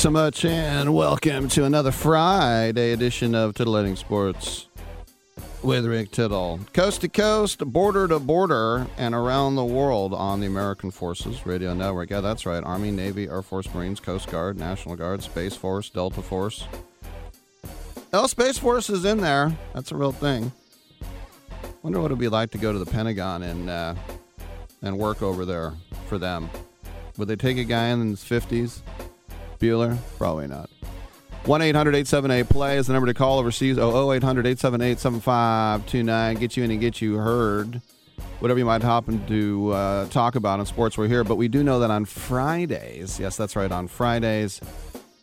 So much, and welcome to another Friday edition of Titillating Sports with Rick Tittle. Coast to coast, border to border, and around the world on the American Forces Radio Network. Yeah, that's right. Army, Navy, Air Force, Marines, Coast Guard, National Guard, Space Force, Delta Force. Oh, Space Force is in there. That's a real thing. Wonder what it'd be like to go to the Pentagon and uh, and work over there for them. Would they take a guy in his fifties? Bueller? Probably not. 1 800 878 play is the number to call overseas. Oh, 800 878 7529. Get you in and get you heard. Whatever you might happen to uh, talk about in sports, we're here. But we do know that on Fridays, yes, that's right, on Fridays,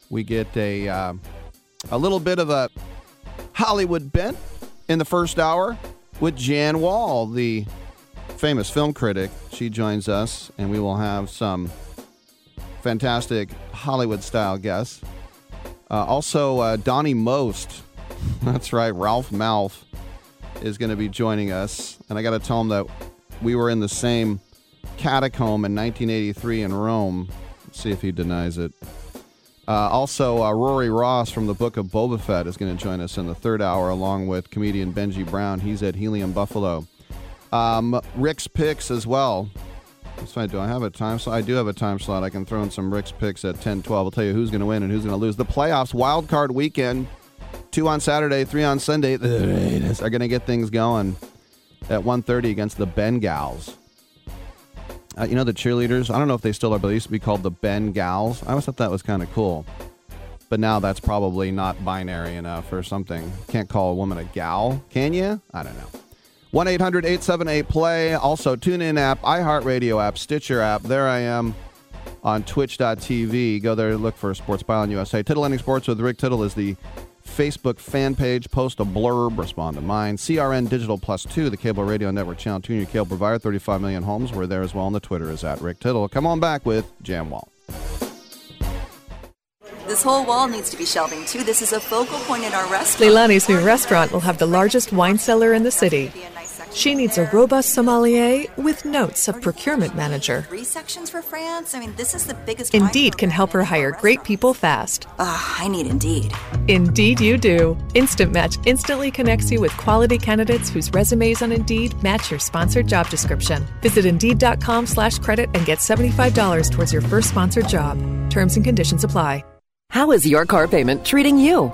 we get a, uh, a little bit of a Hollywood bent in the first hour with Jan Wall, the famous film critic. She joins us, and we will have some fantastic Hollywood style guests. Uh, also, uh, Donnie Most. That's right, Ralph Malph is going to be joining us. And I got to tell him that we were in the same catacomb in 1983 in Rome. Let's see if he denies it. Uh, also, uh, Rory Ross from the book of Boba Fett is going to join us in the third hour, along with comedian Benji Brown. He's at Helium Buffalo. Um, Rick's picks as well. That's fine. Do I have a time slot? I do have a time slot. I can throw in some Rick's picks at 10 12. I'll tell you who's going to win and who's going to lose. The playoffs, wild card weekend, two on Saturday, three on Sunday. The Raiders are going to get things going at 1.30 against the Bengals. Uh, you know the cheerleaders? I don't know if they still are, but they used to be called the Bengals. I always thought that was kind of cool. But now that's probably not binary enough or something. Can't call a woman a gal, can you? I don't know. 1 800 878 play. Also, TuneIn app, iHeartRadio app, Stitcher app. There I am on twitch.tv. Go there, and look for Sports Byline USA. Titillating Sports with Rick Tittle is the Facebook fan page. Post a blurb, respond to mine. CRN Digital Plus 2, the cable radio network channel. Tune your cable provider, 35 million homes. We're there as well. And the Twitter is at Rick Tittle. Come on back with Jan Wall. This whole wall needs to be shelving too. This is a focal point in our restaurant. Leilani's new restaurant will have the largest wine cellar in the city. She needs a robust sommelier with notes of procurement manager. Three sections for France. I mean, this is the biggest. Indeed can help her hire great people fast. Ah, I need Indeed. Indeed, you do. Instant Match instantly connects you with quality candidates whose resumes on Indeed match your sponsored job description. Visit Indeed.com/slash credit and get seventy-five dollars towards your first sponsored job. Terms and conditions apply. How is your car payment treating you?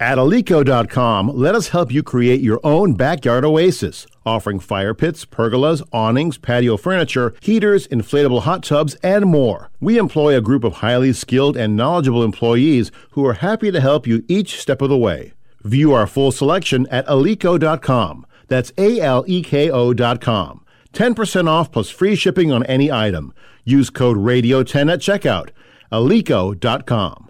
At Aleko.com, let us help you create your own backyard oasis, offering fire pits, pergolas, awnings, patio furniture, heaters, inflatable hot tubs, and more. We employ a group of highly skilled and knowledgeable employees who are happy to help you each step of the way. View our full selection at Aleko.com. That's A L E K O.com. 10% off plus free shipping on any item. Use code RADIO10 at checkout. Aleko.com.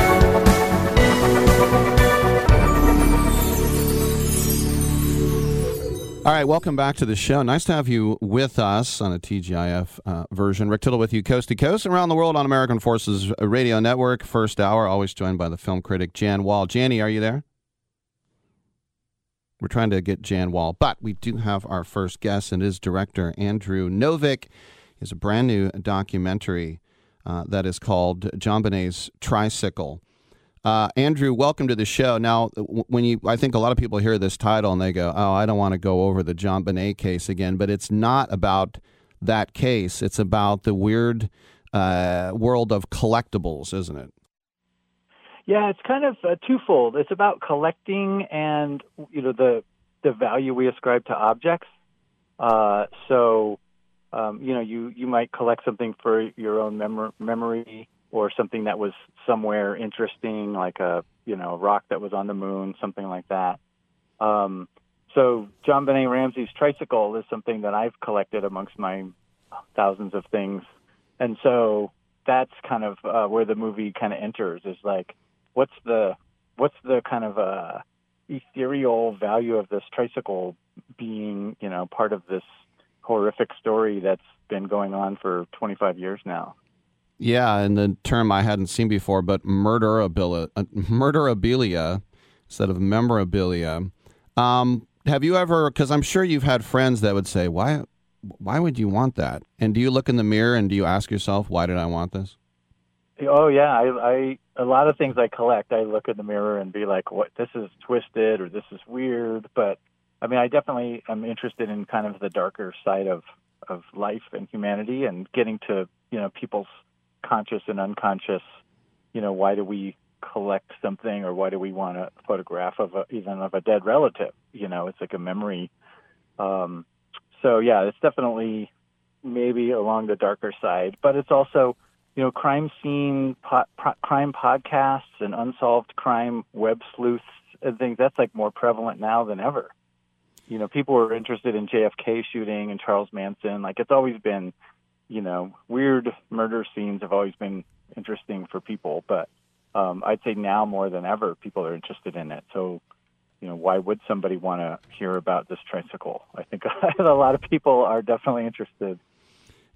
All right, welcome back to the show. Nice to have you with us on a TGIF uh, version. Rick Tittle with you coast to coast around the world on American Forces Radio Network. First hour, always joined by the film critic Jan Wall. Janny, are you there? We're trying to get Jan Wall, but we do have our first guest, and it is director Andrew Novick. He has a brand new documentary uh, that is called JonBenét's Tricycle. Uh, Andrew, welcome to the show. Now, when you, I think a lot of people hear this title and they go, "Oh, I don't want to go over the JonBenét case again." But it's not about that case. It's about the weird uh, world of collectibles, isn't it? Yeah, it's kind of uh, twofold. It's about collecting and you know the the value we ascribe to objects. Uh, so, um, you know, you you might collect something for your own mem- memory or something that was somewhere interesting, like a you know rock that was on the moon, something like that. Um, so JonBenét Ramsey's tricycle is something that I've collected amongst my thousands of things, and so that's kind of uh, where the movie kind of enters. Is like, what's the what's the kind of uh, ethereal value of this tricycle being you know part of this horrific story that's been going on for 25 years now. Yeah, and the term I hadn't seen before, but murderabilia, uh, murderabilia instead of memorabilia. Um, have you ever? Because I'm sure you've had friends that would say, "Why, why would you want that?" And do you look in the mirror and do you ask yourself, "Why did I want this?" Oh yeah, I, I a lot of things I collect. I look in the mirror and be like, "What? This is twisted or this is weird." But I mean, I definitely am interested in kind of the darker side of of life and humanity and getting to you know people's conscious and unconscious. You know, why do we collect something, or why do we want a photograph of a, even of a dead relative? You know, it's like a memory. Um, so yeah, it's definitely maybe along the darker side, but it's also you know crime scene po- pro- crime podcasts and unsolved crime web sleuths and things. That's like more prevalent now than ever. You know, people are interested in JFK shooting and Charles Manson. Like it's always been you know, weird murder scenes have always been interesting for people, but um, I'd say now more than ever, people are interested in it. So, you know, why would somebody want to hear about this tricycle? I think a lot of people are definitely interested.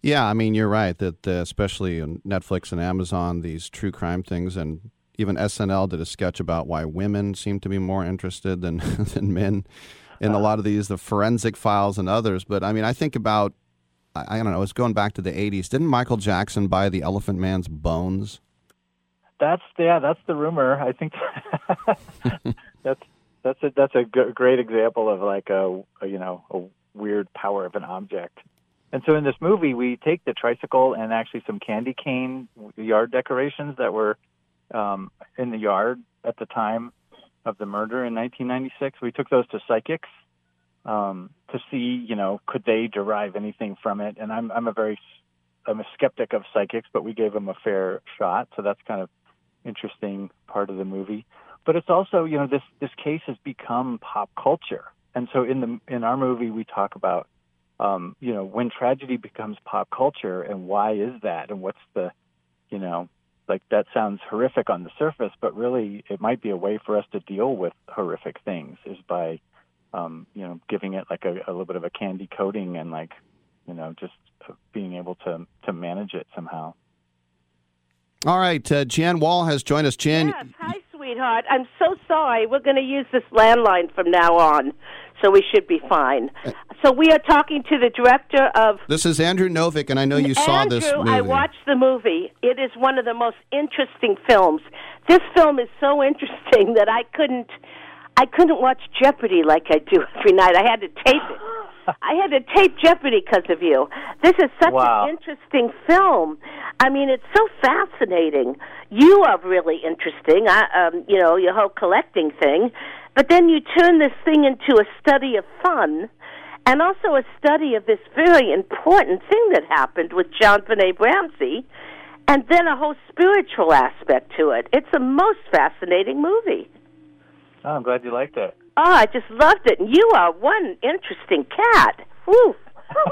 Yeah, I mean, you're right that uh, especially in Netflix and Amazon, these true crime things, and even SNL did a sketch about why women seem to be more interested than than men in a lot of these, the forensic files and others. But I mean, I think about, I, I don't know, it's going back to the 80s. Didn't Michael Jackson buy the Elephant Man's bones? That's yeah, that's the rumor. I think that's that's a that's a g- great example of like a, a you know a weird power of an object. And so in this movie, we take the tricycle and actually some candy cane yard decorations that were um, in the yard at the time of the murder in 1996. We took those to psychics um, to see, you know, could they derive anything from it? And I'm I'm a very I'm a skeptic of psychics, but we gave them a fair shot. So that's kind of interesting part of the movie. But it's also, you know, this this case has become pop culture. And so in the in our movie, we talk about um, you know, when tragedy becomes pop culture and why is that and what's the, you know, like that sounds horrific on the surface, but really it might be a way for us to deal with horrific things is by, um, you know, giving it like a, a little bit of a candy coating and like, you know, just being able to to manage it somehow. All right, uh, Jan Wall has joined us. Jan, Yes, hi, sweetheart. I'm so sorry. We're going to use this landline from now on, so we should be fine. So we are talking to the director of. this is Andrew Novick, and I know you saw this movie. I watched the movie. It is one of the most interesting films. This film is so interesting that I couldn't. I couldn't watch Jeopardy like I do every night. I had to tape it. I had to tape Jeopardy because of you. This is such Wow. an interesting film. I mean, it's so fascinating. You are really interesting. I, um, you know, your whole collecting thing, but then you turn this thing into a study of fun, and also a study of this very important thing that happened with JonBenét Ramsey, and then a whole spiritual aspect to it. It's a most fascinating movie. Oh, I'm glad you liked it. Oh, I just loved it. And you are one interesting cat. Whew.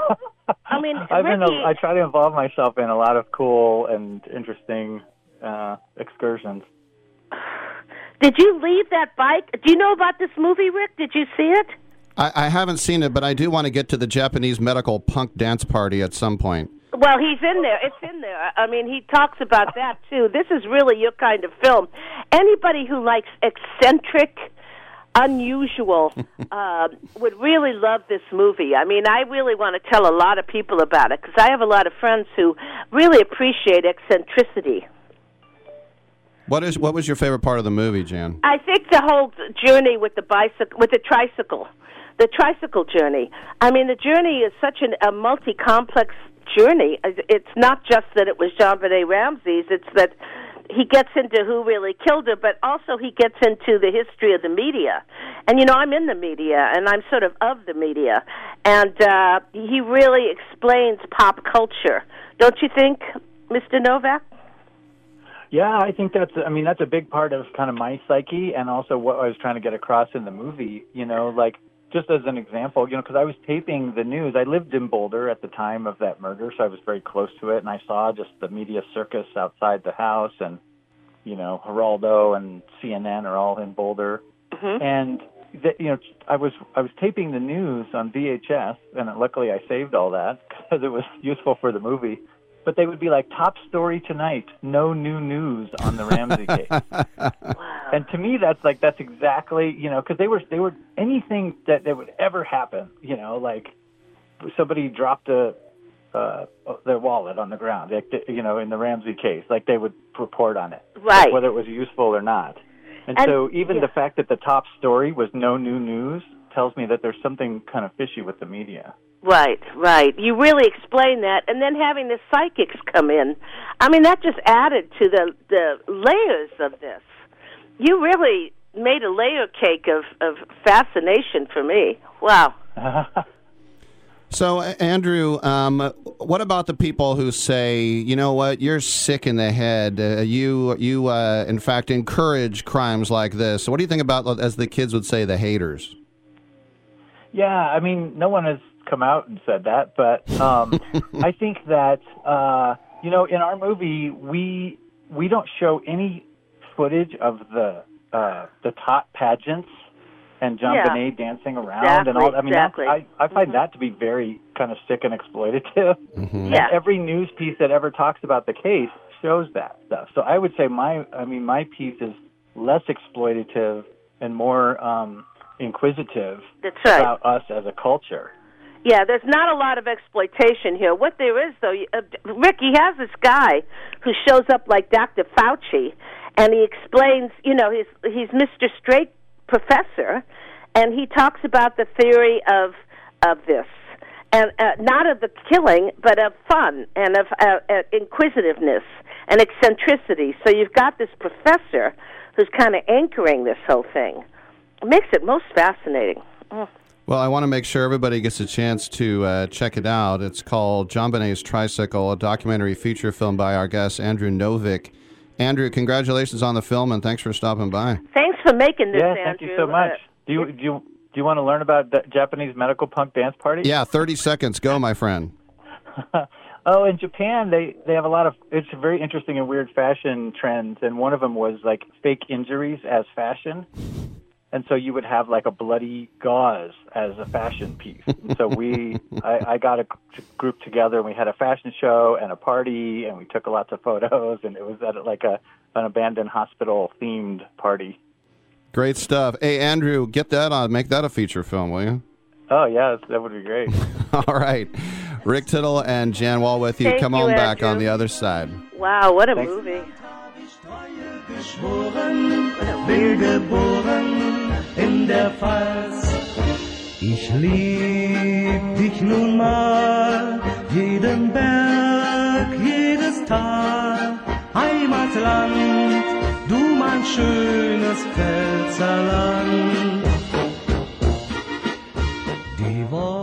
I mean, I've been Ricky, a, I try to involve myself in a lot of cool and interesting uh, excursions. did you leave that bike? Do you know about this movie, Rick? Did you see it? I, I haven't seen it, but I do want to get to the Japanese medical punk dance party at some point. Well, he's in there. It's in there. I mean, he talks about that too. This is really your kind of film. Anybody who likes eccentric, unusual, uh, would really love this movie. I mean, I really want to tell a lot of people about it because I have a lot of friends who really appreciate eccentricity. What is what was your favorite part of the movie, Jan? I think the whole journey with the bicycle, with the tricycle, the tricycle journey. I mean, the journey is such an, a multi-complex journey. It's not just that it was JonBenét Ramsey's; it's that he gets into who really killed her, but also he gets into the history of the media. And you know, I'm in the media, and I'm sort of of the media, and uh, he really explains pop culture. Don't you think, Mr. Novak? Yeah, I think that's. I mean, that's a big part of kind of my psyche, and also what I was trying to get across in the movie. You know, like just as an example, you know, because I was taping the news. I lived in Boulder at the time of that murder, so I was very close to it, and I saw just the media circus outside the house, and you know, Geraldo and CNN are all in Boulder, mm-hmm. and the, you know, I was I was taping the news on VHS, and luckily I saved all that because it was useful for the movie. But they would be like top story tonight, no new news on the Ramsey case. And to me, that's like that's exactly you know because they were they were anything that that would ever happen, you know, like somebody dropped a uh, their wallet on the ground, like you know, in the Ramsey case, like they would report on it, Right. like, whether it was useful or not. And, And- so even yeah. the fact that the top story was no new news tells me that there's something kind of fishy with the media. Right, right. You really explain that, and then having the psychics come in. I mean, that just added to the the layers of this. You really made a layer cake of of fascination for me. Wow. So, Andrew, um, what about the people who say, you know what, you're sick in the head. Uh, you, you, uh, in fact, encourage crimes like this. So, what do you think about, as the kids would say, the haters? Yeah, I mean, no one has come out and said that, but um, I think that uh, you know, in our movie, we we don't show any footage of the uh, the top pageants and John Yeah. Bonet dancing around and all. I mean, exactly. I I find that to be very kind of sick and exploitative. Mm-hmm. Yeah. And every news piece that ever talks about the case shows that stuff. So I would say my, I mean, my piece is less exploitative and more um, inquisitive That's right. about us as a culture. Yeah, there's not a lot of exploitation here. What there is, though, uh, Rick, he has this guy who shows up like Dr. Fauci, and he explains, you know, he's he's Mr. Straight Professor, and he talks about the theory of of this, and uh, not of the killing, but of fun and of uh, uh, inquisitiveness and eccentricity. So you've got this professor who's kind of anchoring this whole thing. It makes it most fascinating. Mm. Well, I want to make sure everybody gets a chance to uh, check it out. It's called JonBenét's Tricycle, a documentary feature film by our guest, Andrew Novick. Andrew, congratulations on the film and thanks for stopping by. Thanks for making this, yeah, Andrew. thank you so much. Uh, Do you do you do you want to learn about the Japanese medical punk dance party? Yeah, 30 seconds. Go, my friend. Oh, in Japan, they they have a lot of it's very interesting and weird fashion trends, and one of them was like fake injuries as fashion, and so you would have like a bloody gauze as a fashion piece. And so we, I, I got a group together, and we had a fashion show and a party, and we took lots of photos, and it was at like a an abandoned hospital themed party. Great stuff. Hey, Andrew, get that on. Make that a feature film, will you? Oh yeah, that would be great. All right. Rick Tittle and Jan Wall with you. Thank Come you, on back Andrew. on the other side. Wow, what a movie. bin geboren in der Pfalz. Ich lieb dich nun mal, jeden Berg, jedes Tal, Heimatland, du mein schönes Pfälzerland. Die Wolken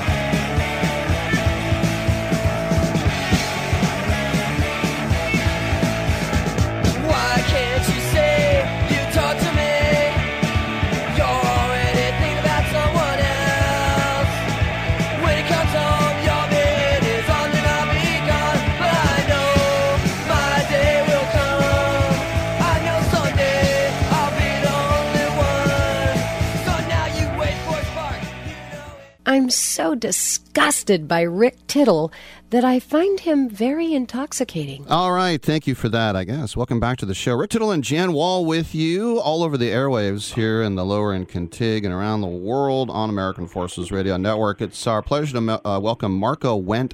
I'm so disgusted by Rick Tittle that I find him very intoxicating. All right, thank you for that, I guess. Welcome back to the show. Rick Tittle and Jan Wall with you all over the airwaves here in the lower end Contig and around the world on American Forces Radio Network. It's our pleasure to uh, welcome Marco Wendt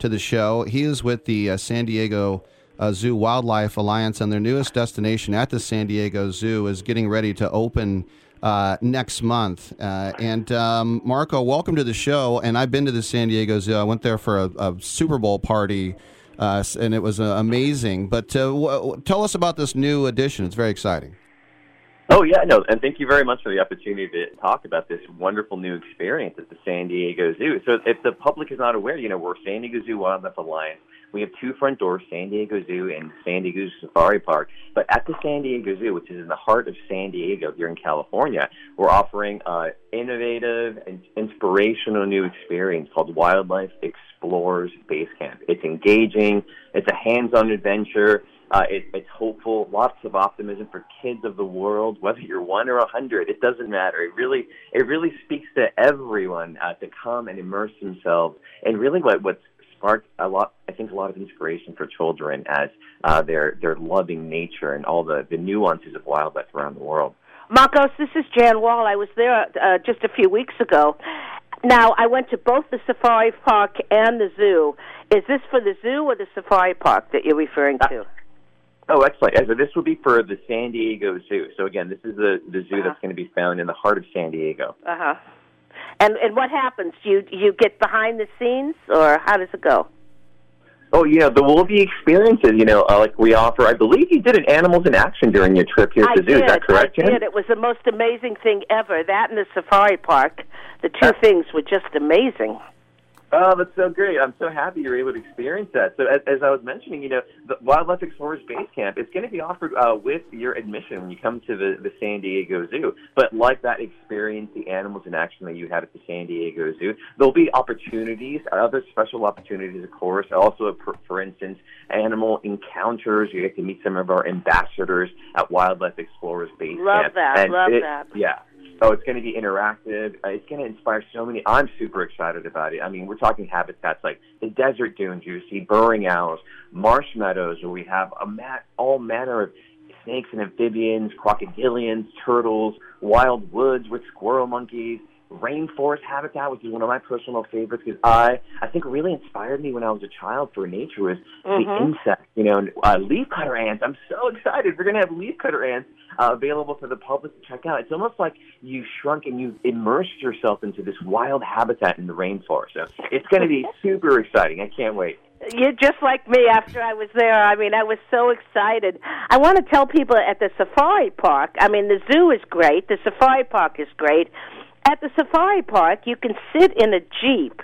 to the show. He is with the uh, San Diego uh, Zoo Wildlife Alliance, and their newest destination at the San Diego Zoo is getting ready to open uh, next month. Uh, and um, Marco, welcome to the show. And I've been to the San Diego Zoo. I went there for a, a Super Bowl party, uh, and it was uh, amazing. But uh, w- tell us about this new addition. It's very exciting. Oh yeah, no, and thank you very much for the opportunity to talk about this wonderful new experience at the San Diego Zoo. So, if the public is not aware, you know, we're San Diego Zoo Wildlife Alliance. We have two front doors, San Diego Zoo and San Diego Safari Park. But at the San Diego Zoo, which is in the heart of San Diego here in California, we're offering an innovative and inspirational new experience called Wildlife Explorers Base Camp. It's engaging. It's a hands-on adventure. Uh, it, it's hopeful, lots of optimism for kids of the world, whether you're one or a hundred. It doesn't matter. It really, it really speaks to everyone uh, to come and immerse themselves. And really, what what's sparked a lot, I think, a lot of inspiration for children as uh, they're they're loving nature and all the the nuances of wildlife around the world. Marcos, this is Jan Wall. I was there uh, just a few weeks ago. Now, I went to both the safari park and the zoo. Is this for the zoo or the safari park that you're referring to? Oh, excellent. So this would be for the San Diego Zoo. So again, this is the the zoo that's going to be found in the heart of San Diego. Uh huh. And and what happens? Do you you get behind the scenes, or how does it go? Oh, yeah, there will be experiences. You know, uh, like we offer. I believe you did an Animals in Action during your trip here I to the zoo. Is that correct, I Jen? did. It was the most amazing thing ever. That and the safari park, the two things were just amazing. Oh, that's so great. I'm so happy you're able to experience that. So, as, as I was mentioning, you know, the Wildlife Explorers Base Camp is going to be offered uh, with your admission when you come to the, the San Diego Zoo. But like that experience, the animals in action that you had at the San Diego Zoo, there'll be opportunities, other special opportunities, of course. Also, for, for instance, animal encounters. You get to meet some of our ambassadors at Wildlife Explorers Base Love Camp. that, And love that. Yeah. Oh, it's going to be interactive. Uh, it's going to inspire so many. I'm super excited about it. I mean, we're talking habitats like the desert dunes. You see burrowing owls, marsh meadows, where we have a mat, all manner of snakes and amphibians, crocodilians, turtles, wild woods with squirrel monkeys, rainforest habitat, which is one of my personal favorites because I I think really inspired me when I was a child for nature was the Mhm. insects. You know, uh, leafcutter ants. I'm so excited. We're gonna have leafcutter ants uh, available for the public to check out. It's almost like you shrunk and you immersed yourself into this wild habitat in the rainforest. So it's going to be super exciting. I can't wait. You're just like me after I was there. I mean, I was so excited. I want to tell people at the safari park, I mean, the zoo is great, the safari park is great. At the safari park, you can sit in a Jeep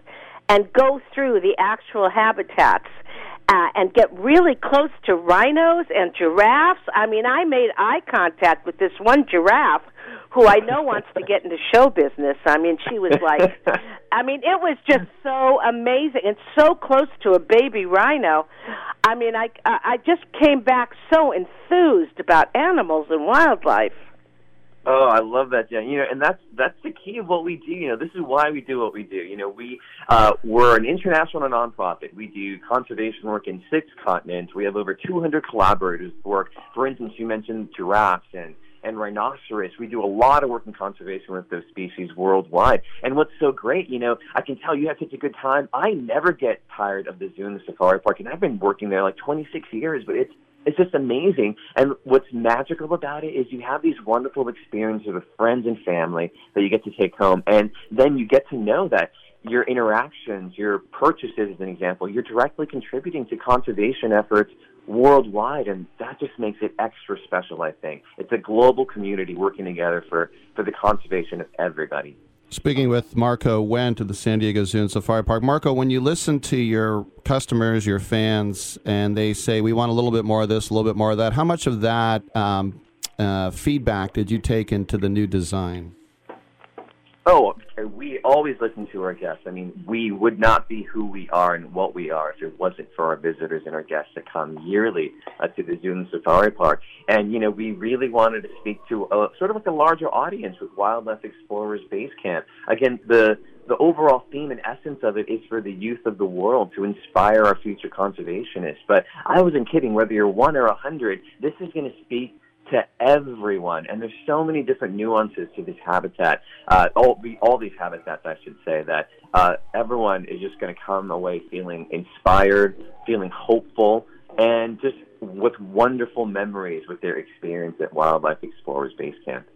and go through the actual habitats. Uh, and get really close to rhinos and giraffes. I mean, I made eye contact with this one giraffe who I know wants to get into show business. I mean, she was like, I mean, it was just so amazing and so close to a baby rhino. I mean, I I I just came back so enthused about animals and wildlife. Oh, I love that, Jen. You know, and that's that's the key of what we do. You know, this is why we do what we do. You know, we uh, we're an international nonprofit. We do conservation work in six continents. We have over 200 collaborators work. For instance, you mentioned giraffes and and rhinoceros. We do a lot of work in conservation with those species worldwide. And what's so great, you know, I can tell you have such a good time. I never get tired of the zoo and the safari park, and I've been working there like 26 years, but it's it's just amazing. And what's magical about it is you have these wonderful experiences with friends and family that you get to take home, and then you get to know that your interactions, your purchases, as an example, you're directly contributing to conservation efforts worldwide, and that just makes it extra special. I think it's a global community working together for for the conservation of everybody. Speaking with Marco Wendt to the San Diego Zoo and Safari Park. Marco, when you listen to your customers, your fans, and they say, we want a little bit more of this, a little bit more of that, how much of that um, uh, feedback did you take into the new design? Oh, we always listen to our guests. I mean, we would not be who we are and what we are if it wasn't for our visitors and our guests that come yearly uh, to the Zoo and Safari Park. And, you know, we really wanted to speak to a, sort of like a larger audience with Wildlife Explorers Base Camp. Again, the the overall theme and essence of it is for the youth of the world to inspire our future conservationists. But I wasn't kidding. Whether you're one or a hundred, this is going to speak to everyone. And there's so many different nuances to this habitat, uh, all, all these habitats, I should say, that uh, everyone is just going to come away feeling inspired, feeling hopeful, and just with wonderful memories with their experience at Wildlife Explorers Base Camp.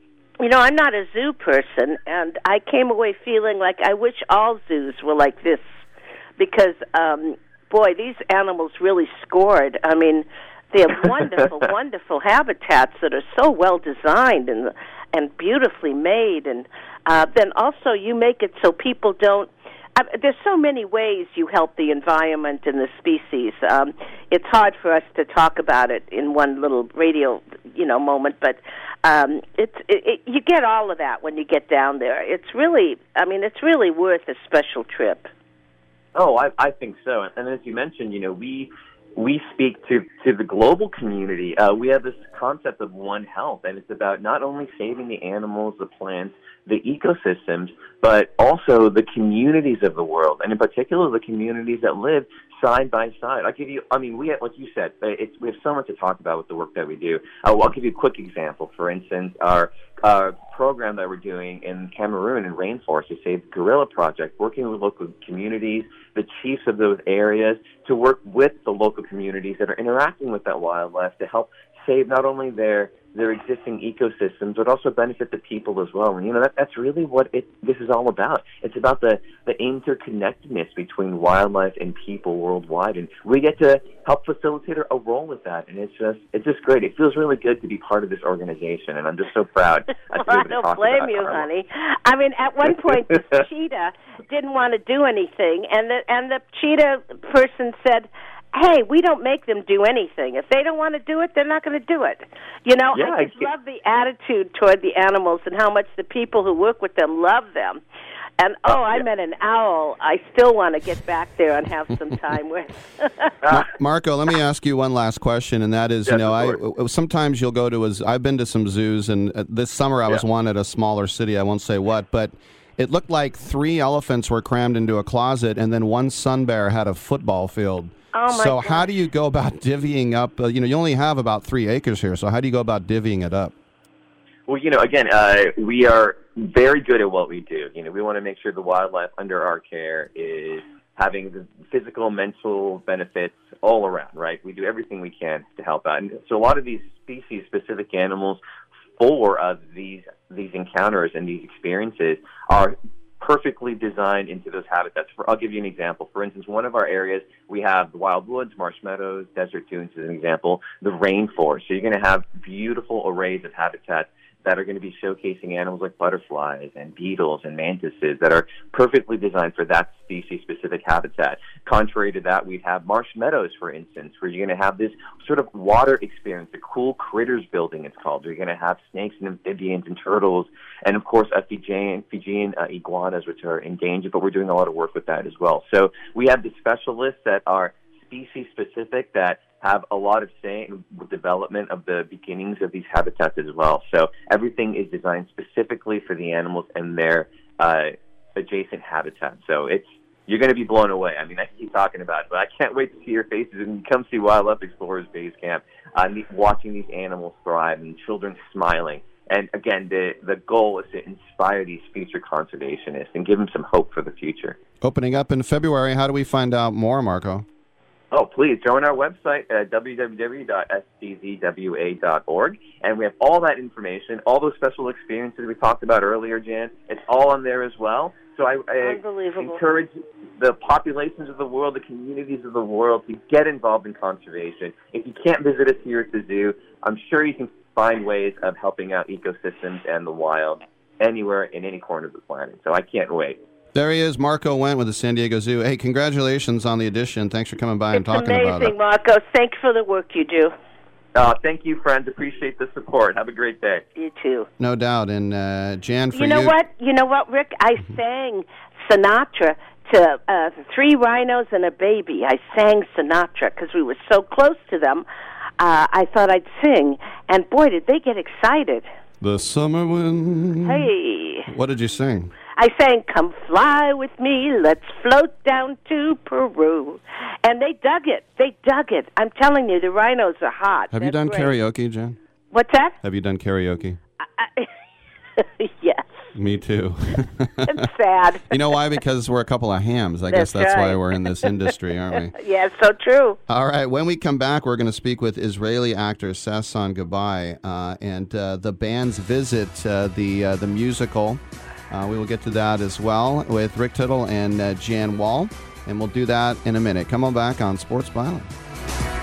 You know, I'm not a zoo person, and I came away feeling like I wish all zoos were like this because, um, boy, these animals really scored. I mean, they have wonderful, wonderful habitats that are so well designed and and beautifully made, and uh, then also you make it so people don't. Uh, there's so many ways you help the environment and the species. Um, it's hard for us to talk about it in one little radio, you know, moment, but um, it's it, it, you get all of that when you get down there. It's really, I mean, it's really worth a special trip. Oh, I, I think so. And as you mentioned, you know, we we speak to, to the global community. Uh, we have this concept of One Health, and it's about not only saving the animals, the plants, the ecosystems, but also the communities of the world, and in particular the communities that live side by side. I'll give you, I mean, we have, like you said, it's, we have so much to talk about with the work that we do. Uh, I'll give you a quick example. For instance, our uh, program that we're doing in Cameroon in rainforest to save gorilla project, working with local communities, the chiefs of those areas, to work with the local communities that are interacting with that wildlife to help save not only their their existing ecosystems, but also benefit the people as well. And you know that that's really what it this is all about. It's about the the interconnectedness between wildlife and people worldwide, and we get to help facilitate a role with that. And it's just it's just great. It feels really good to be part of this organization, and I'm just so proud. well, I don't blame you, honey. I mean, at one point, the cheetah didn't want to do anything, and the and the cheetah person said hey, we don't make them do anything. If they don't want to do it, they're not going to do it. You know, yeah, I just I love the attitude toward the animals and how much the people who work with them love them. And oh, oh I yeah. met an owl. I still want to get back there and have some time with. Marco, let me ask you one last question, and that is, yes, you know, I sometimes you'll go to a. I've been to some zoos, and uh, this summer I was yeah. one at a smaller city. I won't say what, but it looked like three elephants were crammed into a closet, and then one sun bear had a football field. Oh my so God. how do you go about divvying up? Uh, you know, you only have about three acres here. So how do you go about divvying it up? Well, you know, again, uh, we are very good at what we do. You know, we want to make sure the wildlife under our care is having the physical, mental benefits all around. Right? We do everything we can to help out. And so a lot of these species-specific animals for uh, these these encounters and these experiences are perfectly designed into those habitats. For, I'll give you an example. For instance, one of our areas, we have the wild woods, marsh meadows, desert dunes as an example, the rainforest. So you're going to have beautiful arrays of habitats that are going to be showcasing animals like butterflies and beetles and mantises that are perfectly designed for that species specific habitat. Contrary to that, we have marsh meadows, for instance, where you're going to have this sort of water experience, the cool critters building, it's called. You're going to have snakes and amphibians and turtles, and of course, uh, Fijian, Fijian uh, iguanas, which are endangered, but we're doing a lot of work with that as well. So we have the specialists that are species specific that have a lot of say in the development of the beginnings of these habitats as well. So everything is designed specifically for the animals and their uh, adjacent habitat. So it's you're going to be blown away. I mean, I keep talking about it, but I can't wait to see your faces and come see Wildlife Explorers Base Camp, uh, watching these animals thrive and children smiling. And again, the the goal is to inspire these future conservationists and give them some hope for the future. Opening up in February. How do we find out more, Marco? Oh, please join our website at www.sdzwa.org, and we have all that information, all those special experiences we talked about earlier, Jan. It's all on there as well. So I, I encourage the populations of the world, the communities of the world, to get involved in conservation. If you can't visit us here at the zoo, I'm sure you can find ways of helping out ecosystems and the wild anywhere in any corner of the planet. So I can't wait. There he is, Marco Went with the San Diego Zoo. Hey, congratulations on the addition. Thanks for coming by and It's talking about amazing, it. Marcos. Thank you for the work you do. Uh, thank you, friends. Appreciate the support. Have a great day. You too. No doubt. And uh, Jan, for you know what? You know what, Rick? I sang Sinatra to uh, three rhinos and a baby. I sang Sinatra because we were so close to them. Uh, I thought I'd sing, and boy, did they get excited! The summer wind. Hey, What did you sing? I sang "Come fly with me, let's float down to Peru," and they dug it. They dug it. I'm telling you, the rhinos are hot. Have you done great. karaoke, Jan? What's that? Have you done karaoke? yes, Me too. it's sad. you know why? Because we're a couple of hams. I guess That's that's why we're in this industry, aren't we? yeah, it's so true. All right. When we come back, we're going to speak with Israeli actor Sasson Gabai uh, and uh, the band's visit, uh, the uh, the musical. Uh, we will get to that as well with Rick Tittle and uh, Jan Wall, and we'll do that in a minute. Come on back on Sports Byline.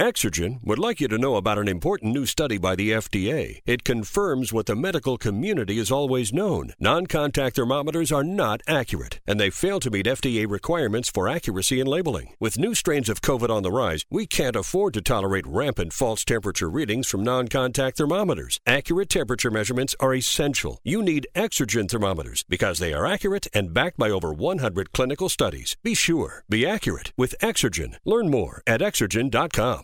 Exergen would like you to know about an important new study by the FDA. It confirms what the medical community has always known. Non contact thermometers are not accurate, and they fail to meet FDA requirements for accuracy in labeling. With new strains of COVID on the rise, we can't afford to tolerate rampant false temperature readings from non contact thermometers. Accurate temperature measurements are essential. You need Exergen thermometers because they are accurate and backed by over 100 clinical studies. Be sure, be accurate with Exergen. Learn more at exergen.com.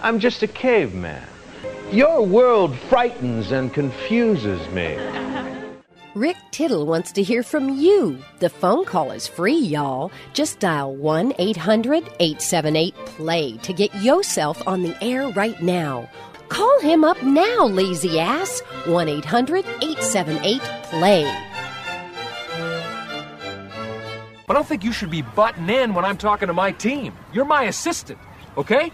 I'm just a caveman. Your world frightens and confuses me. Rick Tittle wants to hear from you. The phone call is free, y'all. Just dial 1 800 878 PLAY to get yourself on the air right now. Call him up now, lazy ass. 1 800 878 PLAY. I don't think you should be butting in when I'm talking to my team. You're my assistant, okay?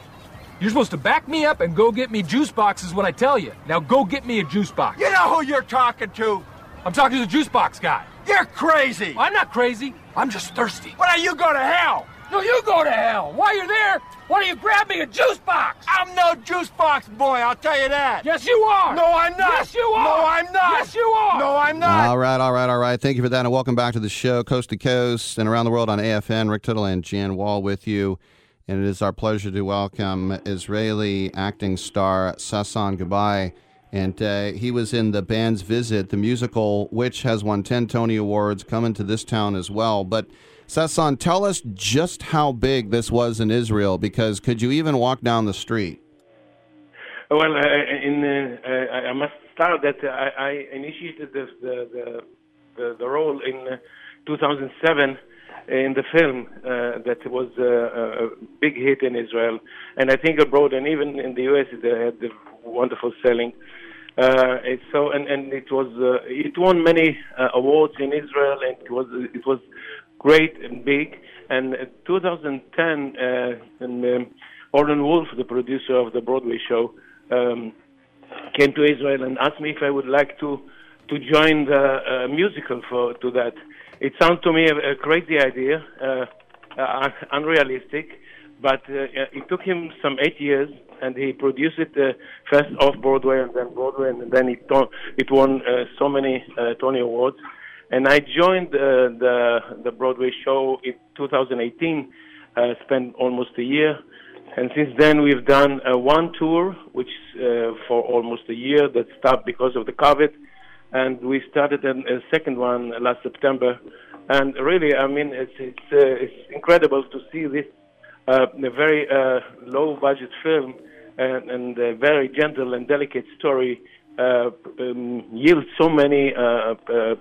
You're supposed to back me up and go get me juice boxes when I tell you. Now go get me a juice box. You know who you're talking to? I'm talking to the juice box guy. You're crazy. I'm not crazy. I'm just thirsty. Why don't you go to hell? No, you go to hell. While you're there, why don't you grab me a juice box? I'm no juice box boy, I'll tell you that. Yes, you are. No, I'm not. Yes, you are. No, I'm not. Yes, you are. No, I'm not. All right, all right, all right. Thank you for that, and welcome back to the show, coast to coast and around the world on AFN. Rick Tittle and Jan Wall with you, and it is our pleasure to welcome Israeli acting star Sasson Gabai. And uh, he was in the band's visit, the musical, which has won 10 Tony Awards, coming to this town as well. But Sasson, tell us just how big this was in Israel, because could you even walk down the street? Well, uh, in uh, I I must start that I, I initiated the the, the the the role in uh, 2007 in the film uh, that was uh, a big hit in Israel, and I think abroad and even in the U.S. it had the wonderful selling. Uh, so and and it was uh, it won many uh, awards in Israel, and it was it was great and big. And in 2010, uh, and um, Wolf, the producer of the Broadway show, um, came to Israel and asked me if I would like to to join the uh, musical for to that. It sounds to me a, a crazy idea, uh, uh, unrealistic, but uh, it took him some eight years, and he produced it uh, first off Broadway and then Broadway, and then it it won uh, so many uh, Tony Awards. And I joined uh, the the Broadway show in 2018. Uh, spent almost a year, and since then we've done uh, one tour, which uh, for almost a year that stopped because of the COVID, and we started an, a second one last September. And really, I mean, it's it's uh, it's incredible to see this uh, a very uh, low budget film and, and a very gentle and delicate story uh, um, yield so many uh, uh,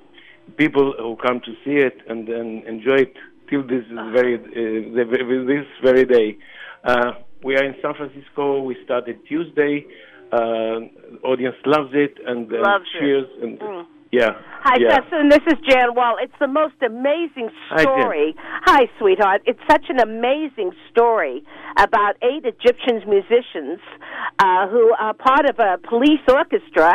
people who come to see it and, and enjoy it till this very uh, this very day. Uh, we are in San Francisco. We started Tuesday. Uh, audience loves it and uh, Loves it. cheers and Mm. yeah. Hi, yeah. This is Jan Wall. It's the most amazing story. Hi, sweetheart. It's such an amazing story about eight Egyptian musicians uh, who are part of a police orchestra,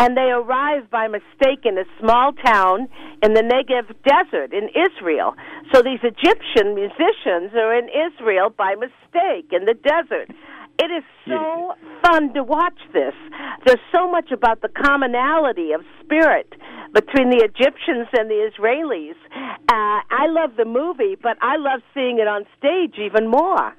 and they arrive by mistake in a small town in the Negev desert in Israel. So these Egyptian musicians are in Israel by mistake in the desert. It is so fun to watch this. There's so much about the commonality of spirit between the Egyptians and the Israelis. Uh, I love the movie, but I love seeing it on stage even more.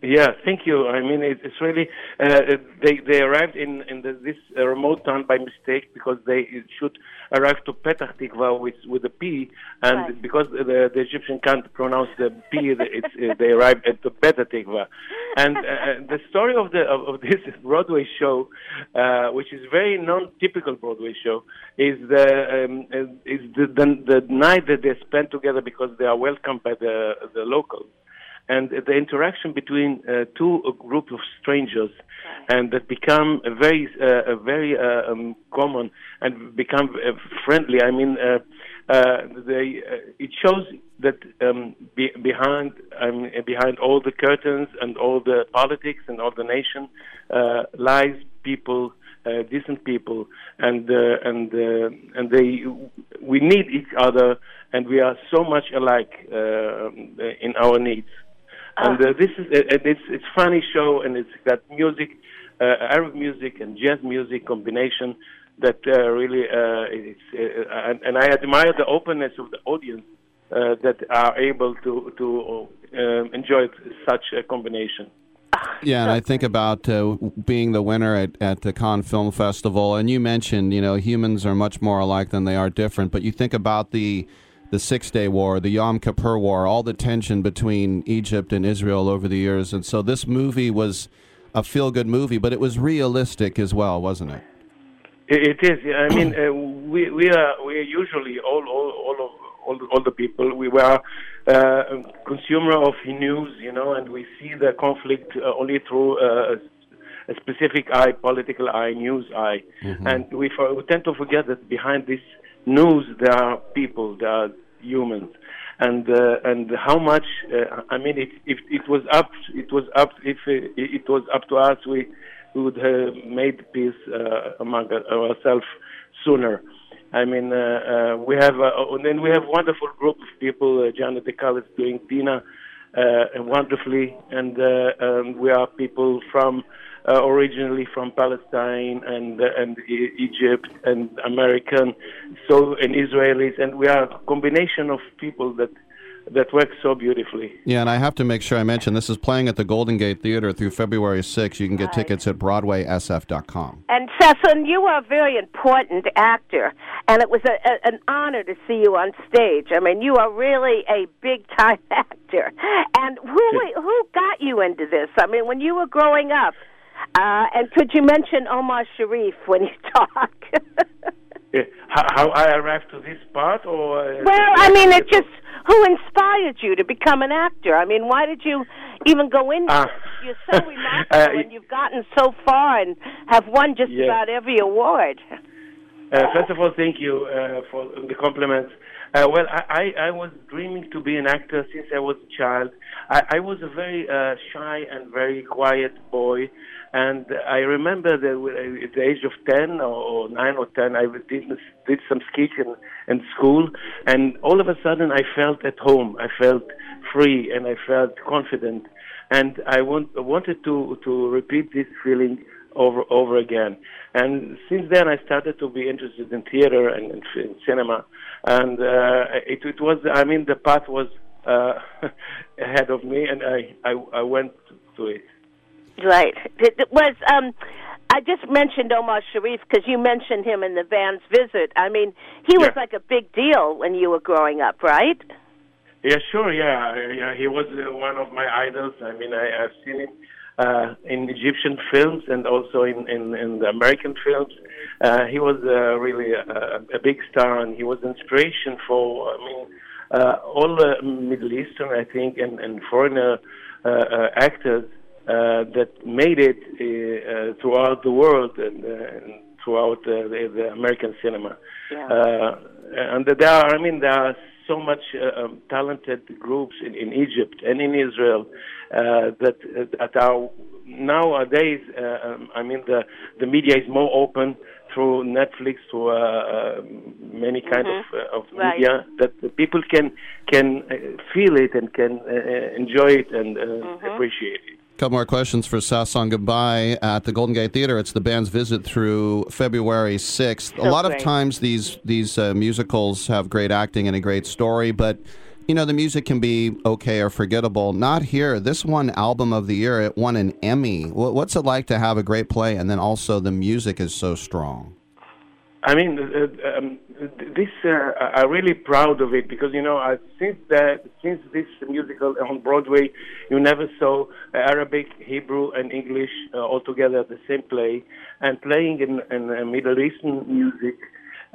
Yeah, thank you. I mean, it, it's really uh, they they arrived in in the, this uh, remote town by mistake because they should arrive to Petah Tikva with with a P, and because the, the Egyptian can't pronounce the P, uh, they arrived at the Bet Hatikva, and uh, the story of the of, of this Broadway show, uh, which is very non-typical Broadway show, is the um, uh, is the, the the night that they spend together because they are welcomed by the the locals and the interaction between uh, two uh, group of strangers and that become a very uh, a very uh, um, common and become uh, friendly. I mean uh, uh, they uh, it shows that um, be, behind um, behind all the curtains and all the politics and all the nation uh, lies people uh, decent people and uh, and uh, and they we need each other and we are so much alike uh, in our needs and uh, this is uh, it's it's funny show and it's got music uh, arab music and jazz music combination that uh, really uh, it's uh, and, and i admire the openness of the audience uh, that are able to to enjoy such a combination Yeah, and I think about uh, being the winner at, at the Cannes Film Festival, and you mentioned, you know, humans are much more alike than they are different. But you think about the the Six Day War, the Yom Kippur War, all the tension between Egypt and Israel over the years, and so this movie was a feel good movie, but it was realistic as well, wasn't it? It is. yeah. I mean, uh, we we are we are usually all all all of all the, all the people we were uh, consumer of news, you know, and we see the conflict uh, only through uh, a specific eye, political eye, news eye, and we, for, we tend to forget that behind this news there are people, there are humans, and uh, and how much uh, I mean, it, if it was up, it was up. If uh, it was up to us, we we would have made peace uh, among ourselves sooner. I mean, uh, uh, we have, uh, and then we have wonderful group of people. Uh, Janet Dacal is doing Dina uh, wonderfully, and uh, um, we are people from uh, originally from Palestine and uh, and E- Egypt and American, so and Israelis, and we are a combination of people that that work so beautifully. Yeah, and I have to make sure I mention this is playing at the Golden Gate Theater through February 6th. You can get tickets at BroadwaySF.com. And Cecil, you are a very important actor, and it was a, a, an honor to see you on stage. I mean, you are really a big time actor. And who who got you into this? I mean, when you were growing up, uh, and could you mention Omar Sharif when you talk? Uh, how, how I arrived to this part, or uh, well, I mean, it just who inspired you to become an actor? I mean, why did you even go into Ah. it? You're so remarkable, and you've gotten so far and have won just Yeah. about every award. Uh, first of all, thank you uh, for the compliments. Uh, well, I, I, I was dreaming to be an actor since I was a child. I, I was a very uh, shy and very quiet boy, and I remember that at the age of ten or, or nine or ten, I did did some sketch in, school, and all of a sudden I felt at home. I felt free, and I felt confident, and I want, wanted to to repeat this feeling over over again. And since then, I started to be interested in theater and in, in cinema. And uh, it, it was, I mean, the path was uh, ahead of me, and I, I, I went to it. Right. It, was. Um, I just mentioned Omar Sharif because you mentioned him in the band's visit. I mean, he was like a big deal when you were growing up, right? Yeah, sure. Yeah, yeah. He was uh, one of my idols. I mean, I, I've seen him uh, in Egyptian films and also in in, in the American films. Uh, he was uh, really a, a big star, and he was inspiration for. I mean, uh, all the Middle Eastern, I think, and and foreigner uh, uh, actors that made it uh, uh, throughout the world and, uh, and throughout uh, the, the American cinema. Uh, and there are, I mean, there are so much uh, um, talented groups in, in Egypt and in Israel uh, that uh, that are nowadays. Uh, um, I mean, the the media is more open through Netflix, through uh, uh, many kind of uh, of Right. media that the people can can uh, feel it and can uh, uh, enjoy it and uh, appreciate it. Couple more questions for Sasson Gabai at the Golden Gate Theater. It's the band's visit through February 6th. a lot of times these these uh, musicals have great acting and a great story, but you know the music can be okay or forgettable. Not here. This one album of the year, it won an Emmy. What's it like to have a great play and then also the music is so strong? I mean, uh, um, this uh, I'm really proud of it because you know I, since that since this musical on Broadway, you never saw Arabic, Hebrew, and English uh, all together at the same play, and playing in, in uh, Middle Eastern music.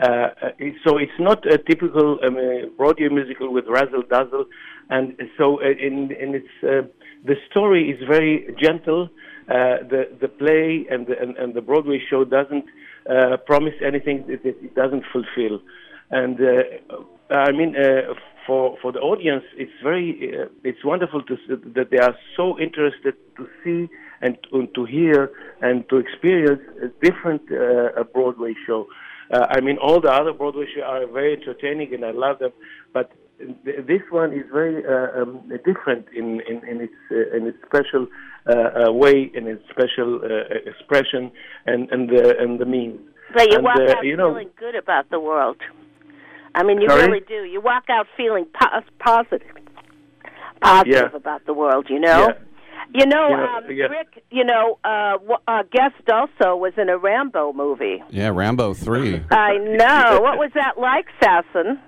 Uh, uh, so it's not a typical um, uh, Broadway musical with razzle dazzle, and so uh, in in its uh, the story is very gentle. Uh, the the play and the, and, and the Broadway show doesn't uh, promise anything that it, doesn't fulfill, and uh, I mean uh, for for the audience it's very uh, it's wonderful to that they are so interested to see and to, to hear and to experience a different uh, Broadway show. Uh, I mean, all the other Broadway shows are very entertaining, and I love them. But this one is very uh, um, different in in, in its uh, in its special uh, uh, way, in its special uh, expression, and and the and the means. But you and, walk uh, out you know, feeling good about the world. I mean, you Sorry? really do. You walk out feeling po- positive, positive Yeah. about the world. You know. Yeah. You know, You know, um, yeah. Rick. You know, uh, w- uh, guest also was in a Rambo movie. Yeah, Rambo 3. I know. what was that like, Sasson?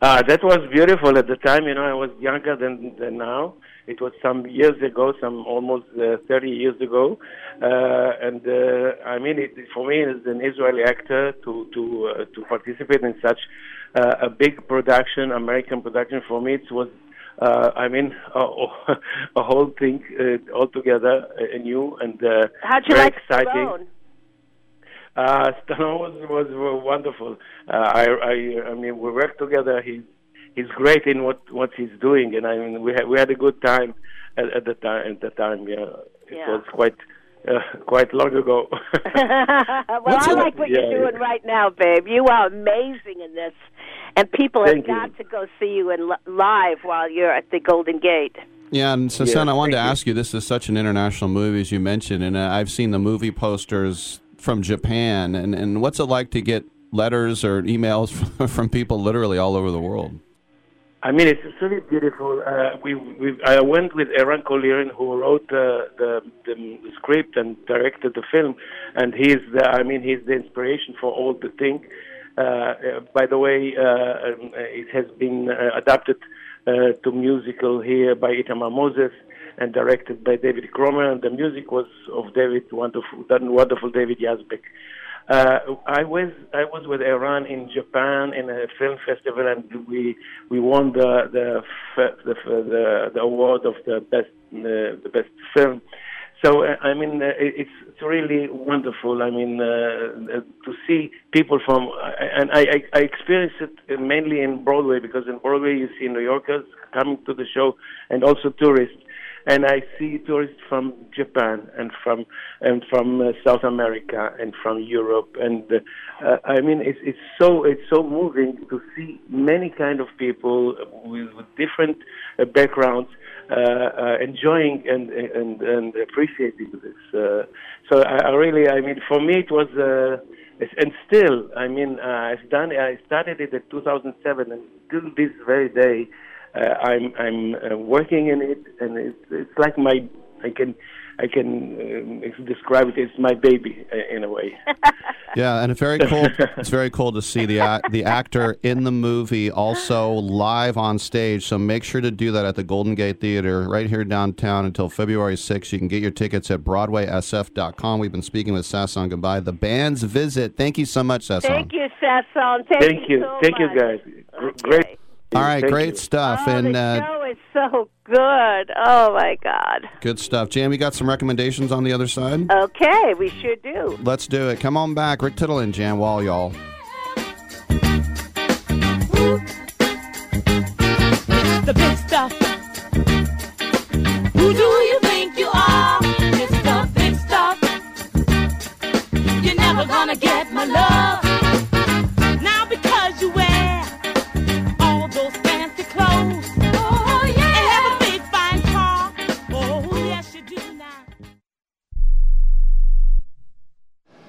Uh, that was beautiful at the time. You know, I was younger than, than now. It was some years ago, some almost uh, 30 years ago. Uh, and uh, I mean, it, for me as an Israeli actor to to uh, to participate in such uh, a big production, American production, for me it was. Uh, I mean, a, a whole thing uh, altogether uh, new and uh, How'd you very like exciting. Stallone? Uh, Stallone was, was was wonderful. Uh, I I I mean we worked together. He's he's great in what what he's doing, and I mean we had we had a good time at, at the time. At the time, yeah, it Yeah. was quite uh, quite long ago. well, What's I it- like what yeah, you're doing right now, babe. You are amazing in this, and people Thank have got to go see you in li- live while you're at the Golden Gate. Yeah, and so, Yeah, I wanted to you. ask you. This is such an international movie, as you mentioned, and uh, I've seen the movie posters from Japan. And, and what's it like to get letters or emails from people literally all over the world? I mean, it's really beautiful. Uh, we, we, I went with Eran Kolirin, who wrote uh, the, the script and directed the film, and he's the, I mean, he's the inspiration for all the thing. Uh, uh, by the way, uh, um, it has been uh, adapted uh, to musical here by Itamar Moses and directed by David Cromer, and the music was of David wonderful, that wonderful David Yazbek. Uh, I was I was with Eran in Japan in a film festival, and we we won the the the the, the award of the best uh, the best film. So uh, I mean, uh, it's it's really wonderful. I mean, uh, to see people from and I, I I experienced it mainly in Broadway because in Broadway you see New Yorkers coming to the show and also tourists and I see tourists from Japan and from and from uh, South America and from Europe, and uh, I mean it's it's so it's so moving to see many kind of people with, with different uh, backgrounds uh, uh, enjoying and and and appreciating this. Uh, so I, I really, I mean, for me it was. And still, I mean, I've done. I started it in 2007, and till this very day, I'm I'm uh, working in it, and it's it's like my I can I can uh, describe it as my baby uh, in a way. Yeah, and it's very cool. it's very cool to see the ac- the actor in the movie also live on stage. So make sure to do that at the Golden Gate Theater right here downtown until February 6th. You can get your tickets at BroadwaySF.com. We've been speaking with Sasson Gabai. The band's visit. Thank you so much, Sasan. Thank you, Sasson. Thank, Thank you, so thank you guys. Gr- Great. All right, Thank great you. stuff. Oh, and the uh, show is so good. Oh my God. good stuff. Jan, we got some recommendations on the other side. Okay, we sure do. Let's do it. Come on back. Rick Tittle and Jan Wall, y'all. the big stuff. Who do you think you are? Mr. Big Stuff. You're never gonna get my love.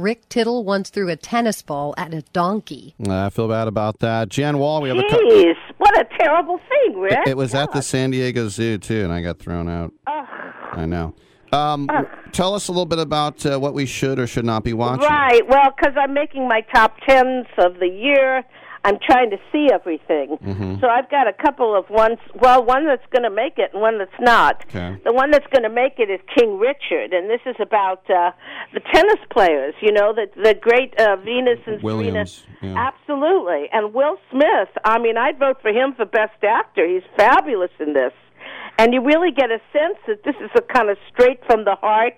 Rick Tittle once threw a tennis ball at a donkey. I feel bad about that. Jan Wall, we have a. cou- what a terrible thing, Rick. It, it was at the San Diego Zoo too, and I got thrown out. I know. Um, w- tell us a little bit about uh, what we should or should not be watching. Right. Well, because I'm making my top tens of the year, I'm trying to see everything. Mhm. So I've got a couple of ones. Well, one that's going to make it and one that's not. Okay. The one that's going to make it is King Richard, and this is about uh, the tennis players. You know, the the great uh, Venus and Williams, Serena. yeah. Absolutely. And Will Smith. I mean, I'd vote for him for Best Actor. He's fabulous in this. And you really get a sense that this is a kind of straight from the heart,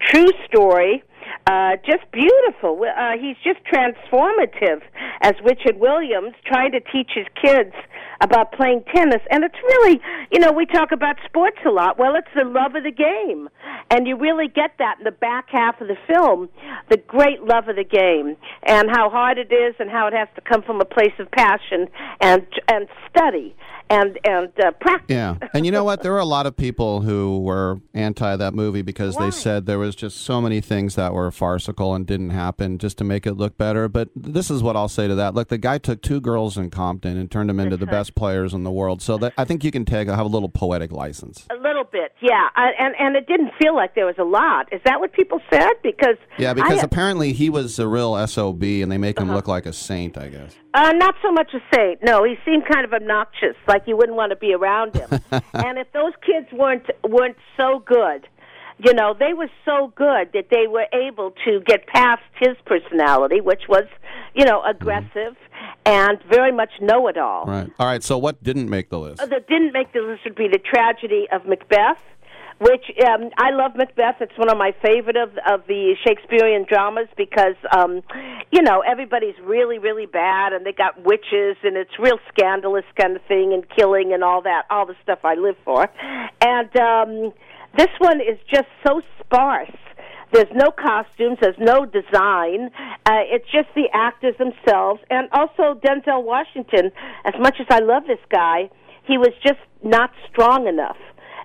true story. Uh, just beautiful. Uh, he's just transformative as Richard Williams trying to teach his kids about playing tennis. And it's really, you know, we talk about sports a lot. Well, it's the love of the game. And you really get that in the back half of the film, the great love of the game and how hard it is and how it has to come from a place of passion and and study and and uh, practice. Yeah, and you know what? There were a lot of people who were anti that movie because they said there was just so many things that were farcical and didn't happen just to make it look better. But this is what I'll say to that: Look, the guy took two girls in Compton and turned them into the best players in the world. So that, I think you can take have a little poetic license. A little bit, yeah, I, and and it didn't feel like there was a lot. Is that what people said? Because Yeah, because I, apparently he was a real sob, and they make him look like a saint. I guess. Uh, not so much a saint. No, he seemed kind of obnoxious, like you wouldn't want to be around him. and if those kids weren't weren't so good, you know, they were so good that they were able to get past his personality, which was, you know, aggressive and very much know-it-all. Right. All right. So what didn't make the list? Uh, that didn't make the list would be the tragedy of Macbeth, which um, I love Macbeth. It's one of my favorite of of the Shakespearean dramas because um, you know everybody's really really bad and they got witches and it's real scandalous kind of thing and killing and all that all the stuff I live for, and um, this one is just so sparse. There's no costumes. There's no design. Uh, it's just the actors themselves, and also Denzel Washington. As much as I love this guy, he was just not strong enough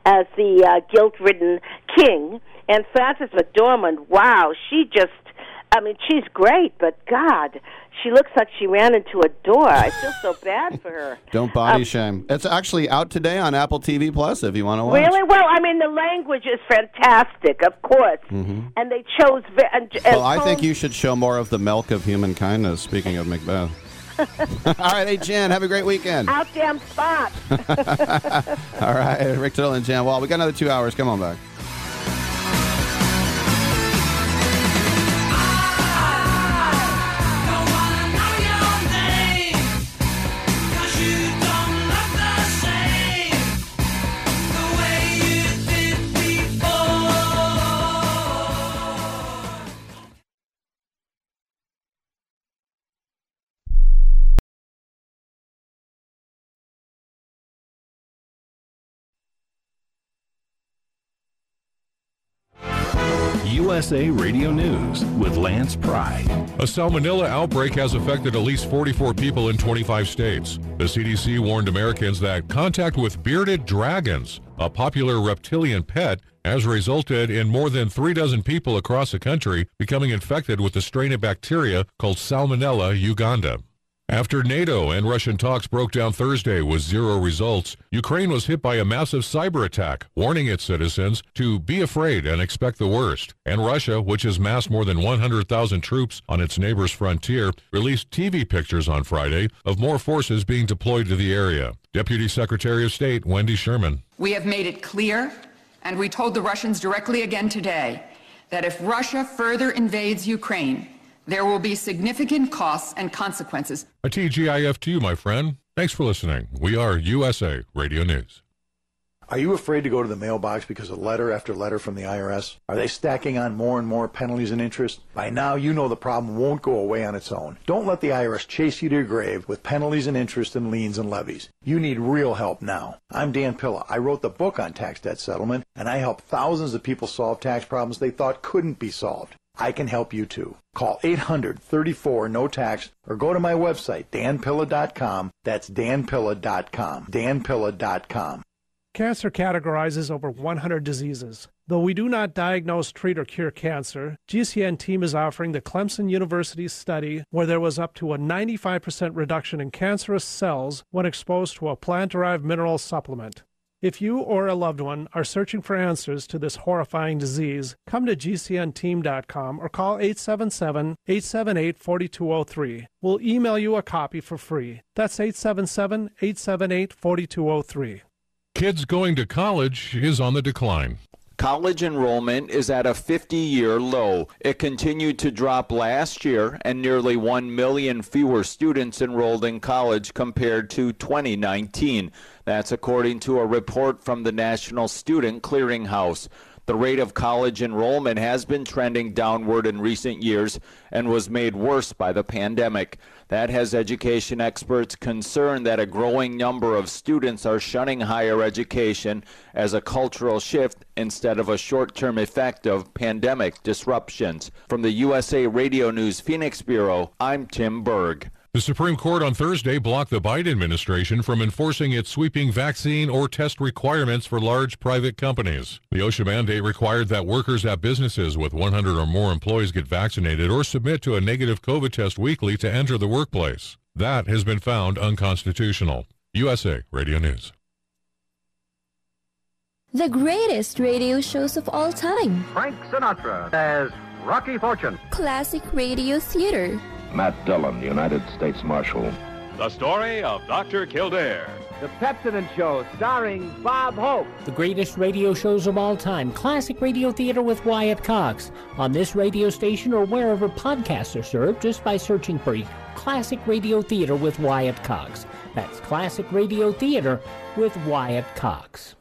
as the uh, guilt-ridden king. And Frances McDormand, wow, she just. I mean, she's great, but God, she looks like she ran into a door. I feel so bad for her. Don't body Um, shame. It's actually out today on Apple TV Plus if you want to watch. Really? Well, I mean, the language is fantastic, of course, hmm and they chose. ve- And, and Well, I think you should show more of the milk of human kindness. Speaking of Macbeth. All right, hey, Jen, have a great weekend. Out damn spot. All right, Rick Tittle and Jan Wall. We got another two hours. Come on back. USA Radio News with Lance Pry. A salmonella outbreak has affected at least 44 people in 25 states. The CDC warned Americans that contact with bearded dragons, a popular reptilian pet, has resulted in more than three dozen people across the country becoming infected with the strain of bacteria called Salmonella uganda. After NATO and Russian talks broke down Thursday with zero results, Ukraine was hit by a massive cyber attack, warning its citizens to be afraid and expect the worst. And Russia, which has massed more than 100,000 troops on its neighbor's frontier, released TV pictures on Friday of more forces being deployed to the area. Deputy Secretary of State Wendy Sherman. We have made it clear, and we told the Russians directly again today, that if Russia further invades Ukraine, there will be significant costs and consequences. A TGIF to you, my friend. Thanks for listening. We are USA Radio News. Are you afraid to go to the mailbox because of letter after letter from the IRS? Are they stacking on more and more penalties and interest? By now, you know the problem won't go away on its own. Don't let the IRS chase you to your grave with penalties and interest and liens and levies. You need real help now. I'm Dan Pilla. I wrote the book on tax debt settlement, and I help thousands of people solve tax problems they thought couldn't be solved. I can help you too. Call 800 34 no tax or go to my website, danpilla.com. That's danpilla.com. danpilla.com. Cancer categorizes over 100 diseases. Though we do not diagnose, treat, or cure cancer, GCN team is offering the Clemson University study where there was up to a 95% reduction in cancerous cells when exposed to a plant derived mineral supplement. If you or a loved one are searching for answers to this horrifying disease, come to GCNteam.com or call 877 878 4203. We'll email you a copy for free. That's 877 878 4203. Kids going to college is on the decline. College enrollment is at a 50 year low. It continued to drop last year, and nearly 1 million fewer students enrolled in college compared to 2019. That's according to a report from the National Student Clearinghouse. The rate of college enrollment has been trending downward in recent years and was made worse by the pandemic. That has education experts concerned that a growing number of students are shunning higher education as a cultural shift instead of a short term effect of pandemic disruptions. From the USA Radio News Phoenix Bureau, I'm Tim Berg. The Supreme Court on Thursday blocked the Biden administration from enforcing its sweeping vaccine or test requirements for large private companies. The OSHA mandate required that workers at businesses with 100 or more employees get vaccinated or submit to a negative COVID test weekly to enter the workplace. That has been found unconstitutional. USA Radio News. The greatest radio shows of all time. Frank Sinatra as Rocky Fortune. Classic radio theater. Matt Dillon, United States Marshal. The story of Dr. Kildare. The Pepsodent Show, starring Bob Hope. The greatest radio shows of all time, classic radio theater with Wyatt Cox. On this radio station or wherever podcasts are served, just by searching for Classic Radio Theater with Wyatt Cox. That's Classic Radio Theater with Wyatt Cox.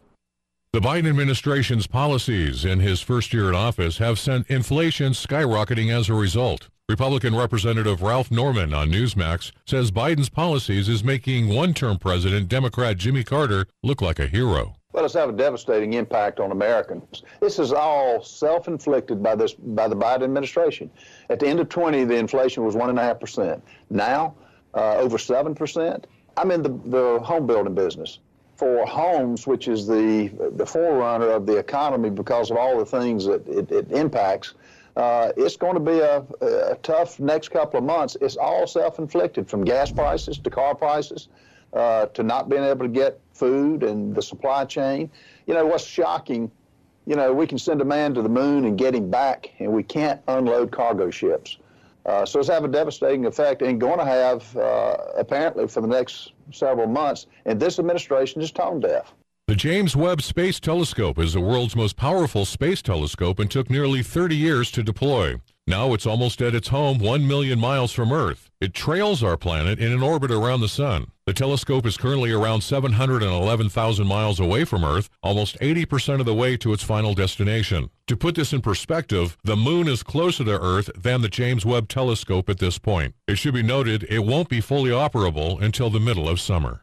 The Biden administration's policies in his first year in office have sent inflation skyrocketing as a result. Republican Representative Ralph Norman on Newsmax says Biden's policies is making one-term president Democrat Jimmy Carter look like a hero. Well, it's have a devastating impact on Americans. This is all self-inflicted by this by the Biden administration. At the end of 20, the inflation was one and a half percent. Now, uh, over seven percent. I'm in the, the home building business for homes, which is the the forerunner of the economy because of all the things that it, it impacts. Uh, it's going to be a, a, tough next couple of months. It's all self-inflicted, from gas prices to car prices uh, to not being able to get food and the supply chain. You know what's shocking? You know we can send a man to the moon and get him back, and we can't unload cargo ships. Uh, so it's have a devastating effect and going to have, uh, apparently, for the next several months. And this administration is tone deaf. The James Webb Space Telescope is the world's most powerful space telescope and took nearly 30 years to deploy. Now it's almost at its home 1 million miles from Earth. It trails our planet in an orbit around the Sun. The telescope is currently around 711,000 miles away from Earth, almost 80% of the way to its final destination. To put this in perspective, the Moon is closer to Earth than the James Webb Telescope at this point. It should be noted it won't be fully operable until the middle of summer.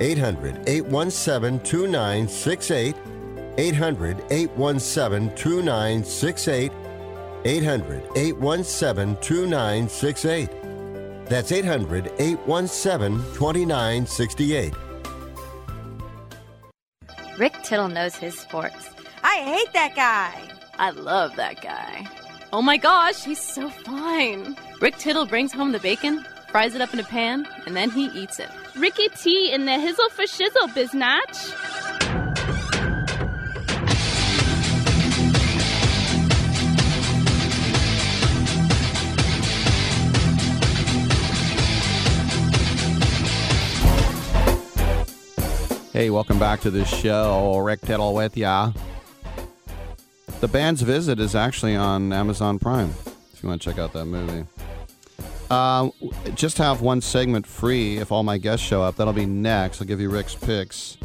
800 817 2968. 800 817 2968. 800 817 2968. That's 800 817 2968. Rick Tittle knows his sports. I hate that guy. I love that guy. Oh my gosh, he's so fine. Rick Tittle brings home the bacon, fries it up in a pan, and then he eats it. Ricky T in the hizzle for shizzle, biznatch. Hey, welcome back to the show. Rick Tittle with ya. The band's visit is actually on Amazon Prime. If you want to check out that movie. Uh, just have one segment free if all my guests show up. That'll be next. I'll give you Rick's picks.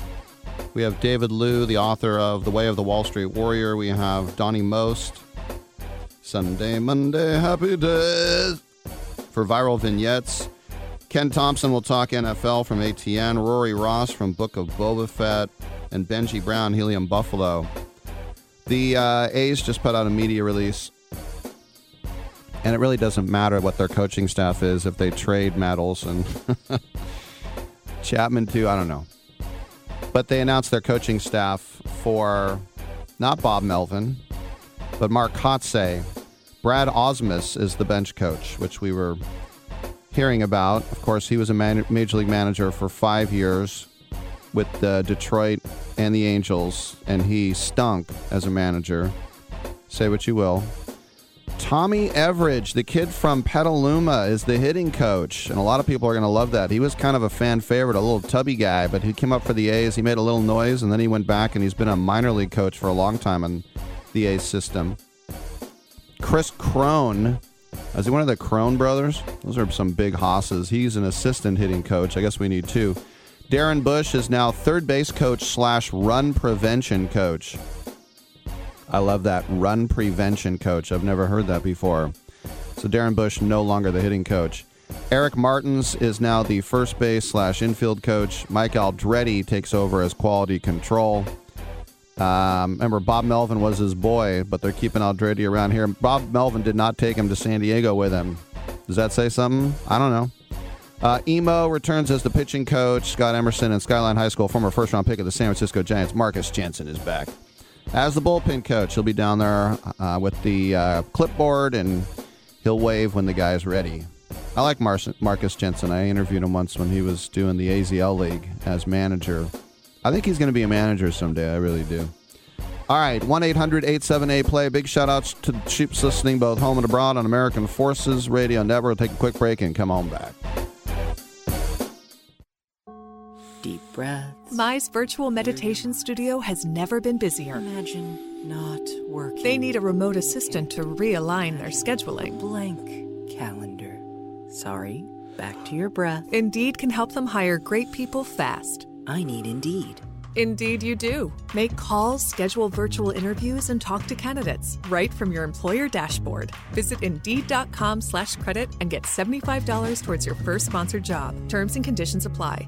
We have David Liu, the author of The Way of the Wall Street Warrior. We have Donny Most, Sunday, Monday, Happy Days for viral vignettes. Ken Thompson will talk NFL from ATN. Rory Ross from Book of Boba Fett. And Benji Brown, Helium Buffalo. The uh, A's just put out a media release. And it really doesn't matter what their coaching staff is if they trade Matt Olson. Chapman, too, I don't know. But they announced their coaching staff for not Bob Melvin, but Mark Kotsay. Brad Ausmus is the bench coach, which we were hearing about. Of course, he was a man- major league manager for five years with the Detroit and the Angels, and he stunk as a manager. Say what you will. Tommy Everidge, the kid from Petaluma, is the hitting coach, and a lot of people are going to love that. He was kind of a fan favorite, a little tubby guy, but he came up for the A's. He made a little noise, and then he went back, and he's been a minor league coach for a long time in the A's system. Chris Cron, is he one of the Cron brothers? Those are some big hosses. He's an assistant hitting coach. I guess we need two. Darren Bush is now third base coach slash run prevention coach. I love that run prevention coach. I've never heard that before. So Darren Bush no longer the hitting coach. Eric Martins is now the first base slash infield coach. Mike Aldrete takes over as quality control. Um, remember, Bob Melvin was his boy, but they're keeping Aldretti around here. Bob Melvin did not take him to San Diego with him. Does that say something? I don't know. Uh, Emo returns as the pitching coach. Scott Emerson and Skyline High School, former first round pick of the San Francisco Giants, Marcus Jensen is back. As the bullpen coach, he'll be down there uh, with the uh, clipboard and he'll wave when the guy's ready. I like Mar- Marcus Jensen. I interviewed him once when he was doing the AZL League as manager. I think he's going to be a manager someday. I really do. All right, 1 800 878 play. Big shout outs to the troops listening both home and abroad on American Forces Radio Network. Take a quick break and come on back. Deep breath. Mi's virtual meditation studio has never been busier. Imagine not working. They need a remote assistant to realign their scheduling. Blank calendar. Sorry, back to your breath. Indeed can help them hire great people fast. I need Indeed. Indeed, you do. Make calls, schedule virtual interviews, and talk to candidates right from your employer dashboard. Visit Indeed.com slash credit and get $75 towards your first sponsored job. Terms and conditions apply.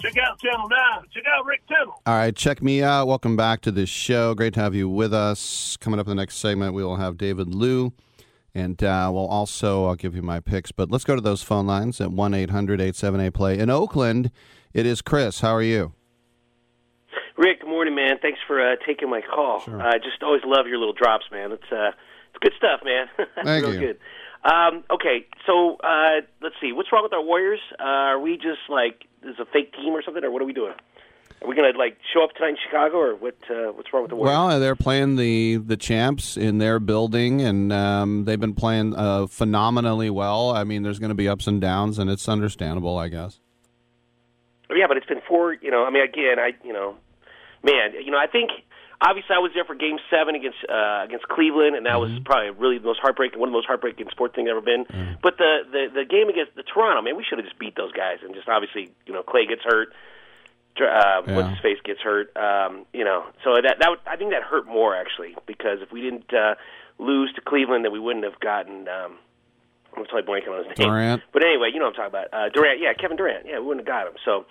check out Channel 9. Check out Rick Tittle. All right, check me out. Welcome back to this show. Great to have you with us. Coming up in the next segment, we will have David Liu, and uh, we'll also I'll give you my picks. But let's go to those phone lines at 1 800 878 play in Oakland. It is Chris. How are you? Rick, good morning, man. Thanks for uh, taking my call. I Sure. uh, just always love your little drops, man. It's uh, it's good stuff, man. Thank Real you. good. Um, okay, so uh, let's see. What's wrong with our Warriors? Uh, are we just like is a fake team or something, or what are we doing? Are we gonna like show up tonight in Chicago, or what? Uh, what's wrong with the Warriors? Well, they're playing the the champs in their building, and um, they've been playing uh, phenomenally well. I mean, there's going to be ups and downs, and it's understandable, I guess. Yeah, but it's been four. You know, I mean, again, I you know, man, you know, I think obviously I was there for Game Seven against uh, against Cleveland, and that was probably really the most heartbreaking, one of the most heartbreaking sports things I've ever been. But the, the the game against the Toronto, man, we should have just beat those guys, and just obviously, you know, Clay gets hurt. Dr- Uh, Yeah. What's his face gets hurt, um, you know. So that that would, I think that hurt more actually because if we didn't uh, lose to Cleveland, then we wouldn't have gotten. Um, I'm totally blanking on his name. Durant. But anyway, you know what I'm talking about. Uh, Durant, yeah, Kevin Durant. Yeah, we wouldn't have got him. So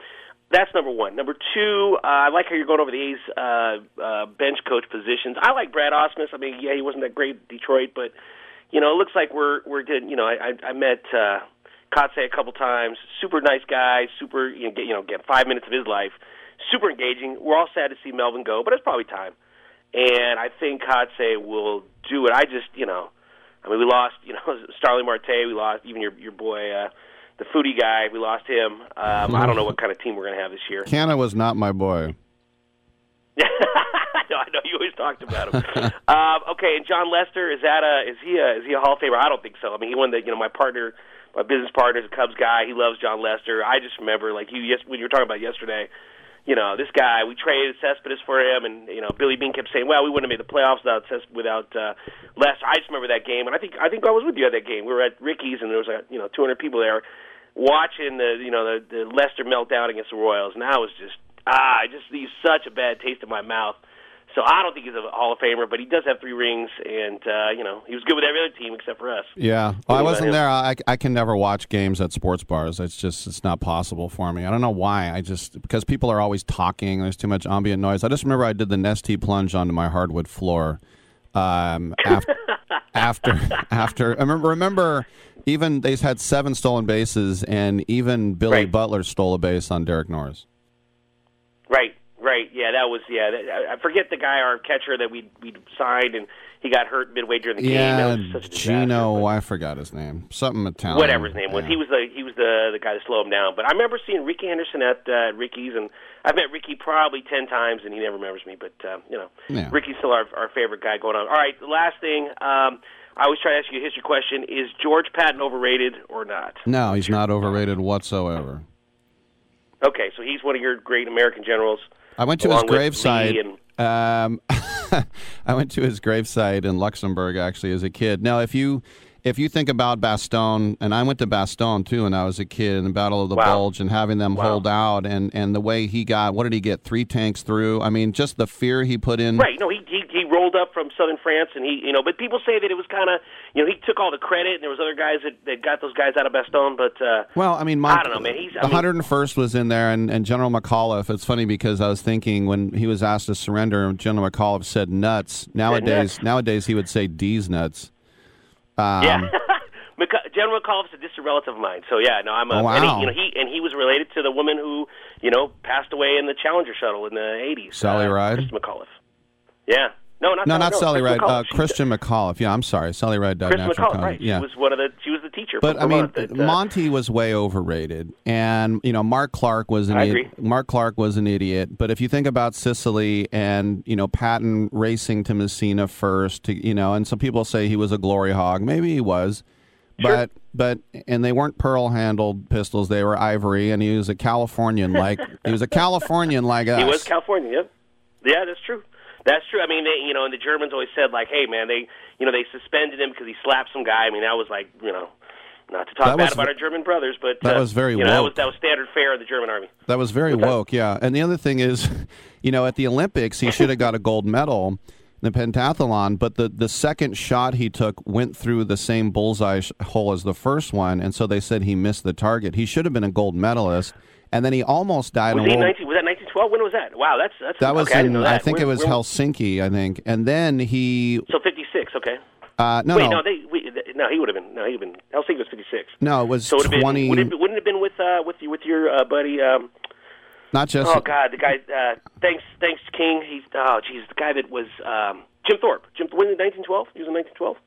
that's number one. Number two, uh, I like how you're going over the A's uh, uh, bench coach positions. I like Brad Ausmus. I mean, yeah, he wasn't that great at Detroit, but you know, it looks like we're we're good. You know, I I, I met uh, Kotsay a couple times. Super nice guy. Super, you know, get, you know, get five minutes of his life. Super engaging. We're all sad to see Melvin go, but it's probably time. And I think Kotsay will do it. I just, you know, I mean, we lost, you know, Starling Marte. We lost even your your boy, uh, the foodie guy. We lost him. Um, I don't know what kind of team we're going to have this year. Canha was not my boy. no, I know you always talked about him. um, okay, and Jon Lester is that a is he a is he a Hall of Famer? I don't think so. I mean, he won the you know my partner, my business partner is a Cubs guy. He loves Jon Lester. I just remember like you yes when you were talking about yesterday. You know, this guy we traded Cespedes for him, and you know Billy Beane kept saying, "Well, we wouldn't have made the playoffs without Ces- without uh, Lester." I just remember that game, and I think I think I was with you at that game. We were at Ricky's, and there was like you know 200 people there watching the you know the, the Lester meltdown against the Royals, and I was just ah, I just leaves such a bad taste in my mouth. So I don't think he's a Hall of Famer, but he does have three rings, and uh, you know he was good with every other team except for us. Yeah, well, I wasn't there. I, I can never watch games at sports bars. It's just it's not possible for me. I don't know why. I just because people are always talking. There's too much ambient noise. I just remember I did the Nestea plunge onto my hardwood floor. Um, after after after I remember remember even they had seven stolen bases, and even Billy Butler stole a base on Derek Norris. Right, right, yeah, that was yeah. That, I- forget the guy, our catcher that we we signed, and he got hurt midway during the game. Yeah, That was such a disaster. Gino. I forgot his name. Something Italian. whatever his name was. He was the he was the the guy to slow him down. But I remember seeing Rickey Henderson at uh, Ricky's, and I've met Ricky probably ten times, and he never remembers me. But uh, you know, Yeah. Ricky's still our our favorite guy going on. All right, the last thing. Um, I always try to ask you a history question: Is George Patton overrated or not? No, he's not overrated whatsoever. Okay, so he's one of your great American generals. I went to his gravesite. Um, I went to his gravesite in Luxembourg actually as a kid. Now, if you if you think about Bastogne, and I went to Bastogne too, when I was a kid in the Battle of the Wow. Bulge, and having them hold out, and and the way he got, what did he get? Three tanks through. I mean, just the fear he put in. Right. No, he, he up from southern France, and he you know, but people say that it was kind of you know he took all the credit, and there was other guys that, that got those guys out of Bastogne, but uh, Well, I mean, my, I don't know, man. He's the 101st was in there, and, and General McAuliffe. It's funny because I was thinking when he was asked to surrender, General McAuliffe said nuts. Nowadays, nuts. nowadays he would say D's nuts. Um, yeah. General McAuliffe is a distant relative of mine, so yeah, no, I'm a Oh, and wow. he, you know he and he was related to the woman who you know passed away in the Challenger shuttle in the '80s. Sally uh, Ride? Kristen McAuliffe. Yeah. No, not no, Sally, not Sally Kristen Ride. Uh. Christian McAuliffe. Yeah, I'm sorry. Sally Ride died Kristen natural McAuliffe, right? Yeah. She was one of the she was the teacher. But I mean, that, uh, Monty was way overrated, and you know, Mark Clark was an I idiot. Mark Clark was an idiot. But if you think about Sicily and you know Patton racing to Messina first, to, you know, and some people say he was a glory hog. Maybe he was, sure. but but and they weren't pearl handled pistols; they were ivory, and he was a Californian like he was a Californian like us. He was California. Yep. Yeah, that's true. That's true. I mean, they, you know, and the Germans always said like, "Hey, man, they, you know, they suspended him because he slapped some guy." I mean, that was like, you know, not to talk That bad was about our German brothers, but that uh, was very you know, that was that was standard fare of the German army. That was very woke, yeah. And the other thing is, you know, at the Olympics, he should have got a gold medal in the pentathlon, but the, the second shot he took went through the same bullseye hole as the first one, and so they said he missed the target. He should have been a gold medalist, and then he almost died Was in he World 19, was that 1912? When was that? Wow, that's that's That was okay, I in, I that. think Where- it was where- Helsinki, I think. And then he, So 56. Okay. uh, no, Wait, no, no, they, we, no, he would have been. No, he would have been. Helsinki was 56. No, it was so it would 20. Been, would it, wouldn't it have been with uh, with you with your uh, buddy? Um, not just, oh God, the guy. Uh, thanks, thanks, King. He's oh, geez, the guy that was um, Jim Thorpe. Jim, when in 1912? He was in 1912.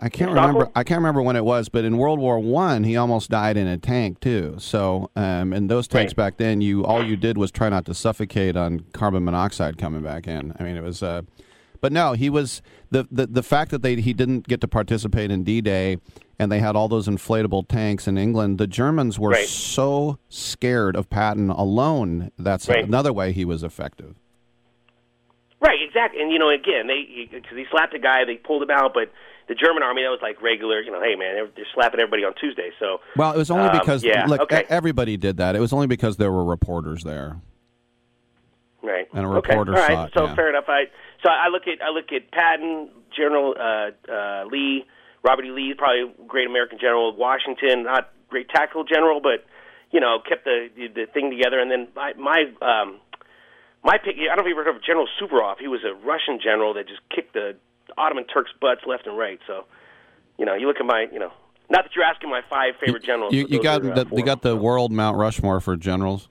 I can't remember. I can't remember when it was, but in World War One, he almost died in a tank too. So, um, and those tanks back then, you all you did was try not to suffocate on carbon monoxide coming back in. I mean, it was. Uh, but no, he was the, the the fact that they he didn't get to participate in D Day, and they had all those inflatable tanks in England. The Germans were Right. so scared of Patton alone. That's Right. another way he was effective. Right, exactly. And you know, again, they because he, slapped a guy, they pulled him out, but the German army that was like regular. You know, hey man, they're, they're slapping everybody on Tuesday. So Well, it was only um, because yeah, look, okay, everybody did that. It was only because there were reporters there. right, and a okay. reporter All right, it, so yeah. fair enough. I so I look at I look at Patton, General uh, uh, Lee, Robert E. Lee, probably great American general. Washington, not great tactical general, but you know kept the the, the thing together. And then my my um, my pick. I don't know if you ever heard of General Suvorov. He was a Russian general that just kicked the Ottoman Turks' butts left and right. So you know, you look at my you know. Not that you're asking my five favorite generals. You, you got are, the, you got the world Mount Rushmore for generals.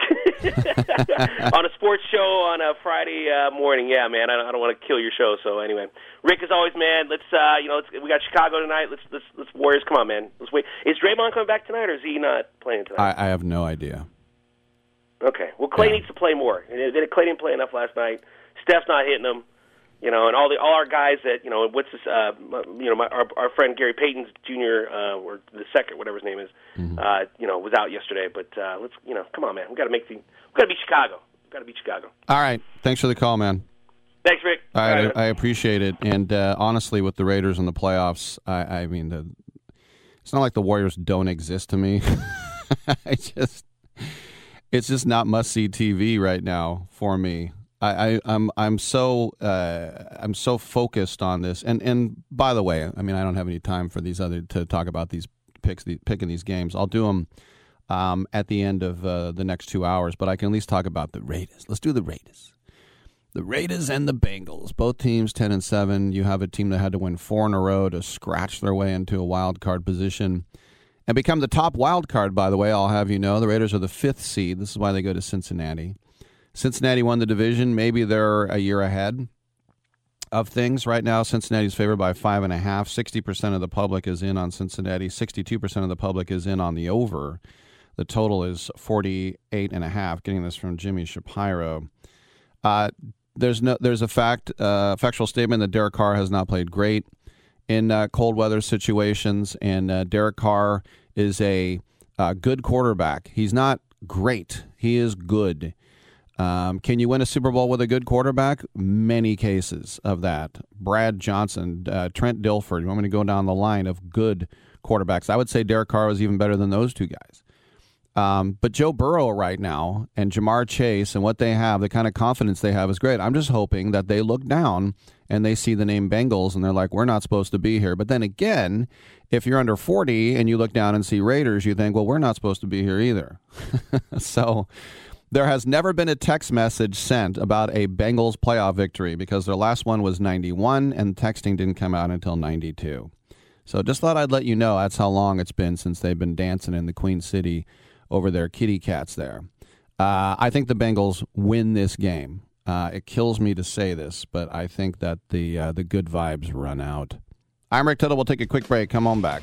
on a sports show on a Friday uh, morning. Yeah, man, I don't, I don't want to kill your show. So anyway, Rick, as always, man. Let's uh, you know, let's, we got Chicago tonight. Let's let's let's Warriors. Come on, man. Let's wait. Is Draymond coming back tonight, or is he not playing tonight? I, I have no idea. Okay. Well, Clay needs to play more. Clay didn't play enough last night. Steph's not hitting him. You know, and all the all our guys that you know, what's this? Uh, you know, my, our our friend Gary Payton Jr. Uh, or the second, whatever his name is. Mm-hmm. Uh, you know, was out yesterday. But uh, let's, you know, come on, man. We got to make the. We got to beat Chicago. We got to beat Chicago. All right. Thanks for the call, man. Thanks, Rick. All right, All right. I, I appreciate it. And uh, honestly, with the Raiders in the playoffs, I, I mean, the, it's not like the Warriors don't exist to me. I just, it's just not must see TV right now for me. I, I, I'm I'm so uh, I'm so focused on this, and and by the way, I mean I don't have any time for these other to talk about these picks, the, picking these games. I'll do them um, at the end of uh, the next two hours, but I can at least talk about the Raiders. Let's do the Raiders. The Raiders and the Bengals, both teams ten and seven. You have a team that had to win four in a row to scratch their way into a wild card position and become the top wild card. By the way, I'll have you know the Raiders are the fifth seed. This is why they go to Cincinnati. Cincinnati won the division. Maybe they're a year ahead of things right now. Cincinnati's favored by five and a half. Sixty percent of the public is in on Cincinnati. Sixty-two percent of the public is in on the over. The total is forty-eight and a half. Getting this from Jimmy Shapiro. Uh, there's no there's a fact uh, factual statement that Derek Carr has not played great in uh, cold weather situations, and uh, Derek Carr is a uh, good quarterback. He's not great. He is good. Um, can you win a Super Bowl with a good quarterback? Many cases of that. Brad Johnson, uh, Trent Dilfer. You want me to go down the line of good quarterbacks? I would say Derek Carr was even better than those two guys. Um, but Joe Burrow right now and Ja'Marr Chase and what they have, the kind of confidence they have is great. I'm just hoping that they look down and they see the name Bengals and they're like, we're not supposed to be here. But then again, if you're under 40 and you look down and see Raiders, you think, well, we're not supposed to be here either. so there has never been a text message sent about a Bengals playoff victory because their last one was 91 and texting didn't come out until 92. So just thought I'd let you know that's how long it's been since they've been dancing in the Queen City over their kitty cats there. Uh, I think the Bengals win this game. Uh, it kills me to say this, but I think that the uh, the good vibes run out. I'm Rick Tittle. We'll take a quick break. Come on back.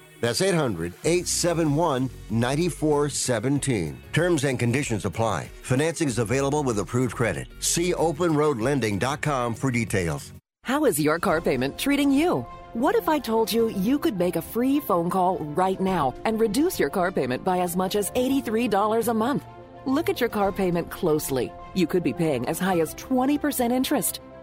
That's 800 871 9417. Terms and conditions apply. Financing is available with approved credit. See openroadlending.com for details. How is your car payment treating you? What if I told you you could make a free phone call right now and reduce your car payment by as much as $83 a month? Look at your car payment closely. You could be paying as high as 20% interest.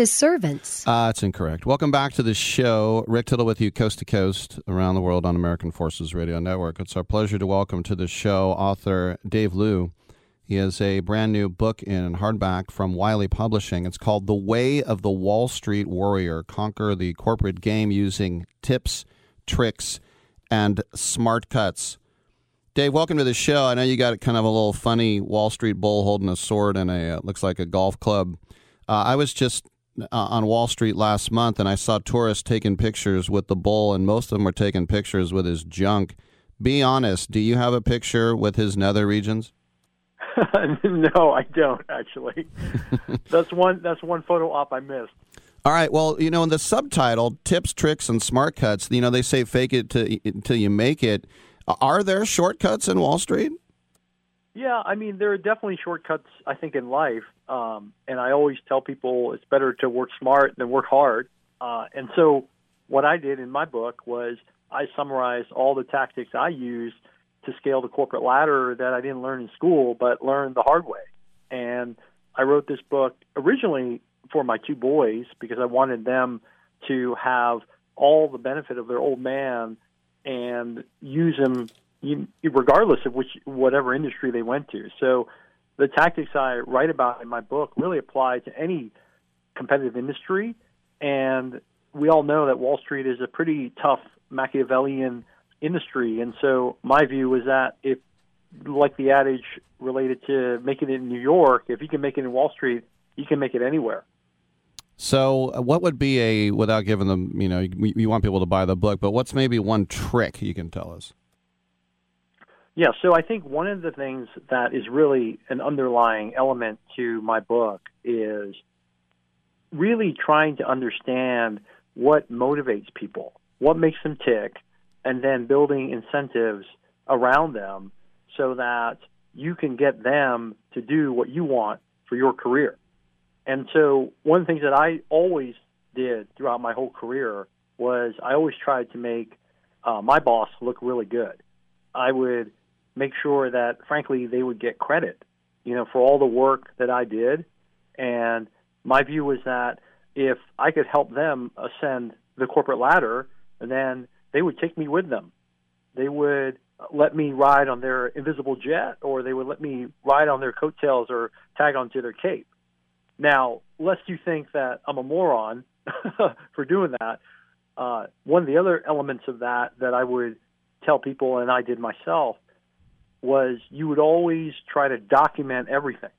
His servants. Uh, that's incorrect. Welcome back to the show. Rick Tittle with you, coast to coast, around the world on American Forces Radio Network. It's our pleasure to welcome to the show author Dave Liu. He has a brand new book in hardback from Wiley Publishing. It's called The Way of the Wall Street Warrior Conquer the Corporate Game Using Tips, Tricks, and Smart Cuts. Dave, welcome to the show. I know you got kind of a little funny Wall Street bull holding a sword and a uh, looks like a golf club. Uh, I was just uh, on Wall Street last month and I saw tourists taking pictures with the bull, and most of them were taking pictures with his junk. Be honest, do you have a picture with his nether regions? no, I don't actually. that's one. That's one photo op I missed. All right. Well, you know, in the subtitle, tips, tricks, and smart cuts, you know, they say fake it to, until you make it. Are there shortcuts in Wall Street? Yeah, I mean there are definitely shortcuts. I think in life, um, and I always tell people it's better to work smart than work hard. Uh, and so, what I did in my book was I summarized all the tactics I used to scale the corporate ladder that I didn't learn in school, but learned the hard way. And I wrote this book originally for my two boys because I wanted them to have all the benefit of their old man and use them you- regardless of which whatever industry they went to. So the tactics I write about in my book really apply to any competitive industry and we all know that Wall Street is a pretty tough Machiavellian industry and so my view is that if like the adage related to making it in New York, if you can make it in Wall Street, you can make it anywhere. So, uh, what would be a without giving them, you know, you, you want people to buy the book, but what's maybe one trick you can tell us? Yeah, so I think one of the things that is really an underlying element to my book is really trying to understand what motivates people, what makes them tick, and then building incentives around them so that you can get them to do what you want for your career. And so, one of the things that I always did throughout my whole career was I always tried to make uh, my boss look really good. I would make sure that, frankly, they would get credit, you know, for all the work that I did. And my view was that if I could help them ascend the corporate ladder, then they would take me with them. They would let me ride on their invisible jet, or they would let me ride on their coattails or tag onto their cape. Now, lest you think that I'm a moron for doing that, uh, one of the other elements of that that I would tell people, and I did myself, was you would always try to document everything.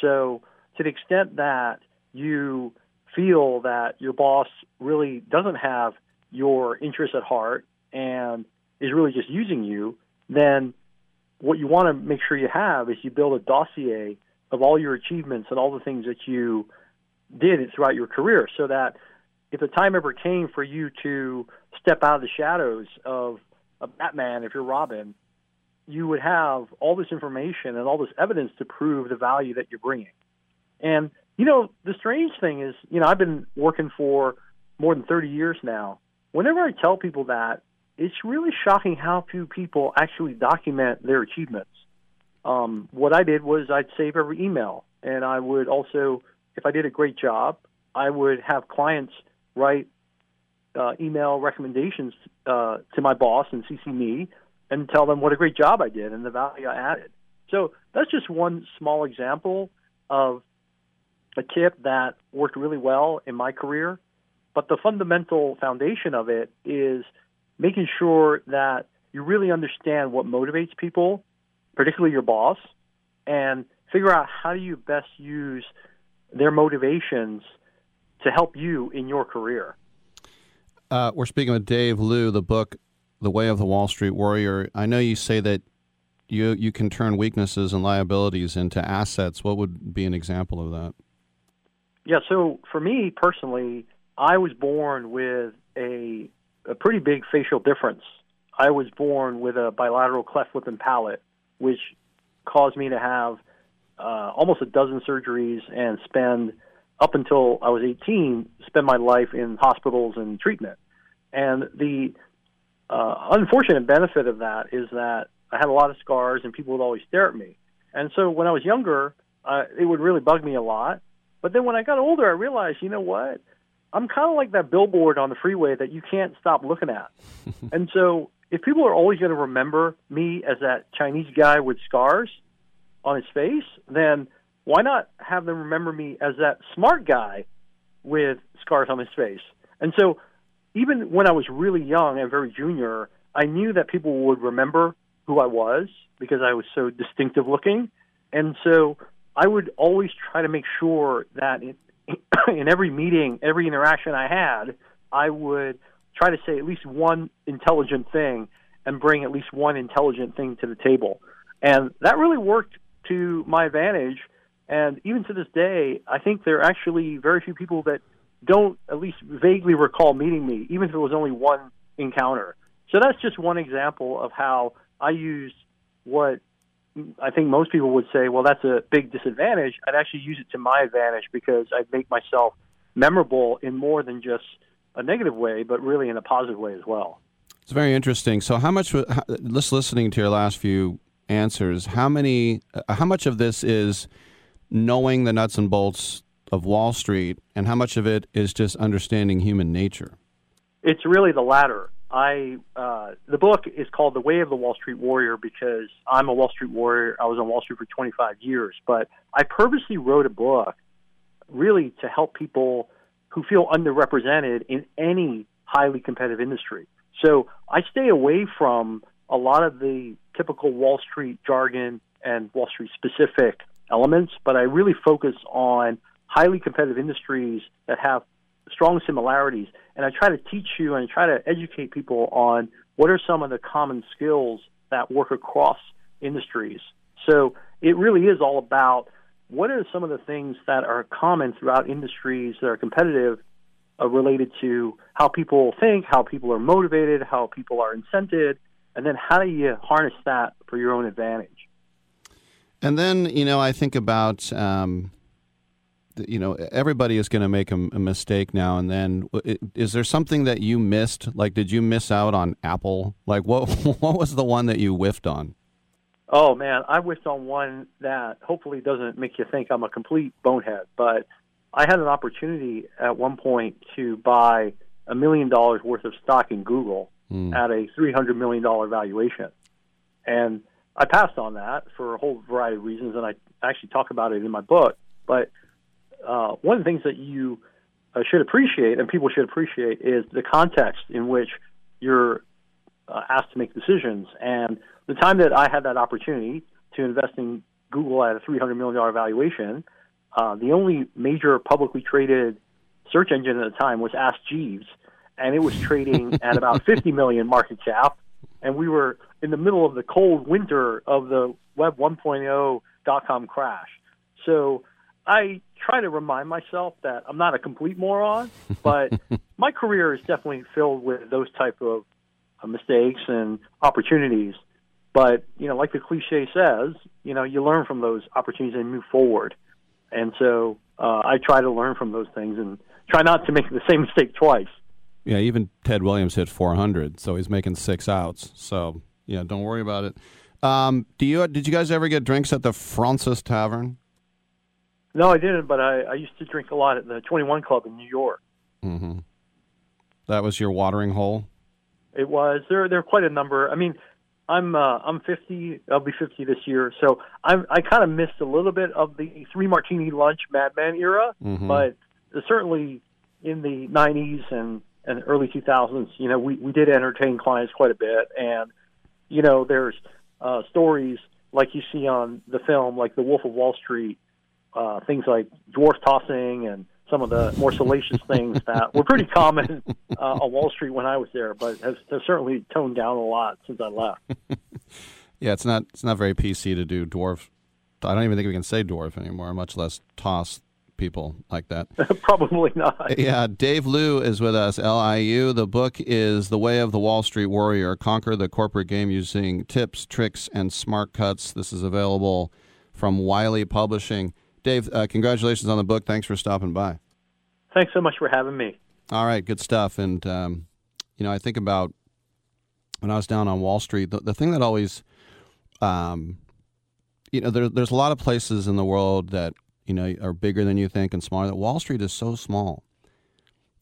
So, to the extent that you feel that your boss really doesn't have your interests at heart and is really just using you, then what you want to make sure you have is you build a dossier of all your achievements and all the things that you did throughout your career so that if the time ever came for you to step out of the shadows of a Batman, if you're Robin, you would have all this information and all this evidence to prove the value that you're bringing. And, you know, the strange thing is, you know, I've been working for more than 30 years now. Whenever I tell people that, it's really shocking how few people actually document their achievements. Um, what I did was I'd save every email, and I would also, if I did a great job, I would have clients write uh, email recommendations uh, to my boss and CC me and tell them what a great job I did and the value I added. So that's just one small example of a tip that worked really well in my career. But the fundamental foundation of it is making sure that you really understand what motivates people, particularly your boss, and figure out how do you best use their motivations to help you in your career. Uh, we're speaking with Dave Liu, the book "The Way of the Wall Street Warrior." I know you say that you you can turn weaknesses and liabilities into assets. What would be an example of that? Yeah, so for me personally, I was born with a a pretty big facial difference. I was born with a bilateral cleft lip and palate, which caused me to have uh, almost a dozen surgeries and spend up until I was 18, spend my life in hospitals and treatment. And the uh, unfortunate benefit of that is that I had a lot of scars and people would always stare at me. And so when I was younger, uh, it would really bug me a lot. But then when I got older, I realized, you know what? I'm kind of like that billboard on the freeway that you can't stop looking at. and so if people are always going to remember me as that Chinese guy with scars on his face, then why not have them remember me as that smart guy with scars on his face? And so even when I was really young and very junior, I knew that people would remember who I was because I was so distinctive looking. And so I would always try to make sure that in, in every meeting, every interaction I had, I would try to say at least one intelligent thing and bring at least one intelligent thing to the table. And that really worked to my advantage and even to this day, I think there are actually very few people that don't at least vaguely recall meeting me, even if it was only one encounter. So that's just one example of how I used what I think most people would say, well, that's a big disadvantage. I'd actually use it to my advantage because I'd make myself memorable in more than just a negative way, but really in a positive way as well. It's very interesting. So, how much, just listening to your last few answers, how many, uh, how much of this is knowing the nuts and bolts of Wall Street, and how much of it is just understanding human nature? It's really the latter. I uh, the book is called The Way of the Wall Street Warrior because I'm a Wall Street warrior. I was on Wall Street for 25 years, but I purposely wrote a book really to help people who feel underrepresented in any highly competitive industry. So I stay away from a lot of the typical Wall Street jargon and Wall Street specific elements, but I really focus on highly competitive industries that have strong similarities. And I try to teach you and try to educate people on what are some of the common skills that work across industries. So it really is all about what are some of the things that are common throughout industries that are competitive uh, related to how people think, how people are motivated, how people are incented, and then how do you harness that for your own advantage? And then, you know, I think about, um, you know, everybody is going to make a, a, mistake now and then. Is there something that you missed? Like, did you miss out on Apple? Like, what what was the one that you whiffed on? Oh man, I whiffed on one that hopefully doesn't make you think I'm a complete bonehead. But I had an opportunity at one point to buy a million dollars worth of stock in Google mm. at a three hundred million dollar valuation, and I passed on that for a whole variety of reasons, and I actually talk about it in my book. But uh, one of the things that you uh, should appreciate, and people should appreciate, is the context in which you're uh, asked to make decisions. And the time that I had that opportunity to invest in Google at a $300 million valuation, uh, the only major publicly traded search engine at the time was Ask Jeeves, and it was trading at about 50 million market cap and we were in the middle of the cold winter of the Web 1.0 dot com crash. So I try to remind myself that I'm not a complete moron, but my career is definitely filled with those type of uh, mistakes and opportunities. But you know, like the cliche says, you know, you learn from those opportunities and move forward. And so uh, I try to learn from those things and try not to make the same mistake twice. Yeah, even Ted Williams hit 400, so he's making six outs. So yeah, don't worry about it. Um, do you did you guys ever get drinks at the Fraunces Tavern? No, I didn't, but I, I used to drink a lot at the 21 Club in New York. Mm-hmm. That was your watering hole. It was there. There are quite a number. I mean, I'm uh, I'm 50. I'll be 50 this year, so I'm I kind of missed a little bit of the three martini lunch Mad Men era, Mhm. but certainly in the 90s and and early 2000s, you know, we we did entertain clients quite a bit, and you know, there's uh, stories like you see on the film, like The Wolf of Wall Street, uh, things like dwarf tossing and some of the more salacious things that were pretty common uh, on Wall Street when I was there, but has, has certainly toned down a lot since I left. Yeah, it's not it's not very PC to do dwarf. I don't even think we can say dwarf anymore, much less toss people like that. Probably not. Yeah, Dave Liu is with us, LIU. The book is The Way of the Wall Street Warrior Conquer the Corporate Game Using Tips, Tricks, and Smart Cuts. This is available from Wiley Publishing. Dave, uh, congratulations on the book. Thanks for stopping by. Thanks so much for having me. All right, good stuff. And, um, you know, I think about when I was down on Wall Street, the, the thing that always, um, you know, there, there's a lot of places in the world that, you know, are bigger than you think and smaller. That Wall Street is so small.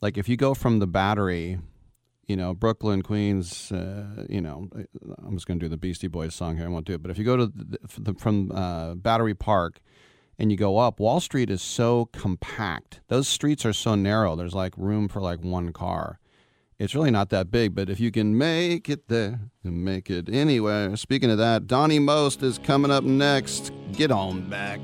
Like if you go from the Battery, you know, Brooklyn, Queens, uh, you know, I'm just going to do the Beastie Boys song here. I won't do it. But if you go to the, from uh, Battery Park and you go up, Wall Street is so compact. Those streets are so narrow. There's like room for like one car. It's really not that big, but if you can make it there, make it anywhere. Speaking of that, Donny Most is coming up next. Get on back.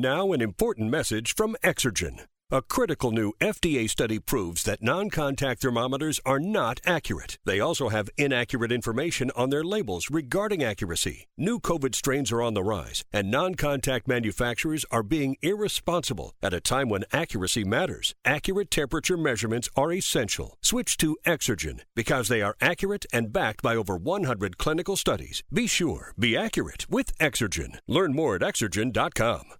Now, an important message from Exergen. A critical new FDA study proves that non contact thermometers are not accurate. They also have inaccurate information on their labels regarding accuracy. New COVID strains are on the rise, and non contact manufacturers are being irresponsible at a time when accuracy matters. Accurate temperature measurements are essential. Switch to Exergen because they are accurate and backed by over 100 clinical studies. Be sure, be accurate with Exergen. Learn more at exergen.com.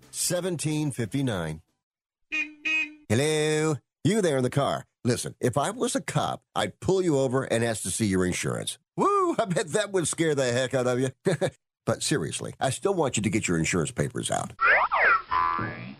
1759. Hello? You there in the car. Listen, if I was a cop, I'd pull you over and ask to see your insurance. Woo! I bet that would scare the heck out of you. but seriously, I still want you to get your insurance papers out.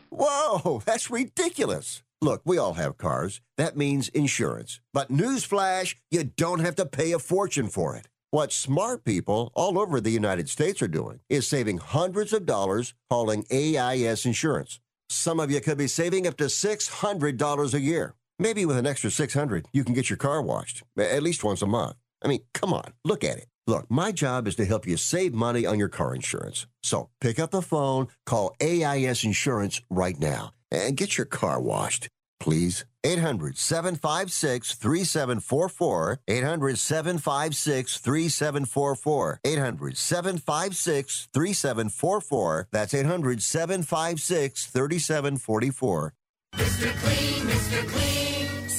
Whoa, that's ridiculous. Look, we all have cars. That means insurance. But newsflash, you don't have to pay a fortune for it. What smart people all over the United States are doing is saving hundreds of dollars calling AIS Insurance. Some of you could be saving up to $600 a year. Maybe with an extra 600, you can get your car washed at least once a month. I mean, come on, look at it. Look, my job is to help you save money on your car insurance. So pick up the phone, call AIS Insurance right now, and get your car washed. Please. 800 756 3744. 800 756 3744. 800 756 3744. That's 800 756 3744. Mr. Clean, Mr. Clean.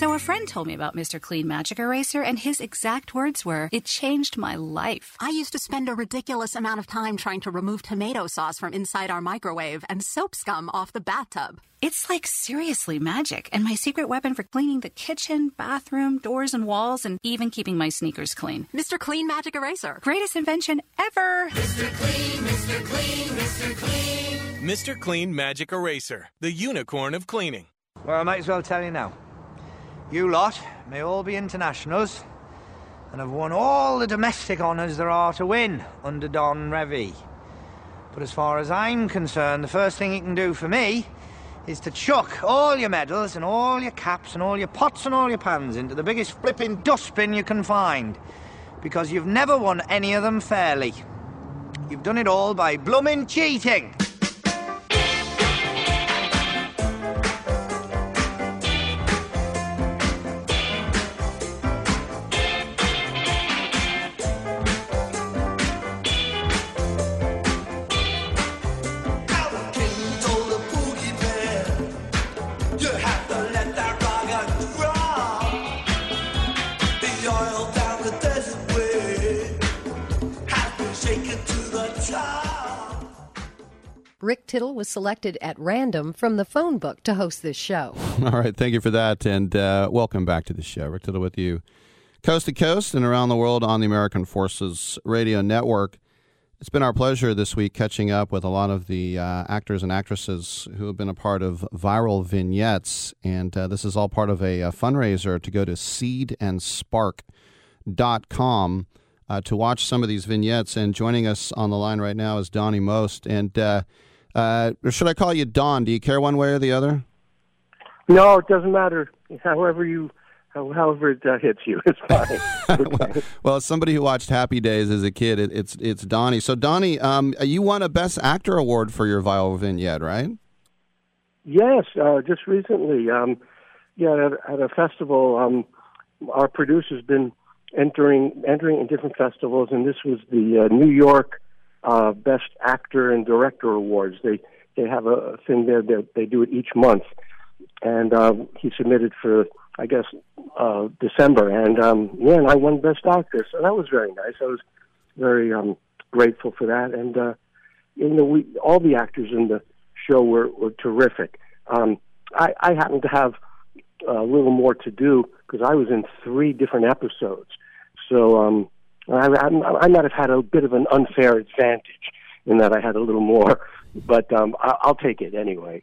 So, a friend told me about Mr. Clean Magic Eraser, and his exact words were, It changed my life. I used to spend a ridiculous amount of time trying to remove tomato sauce from inside our microwave and soap scum off the bathtub. It's like seriously magic, and my secret weapon for cleaning the kitchen, bathroom, doors, and walls, and even keeping my sneakers clean. Mr. Clean Magic Eraser. Greatest invention ever! Mr. Clean, Mr. Clean, Mr. Clean. Mr. Clean Magic Eraser, the unicorn of cleaning. Well, I might as well tell you now. You lot may all be internationals and have won all the domestic honours there are to win under Don Revie. But as far as I'm concerned, the first thing you can do for me is to chuck all your medals and all your caps and all your pots and all your pans into the biggest flipping dustbin you can find. Because you've never won any of them fairly. You've done it all by blooming cheating. Rick Tittle was selected at random from the phone book to host this show. All right, thank you for that, and uh, welcome back to the show. Rick Tittle with you, coast to coast and around the world on the American Forces Radio Network. It's been our pleasure this week catching up with a lot of the uh, actors and actresses who have been a part of viral vignettes, and uh, this is all part of a, a fundraiser to go to seedandspark.com uh, to watch some of these vignettes. And joining us on the line right now is Donny Most, and uh, or should I call you Don? Do you care one way or the other? No, it doesn't matter. However you, however it uh, hits you, it's fine. well, well, as somebody who watched Happy Days as a kid, it, it's it's Donny. So Donny, um, you won a Best Actor award for your viral vignette, right? Yes, uh, just recently. Um, yeah, at, at a festival, um, our producer's been entering entering in different festivals, and this was the uh, New York uh, Best Actor and Director Awards. They they have a thing there that they do it each month, and um, he submitted for I guess uh, December, and um, yeah, and I won Best Actor, so that was very nice. I was very um, grateful for that, and uh, you know, we all the actors in the show were were terrific. Um, I, I happened to have a little more to do because I was in three different episodes. So um, I, I, I might have had a bit of an unfair advantage in that I had a little more, but um, I, I'll take it anyway.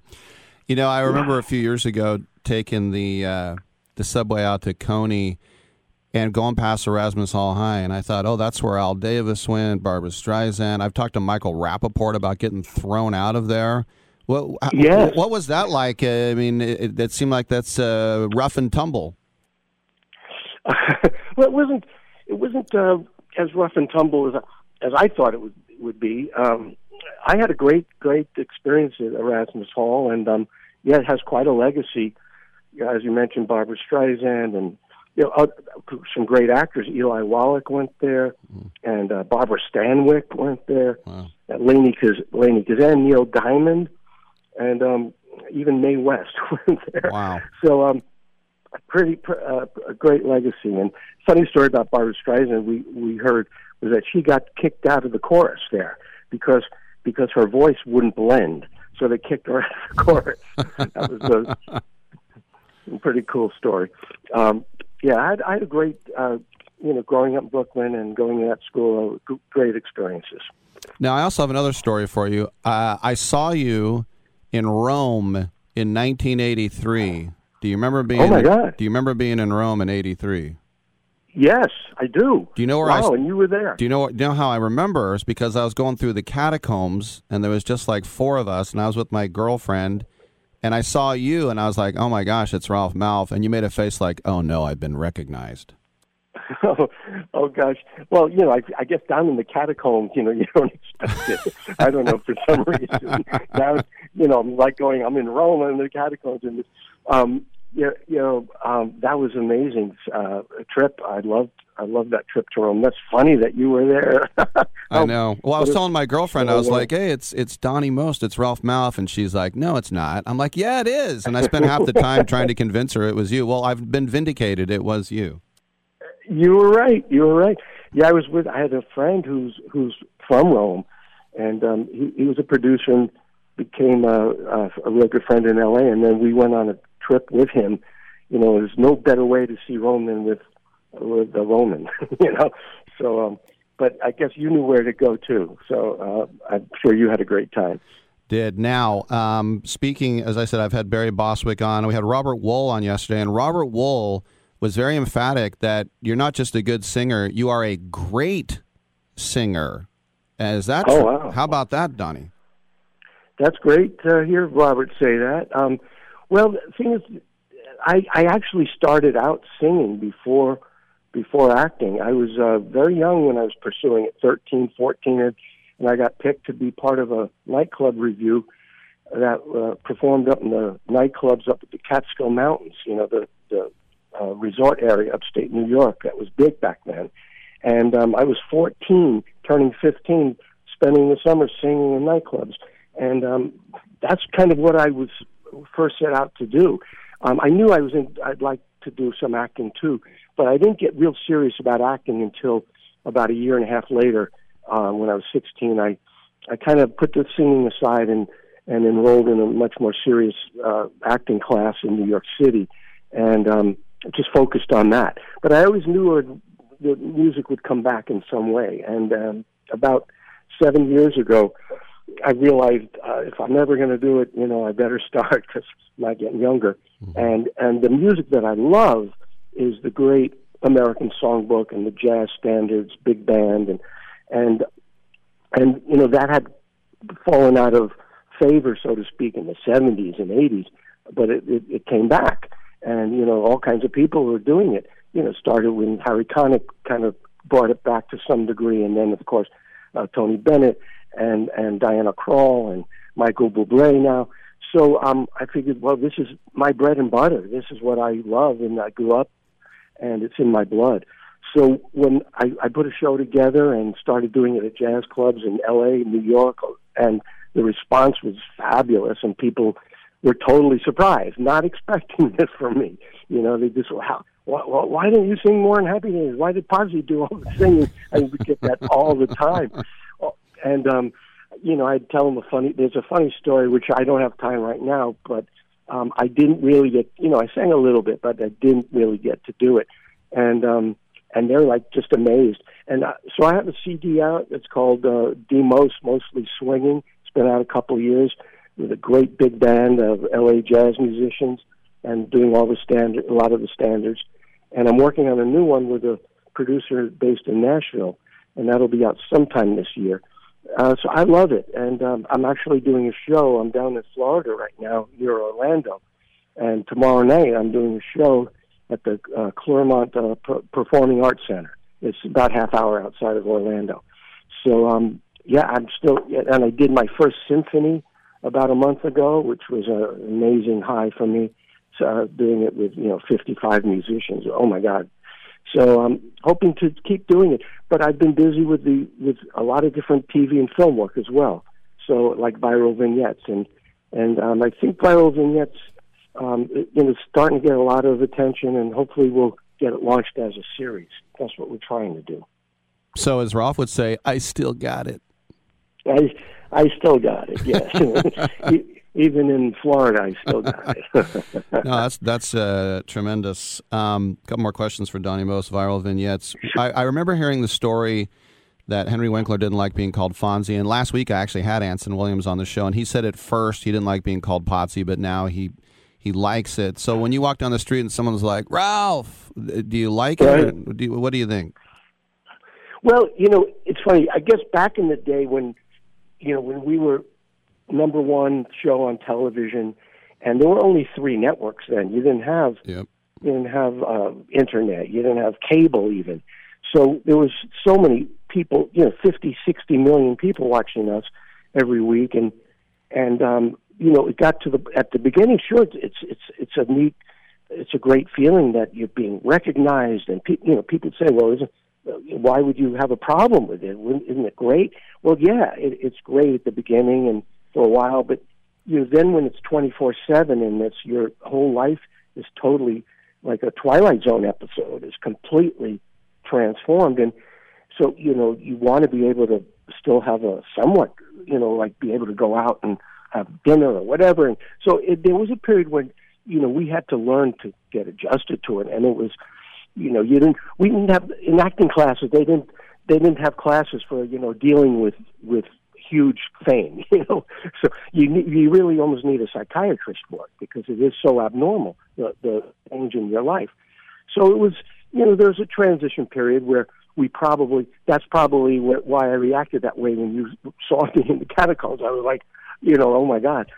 you know, I remember a few years ago taking the uh, the subway out to Coney and going past Erasmus Hall High, and I thought, oh, that's where Al Davis went, Barbra Streisand. I've talked to Michael Rapaport about getting thrown out of there. What, yes. what was that like? Uh, I mean, it, it, seemed like that's uh, rough and tumble. well, it wasn't. It wasn't uh, as rough and tumble as as I thought it would would be. Um, I had a great, great experience at Erasmus Hall, and um, yeah, it has quite a legacy. As you mentioned, Barbra Streisand and you know, uh, some great actors. Eli Wallach went there, mm. and uh, Barbara Stanwyck went there. Wow. Uh, Lainie Lainie Kazan, Neil Diamond, and um, even Mae West went there. Wow! So um, pretty uh, a great legacy. And funny story about Barbra Streisand we we heard was that she got kicked out of the chorus there because because her voice wouldn't blend, so they kicked her out of the chorus. that was a, a pretty cool story. Um, yeah, I had, I had a great uh, you know growing up in Brooklyn and going to that school. Uh, great experiences. Now I also have another story for you. Uh, I saw you in Rome in 1983 do you remember being? Oh my God! Do you remember being in Rome in '83? Yes, I do. Do you know where wow, I? and you were there. Do you know? Do you know how I remember? It's because I was going through the catacombs, and there was just like four of us, and I was with my girlfriend, and I saw you, and I was like, "Oh my gosh, it's Ralph Malph," and you made a face like, "Oh no, I've been recognized." oh, oh gosh. Well, you know, I, I guess down in the catacombs, you know, you don't expect it. I don't know for some reason. now, you know, I'm like going, I'm in Rome in the catacombs, and this um, you, you know, um, that was amazing uh, trip. I loved, I loved that trip to Rome. That's funny that you were there. I know. Well, I was telling my girlfriend, I Oh, was like, "Hey, it's it's Donny Most, it's Ralph Malph," and she's like, "No, it's not." I'm like, "Yeah, it is." And I spent half the time trying to convince her it was you. Well, I've been vindicated. It was you. You were right. You were right. Yeah, I was with. I had a friend who's who's from Rome, and um, he, he was a producer and became a, a, a real good friend in L.A. And then we went on a trip with him. You know, there's no better way to see Rome than with with a Roman. you know, so. um But I guess you knew where to go too. So uh, I'm sure you had a great time. Did now. Um, speaking, as I said, I've had Barry Bostwick on. We had Robert Wuhl on yesterday, and Robert Wuhl was very emphatic that you're not just a good singer; you are a great singer. Is that? Oh, true? wow. How about that, Donny? That's great to hear Robert say that. Um, well, the thing is, I, I actually started out singing before before acting. I was uh, very young when I was pursuing it, 13, 14, and, I got picked to be part of a nightclub review that uh, performed up in the nightclubs up at the Catskill Mountains, you know, the, the uh, resort area upstate New York. That was big back then. And um, I was 14, turning 15, spending the summer singing in nightclubs. And um, that's kind of what I was first set out to do. Um, I knew I was in, I'd like to do some acting too, but I didn't get real serious about acting until about a year and a half later. Uh, when I was 16, I I kind of put the singing aside and and enrolled in a much more serious uh, acting class in New York City, and um, just focused on that. But I always knew it, the music would come back in some way. And um, about seven years ago, I realized uh, if I'm ever going to do it, you know, I better start because I'm not getting younger. And and the music that I love is the great American songbook and the jazz standards, big band, and and and you know that had fallen out of favor, so to speak, in the 70s and 80s, but it, it, it came back, and you know all kinds of people were doing it. You know, started when Harry Connick kind of brought it back to some degree, and then of course uh, Tony Bennett and and Diana Krall and Michael Bublé now. So um, I figured, well, this is my bread and butter. This is what I love, and I grew up, and it's in my blood. So when I, I put a show together and started doing it at jazz clubs in L.A., New York, and the response was fabulous, and people were totally surprised, not expecting this from me. You know, they just, how, why, why, didn't you sing more in Happy Days? Why did Potsy do all the singing? I would get that all the time. And, um, you know, I'd tell them a funny, there's a funny story, which I don't have time right now, but um, I didn't really get, you know, I sang a little bit, but I didn't really get to do it. And, um, and they're like just amazed. And uh, so I have a CD out. It's called uh, Demos, mostly swinging. It's been out a couple of years with a great big band of LA jazz musicians and doing all the standard, a lot of the standards. And I'm working on a new one with a producer based in Nashville, and that'll be out sometime this year. Uh, so I love it, and um, I'm actually doing a show. I'm down in Florida right now, near Orlando, and tomorrow night I'm doing a show at the uh, Clermont uh, P- Performing Arts Center. It's about half hour outside of Orlando. So um, yeah, I'm still, and I did my first symphony about a month ago, which was an amazing high for me. So, uh, doing it with you know 55 musicians. Oh my God! So I'm hoping to keep doing it, but I've been busy with the with a lot of different TV and film work as well. So like viral vignettes and and um, I think viral vignettes um, it, you know starting to get a lot of attention, and hopefully we'll get it launched as a series. That's what we're trying to do. So, as Ralph would say, I still got it. I I still got it. Yes, even in Florida, I still die. no, that's that's uh, tremendous. A um, couple more questions for Donny Most viral vignettes. I, I remember hearing the story that Henry Winkler didn't like being called Fonzie, and last week I actually had Anson Williams on the show, and he said at first he didn't like being called Potsy, but now he he likes it. So when you walk down the street and someone's like Ralph, do you like it? Do you, what do you think? Well, you know, it's funny. I guess back in the day when, you know, when we were number one show on television, and there were only three networks then. You didn't have, yep. you didn't have uh, internet. You didn't have cable even. So there was so many people, you know, 50, 60 million people watching us every week, and and um, you know, it got to the at the beginning. Sure, it's it's it's a neat, it's a great feeling that you're being recognized, and pe- you know, people say, well, isn't why would you have a problem with it? Isn't it great? Well, yeah, it, it's great at the beginning and for a while, but you know, then when it's twenty four seven and it's your whole life is totally like a Twilight Zone episode is completely transformed, and so you know you want to be able to still have a somewhat you know like be able to go out and have dinner or whatever, and so it, there was a period when you know we had to learn to get adjusted to it, and it was you know you didn't we didn't have in acting classes they didn't they didn't have classes for you know dealing with with huge fame you know? So you ne- you really almost need a psychiatrist for it because it is so abnormal the the change in your life. So it was you know there's a transition period where we probably that's probably wh- why I reacted that way when you saw me in the catacombs. I was like you know oh my god.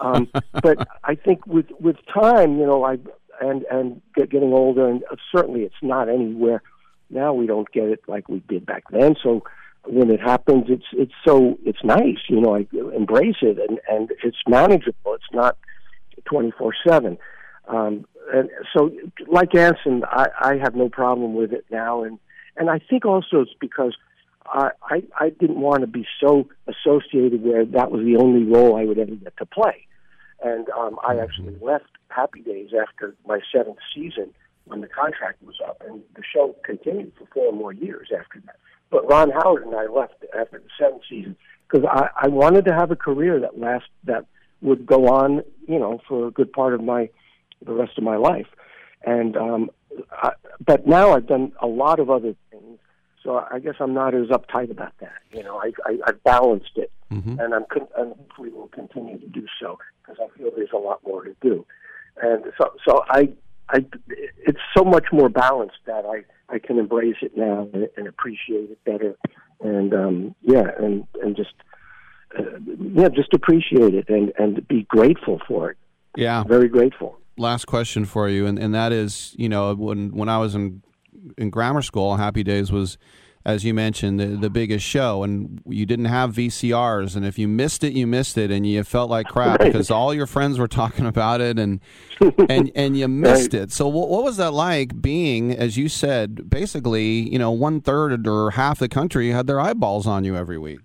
Um but I think with with time you know I and and get, getting older and certainly it's not anywhere. Now we don't get it like we did back then. So when it happens it's it's so it's nice you know i embrace it and and it's manageable. It's not 24 7 um and so like anson i i have no problem with it now and and i think also it's because i i i didn't want to be so associated where that was the only role i would ever get to play. And um i actually left happy days after my seventh season when the contract was up and the show continued for four more years after that but Ron Howard and I left after the seventh season because I, I wanted to have a career that last that would go on, you know, for a good part of my the rest of my life. And um, I, but now I've done a lot of other things, so I guess I'm not as uptight about that. You know, I, I I've balanced it, Mm-hmm. and I'm con- and hopefully will continue to do so because I feel there's a lot more to do. And so so I I it's so much more balanced that I I can embrace it now and, and appreciate it better, and um, yeah, and and just uh, yeah, just appreciate it and and be grateful for it. Yeah. Very grateful. Last question for you, and, and that is, you know, when when I was in in grammar school, Happy Days was, as you mentioned, the, the biggest show, and you didn't have VCRs, and if you missed it, you missed it, and you felt like crap Right. because all your friends were talking about it, and and and you missed it. So what, what was that like being, as you said, basically, you know, one third or half the country had their eyeballs on you every week.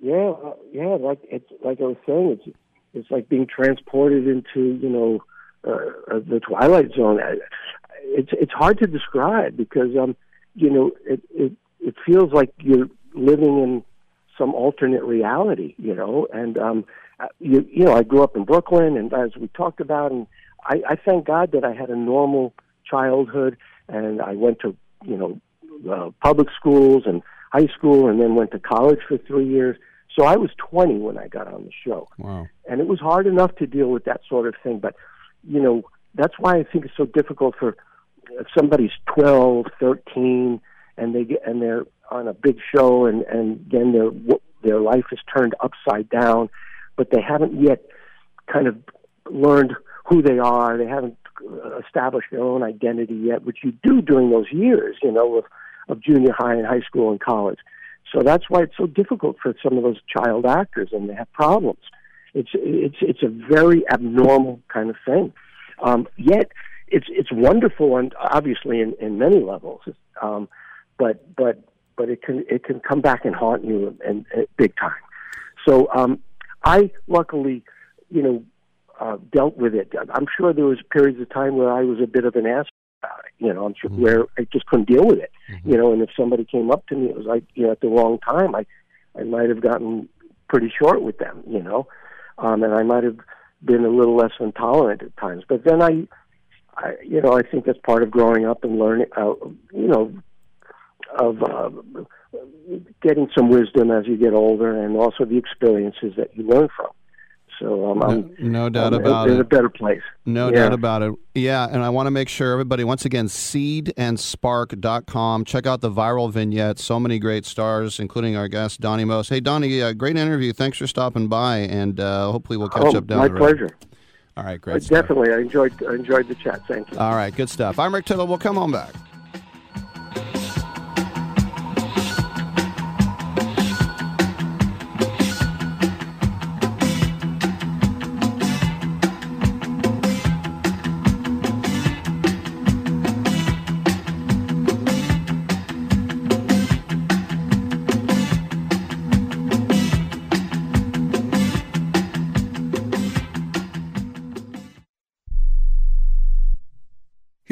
Yeah, uh, yeah, like it's like I was saying, it's it's like being transported into you know uh, uh, the twilight zone. I- It's it's hard to describe because um you know it it it feels like you're living in some alternate reality, you know, and um you you know I grew up in Brooklyn, and as we talked about, and I, I thank God that I had a normal childhood, and I went to you know uh, public schools and high school, and then went to college for three years. So I was 20 when I got on the show, Wow. and it was hard enough to deal with that sort of thing. But you know that's why I think it's so difficult for if somebody's 12, 13, and they get and they're on a big show, and and then their their life is turned upside down, but they haven't yet kind of learned who they are. They haven't established their own identity yet, which you do during those years, you know, of, of junior high and high school and college. So that's why it's so difficult for some of those child actors, and they have problems. It's it's it's a very abnormal kind of thing. Um, yet it's it's wonderful, and obviously in, in many levels. Um, but but but it can it can come back and haunt you and, and big time. So um, I luckily, you know, uh, dealt with it. I'm sure there was periods of time where I was a bit of an ass about it. You know, I'm sure where I just couldn't deal with it. You know, and if somebody came up to me, it was like you know at the wrong time. I I might have gotten pretty short with them. You know, um, and I might have been a little less intolerant at times. But then I, I you know, I think that's part of growing up and learning. Uh, you know, of uh, getting some wisdom as you get older, and also the experiences that you learn from. So um, I'm No doubt I'm about in it. a better place. No Yeah. doubt about it. Yeah, and I want to make sure everybody, once again, seedandspark.com. Check out the viral vignette. So many great stars, including our guest, Donny Most. Hey, Donny, uh, great interview. Thanks for stopping by, and uh, hopefully we'll catch Oh, up down my the road. pleasure. All right, Uh, great stuff. definitely, I enjoyed I enjoyed the chat. Thank you. All right, good stuff. I'm Rick Tittle. We'll come on back.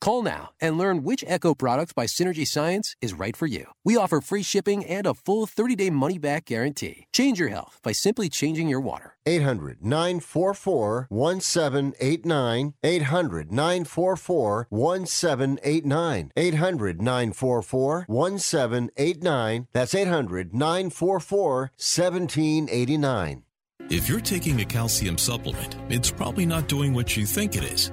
Call now and learn which Echo product by Synergy Science is right for you. We offer free shipping and a full 30 day money back guarantee. Change your health by simply changing your water. 800 944 1789. 800 944 1789. 800 944 1789. That's 800 944 1789. If you're taking a calcium supplement, it's probably not doing what you think it is.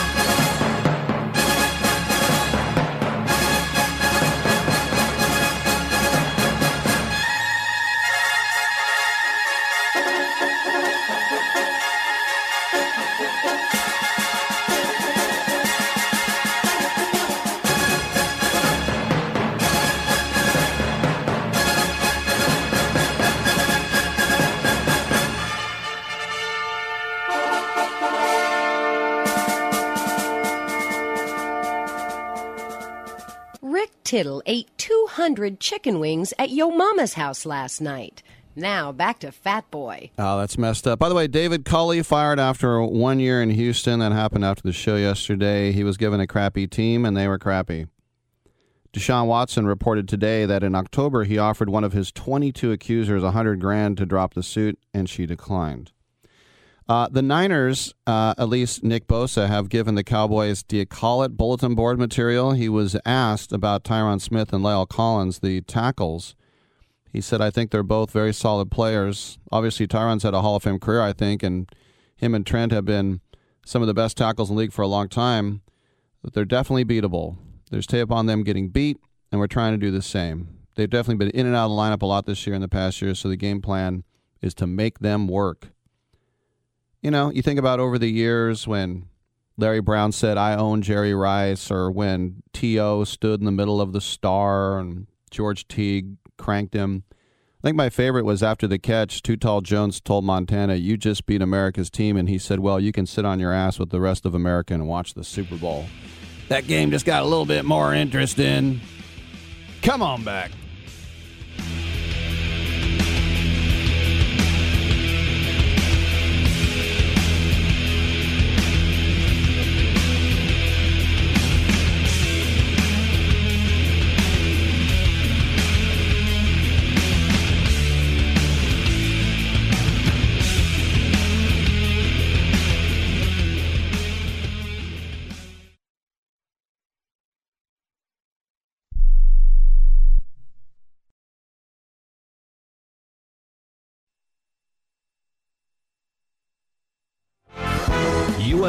Tittle ate 200 chicken wings at Yo Mama's house last night. Now back to Fat Boy. Oh, that's messed up. By the way, David Culley fired after one year in Houston. That happened after the show yesterday. He was given a crappy team, and they were crappy. Deshaun Watson reported today that in October he offered one of his 22 accusers 100 grand to drop the suit, and she declined. Uh, the Niners, uh, at least Nick Bosa, have given the Cowboys, do you call it bulletin board material? He was asked about Tyron Smith and La'el Collins, the tackles. He said, I think they're both very solid players. Obviously, Tyron's had a Hall of Fame career, I think, and him and Trent have been some of the best tackles in the league for a long time. But they're definitely beatable. There's tape on them getting beat, and we're trying to do the same. They've definitely been in and out of the lineup a lot this year and the past year, so the game plan is to make them work. You know, you think about over the years when Larry Brown said, I own Jerry Rice, or when T.O. stood in the middle of the star and George Teague cranked him. I think my favorite was after the catch, Too Tall Jones told Montana, You just beat America's team. And he said, Well, you can sit on your ass with the rest of America and watch the Super Bowl. That game just got a little bit more interesting. Come on back.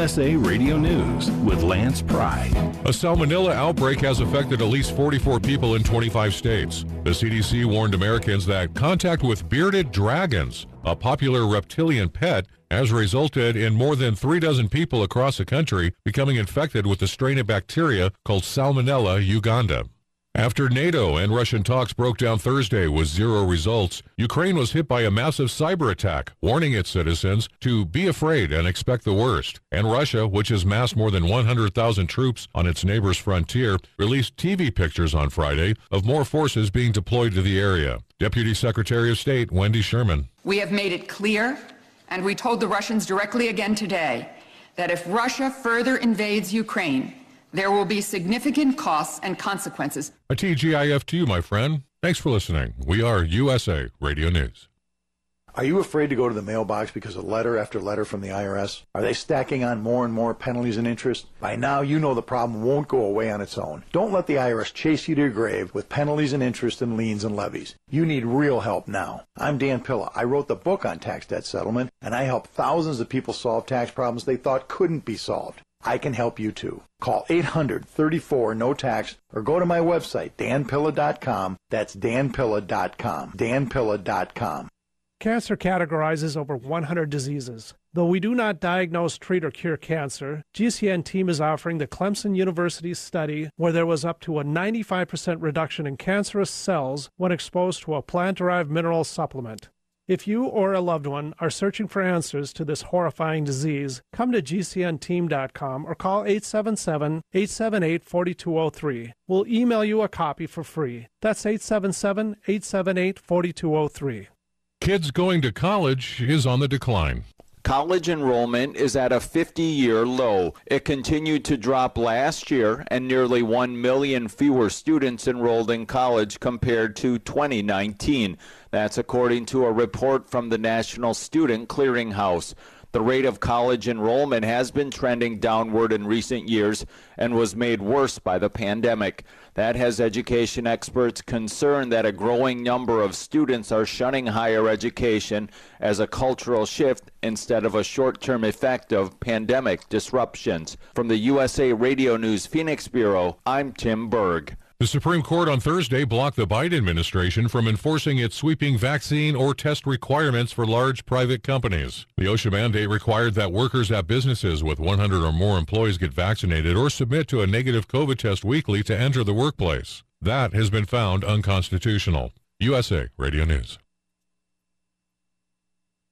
USA Radio News with Lance Pry. A salmonella outbreak has affected at least 44 people in 25 states. The CDC warned Americans that contact with bearded dragons, a popular reptilian pet, has resulted in more than three dozen people across the country becoming infected with the strain of bacteria called Salmonella uganda. After NATO and Russian talks broke down Thursday with zero results, Ukraine was hit by a massive cyber attack, warning its citizens to be afraid and expect the worst. And Russia, which has massed more than 100,000 troops on its neighbor's frontier, released TV pictures on Friday of more forces being deployed to the area. Deputy Secretary of State Wendy Sherman. We have made it clear, and we told the Russians directly again today, that if Russia further invades Ukraine, there will be significant costs and consequences. A TGIF to you, my friend. Thanks for listening. We are USA Radio News. Are you afraid to go to the mailbox because of letter after letter from the IRS? Are they stacking on more and more penalties and interest? By now, you know the problem won't go away on its own. Don't let the IRS chase you to your grave with penalties and interest and liens and levies. You need real help now. I'm Dan Pilla. I wrote the book on tax debt settlement, and I help thousands of people solve tax problems they thought couldn't be solved. I can help you too. Call 800 34 no tax or go to my website danpilla.com. That's danpilla.com. danpilla.com. Cancer categorizes over 100 diseases. Though we do not diagnose, treat, or cure cancer, GCN team is offering the Clemson University study where there was up to a 95% reduction in cancerous cells when exposed to a plant derived mineral supplement. If you or a loved one are searching for answers to this horrifying disease, come to GCNteam.com or call 877 878 4203. We'll email you a copy for free. That's 877 878 4203. Kids going to college is on the decline. College enrollment is at a 50 year low. It continued to drop last year, and nearly 1 million fewer students enrolled in college compared to 2019. That's according to a report from the National Student Clearinghouse. The rate of college enrollment has been trending downward in recent years and was made worse by the pandemic. That has education experts concerned that a growing number of students are shunning higher education as a cultural shift instead of a short term effect of pandemic disruptions. From the USA Radio News Phoenix Bureau, I'm Tim Berg. The Supreme Court on Thursday blocked the Biden administration from enforcing its sweeping vaccine or test requirements for large private companies. The OSHA mandate required that workers at businesses with 100 or more employees get vaccinated or submit to a negative COVID test weekly to enter the workplace. That has been found unconstitutional. USA Radio News.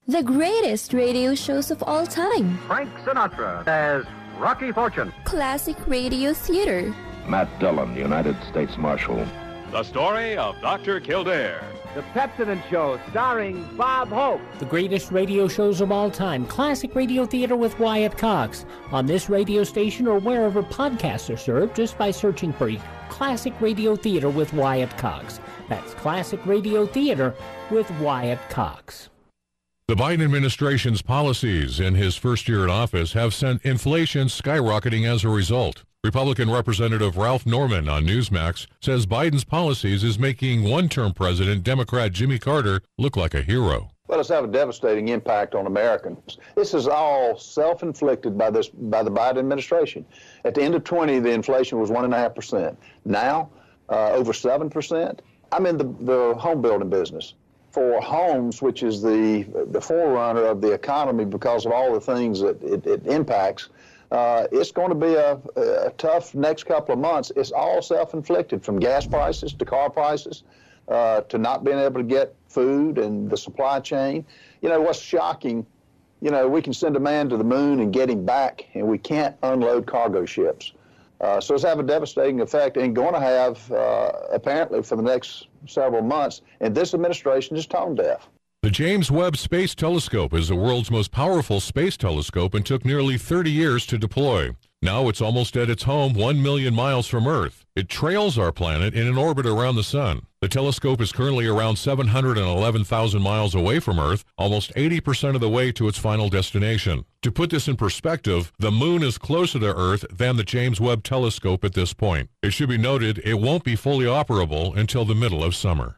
The greatest radio shows of all time. Frank Sinatra as Rocky Fortune. Classic radio theater. Matt Dillon, United States Marshal. The story of Dr. Kildare. The Pepsodent Show, starring Bob Hope. The greatest radio shows of all time, classic radio theater with Wyatt Cox. On this radio station or wherever podcasts are served, just by searching for Classic Radio Theater with Wyatt Cox. That's Classic Radio Theater with Wyatt Cox. The Biden administration's policies in his first year in office have sent inflation skyrocketing as a result. Republican Representative Ralph Norman on Newsmax says Biden's policies is making one-term president Democrat Jimmy Carter look like a hero. Well, it's have a devastating impact on Americans. This is all self-inflicted by this by the Biden administration. At the end of 20, the inflation was one and a half percent. Now, uh, over seven percent. I'm in the, the home building business for homes, which is the the forerunner of the economy because of all the things that it, it impacts uh, it's going to be a, a, tough next couple of months. It's all self-inflicted, from gas prices to car prices uh, to not being able to get food and the supply chain. You know what's shocking? You know we can send a man to the moon and get him back, and we can't unload cargo ships. Uh, so it's have a devastating effect, and going to have uh, apparently for the next several months. And this administration is tone deaf. The James Webb Space Telescope is the world's most powerful space telescope and took nearly 30 years to deploy. Now it's almost at its home 1 million miles from Earth. It trails our planet in an orbit around the Sun. The telescope is currently around 711,000 miles away from Earth, almost 80% of the way to its final destination. To put this in perspective, the Moon is closer to Earth than the James Webb Telescope at this point. It should be noted it won't be fully operable until the middle of summer.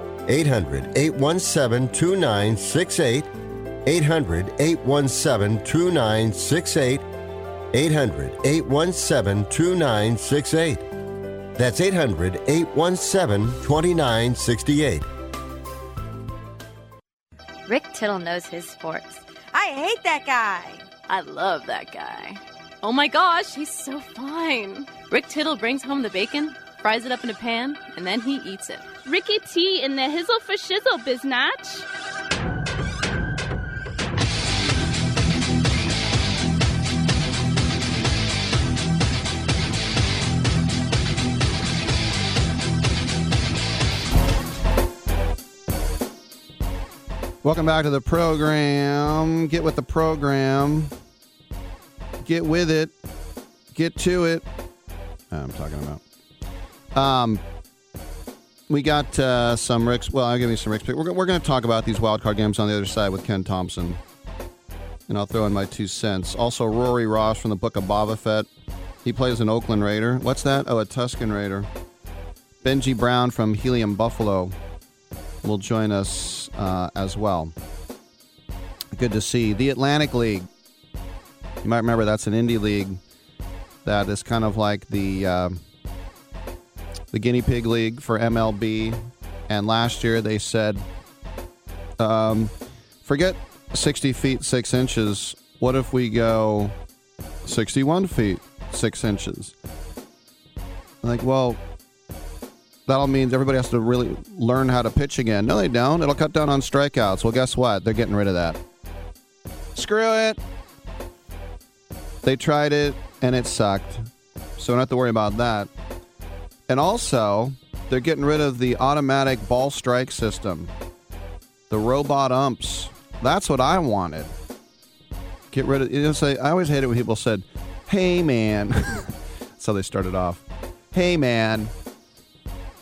800 817 2968. 800 817 2968. 800 817 2968. That's 800 817 2968. Rick Tittle knows his sports. I hate that guy. I love that guy. Oh my gosh, he's so fine. Rick Tittle brings home the bacon, fries it up in a pan, and then he eats it. Ricky T in the hizzle for shizzle, biznatch. Welcome back to the program. Get with the program. Get with it. Get to it. I'm talking about. Um, we got uh, some Rick's. Well, I'll give you some Rick's. We're, we're going to talk about these wild card games on the other side with Ken Thompson, and I'll throw in my two cents. Also, Rory Ross from the Book of Boba Fett. He plays an Oakland Raider. What's that? Oh, a Tusken Raider. Benji Brown from Helium Buffalo will join us uh, as well. Good to see. The Atlantic League. You might remember that's an indie league that is kind of like the uh, the guinea pig league for MLB. And last year they said, um, forget 60 feet 6 inches. What if we go 61 feet 6 inches? Like, well, that'll means everybody has to really learn how to pitch again. No, they don't. It'll cut down on strikeouts. Well, guess what? They're getting rid of that. Screw it. They tried it and it sucked. So, don't have to worry about that. And also, they're getting rid of the automatic ball strike system, the robot umps. That's what I wanted. Get rid of. You know, I always hated when people said, "Hey, man." That's how they started off. Hey, man.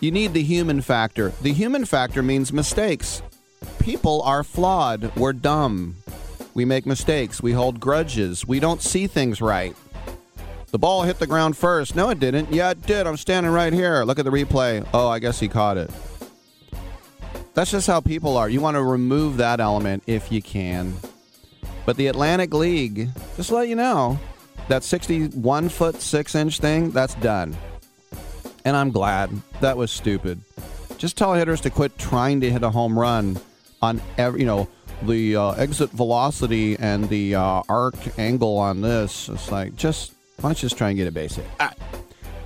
You need the human factor. The human factor means mistakes. People are flawed. We're dumb. We make mistakes. We hold grudges. We don't see things right. The ball hit the ground first. No, it didn't. Yeah, it did. I'm standing right here. Look at the replay. Oh, I guess he caught it. That's just how people are. You want to remove that element if you can. But the Atlantic League, just let you know, that 61 foot 6 inch thing, that's done. And I'm glad. That was stupid. Just tell hitters to quit trying to hit a home run on every, you know, the uh, exit velocity and the uh, arc angle on this. It's like, just, why don't you just try and get a base hit?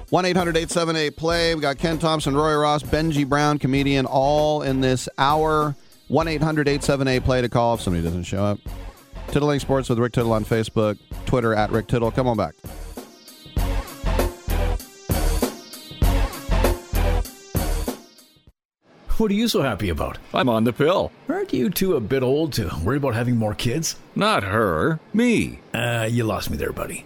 1 800 878 play. We got Ken Thompson, Roy Ross, Benji Brown, comedian, all in this hour. 1 800 878 play to call if somebody doesn't show up. Tiddling Sports with Rick Tittle on Facebook, Twitter at Rick Tittle. Come on back. What are you so happy about? I'm on the pill. Aren't you two a bit old to worry about having more kids? Not her, me. Uh, you lost me there, buddy.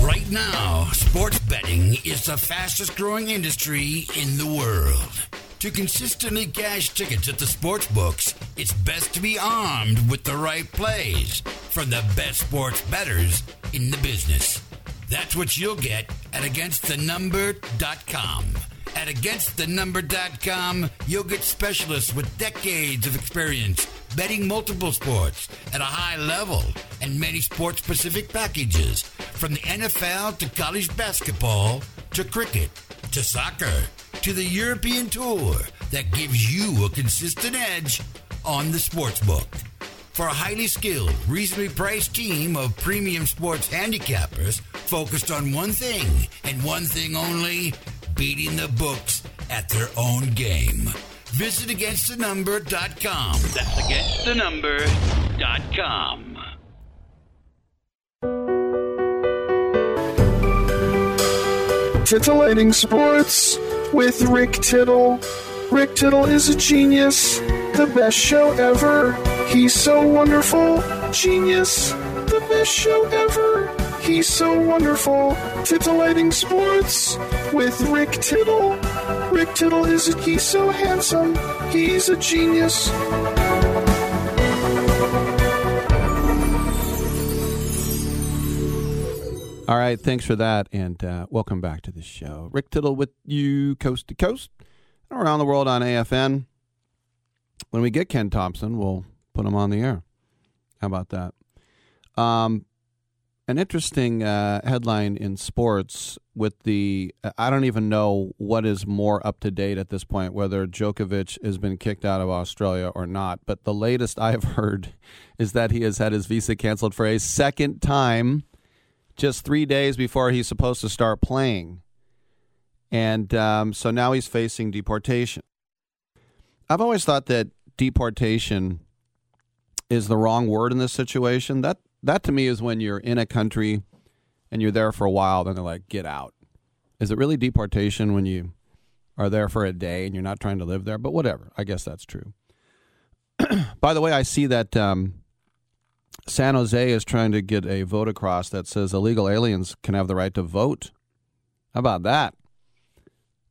Right now, sports betting is the fastest growing industry in the world. To consistently cash tickets at the sports books, it's best to be armed with the right plays from the best sports bettors in the business. That's what you'll get at againstthenumber.com. At againstthenumber.com, you'll get specialists with decades of experience betting multiple sports at a high level and many sports specific packages from the NFL to college basketball to cricket to soccer to the European tour that gives you a consistent edge on the sports book. For a highly skilled, reasonably priced team of premium sports handicappers focused on one thing and one thing only beating the books at their own game. Visit againstthenumber.com. That's againstthenumber.com. Titillating Sports with Rick Tittle. Rick Tittle is a genius, the best show ever. He's so wonderful, genius, the best show ever. He's so wonderful. Titillating Sports with Rick Tittle. Rick Tittle is a, he's so handsome. He's a genius. All right, thanks for that, and uh, welcome back to the show. Rick Tittle with you, coast to coast, and around the world on AFN. When we get Ken Thompson, we'll put him on the air. How about that? Um, an interesting uh, headline in sports with the I don't even know what is more up to date at this point, whether Djokovic has been kicked out of Australia or not. But the latest I have heard is that he has had his visa canceled for a second time just three days before he's supposed to start playing. And um, so now he's facing deportation. I've always thought that deportation is the wrong word in this situation. That that to me is when you're in a country and you're there for a while, then they're like, get out. Is it really deportation when you are there for a day and you're not trying to live there? But whatever. I guess that's true. By the way, I see that um, San Jose is trying to get a vote across that says illegal aliens can have the right to vote. How about that?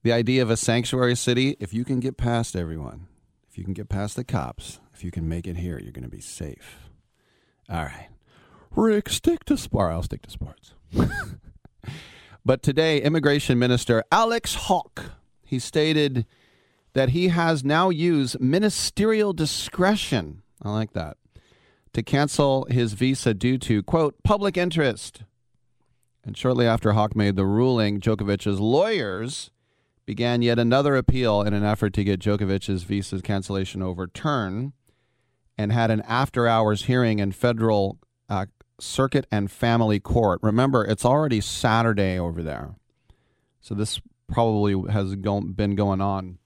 The idea of a sanctuary city, if you can get past everyone, if you can get past the cops, if you can make it here, you're going to be safe. All right. Rick, stick to sports. I'll stick to sports. but today, Immigration Minister Alex Hawke, he stated that he has now used ministerial discretion. I like that to cancel his visa due to, quote, public interest. And shortly after Hawke made the ruling, Djokovic's lawyers began yet another appeal in an effort to get Djokovic's visa cancellation overturned and had an after hours hearing in federal circuit and family court. Remember, it's already Saturday over there. So this probably has go- been going on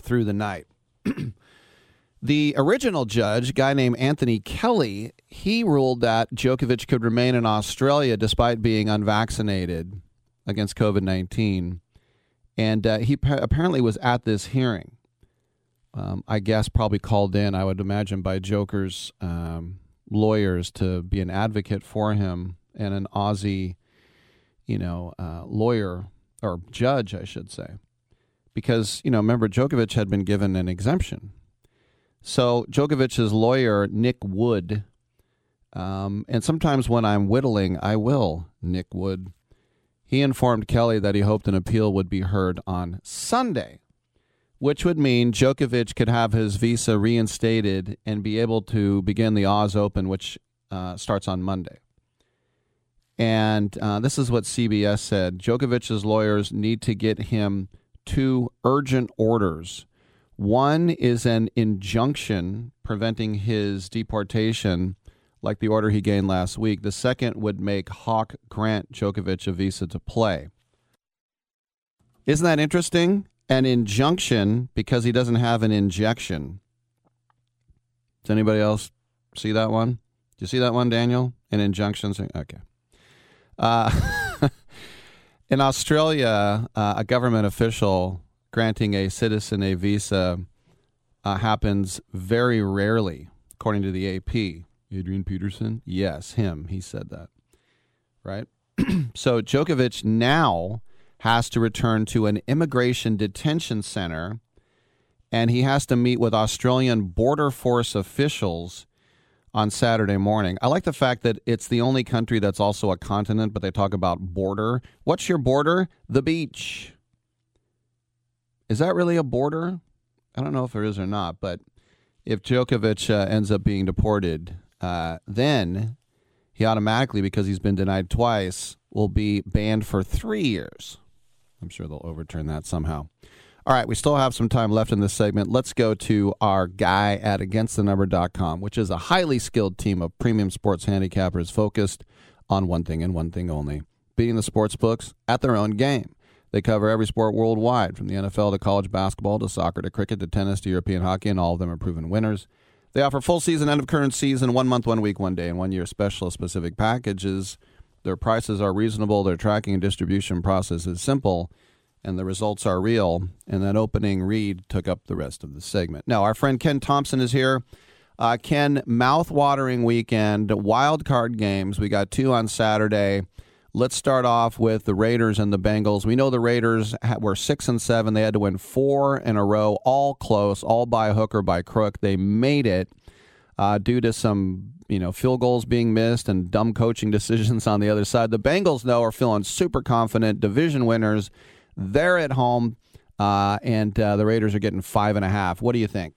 through the night. The original judge, a guy named Anthony Kelly, he ruled that Djokovic could remain in Australia despite being unvaccinated against COVID 19. And uh, he pa- apparently was at this hearing. Um, I guess probably called in, I would imagine, by Joker's um, lawyers to be an advocate for him and an Aussie, you know, uh, lawyer or judge, I should say. Because, you know, remember, Djokovic had been given an exemption so Djokovic's lawyer, Nick Wood, Um, and sometimes when I'm whittling, I will, Nick Wood. He informed Kelly that he hoped an appeal would be heard on Sunday, which would mean Djokovic could have his visa reinstated and be able to begin the Oz Open, which uh, starts on Monday. And uh, this is what CBS said Djokovic's lawyers need to get him two urgent orders. One is an injunction preventing his deportation like the order he gained last week. The second would make Hawke grant Djokovic a visa to play. Isn't that interesting? An injunction because he doesn't have an injection. Does anybody else see that one? Do you see that one, Daniel? An injunction? Okay. Uh, in Australia, uh, a government official granting a citizen a visa uh, happens very rarely, according to the AP. Adrian Peterson? Yes, him. He said that. Right? so Djokovic now has to return to an immigration detention center and he has to meet with Australian Border Force officials on Saturday morning. I like the fact that it's the only country that's also a continent, but they talk about border. What's your border? The beach. Is that really a border? I don't know if there is or not, but if Djokovic uh, ends up being deported, uh, then he automatically, because he's been denied twice, will be banned for three years. I'm sure they'll overturn that somehow. All right, we still have some time left in this segment. Let's go to our guy at againstthenumber.com, which is a highly skilled team of premium sports handicappers focused on one thing and one thing only beating the sports books at their own game. They cover every sport worldwide, from the NFL to college basketball to soccer to cricket to tennis to European hockey, and all of them are proven winners. They offer full season, end of current season, one month, one week, one day, and one year special specific packages. Their prices are reasonable, their tracking and distribution process is simple, and the results are real. And that opening read took up the rest of the segment. Now, our friend Ken Thompson is here. Uh, Ken, mouth-watering weekend, wild card games. We got two on Saturday. Let's start off with the Raiders and the Bengals. We know the Raiders were six and seven. They had to win four in a row, all close, all by hook or by crook. They made it uh, due to some you know field goals being missed and dumb coaching decisions on the other side. The Bengals, though, are feeling super confident, division winners. They're at home, uh, and uh, the Raiders are getting five and a half. What do you think?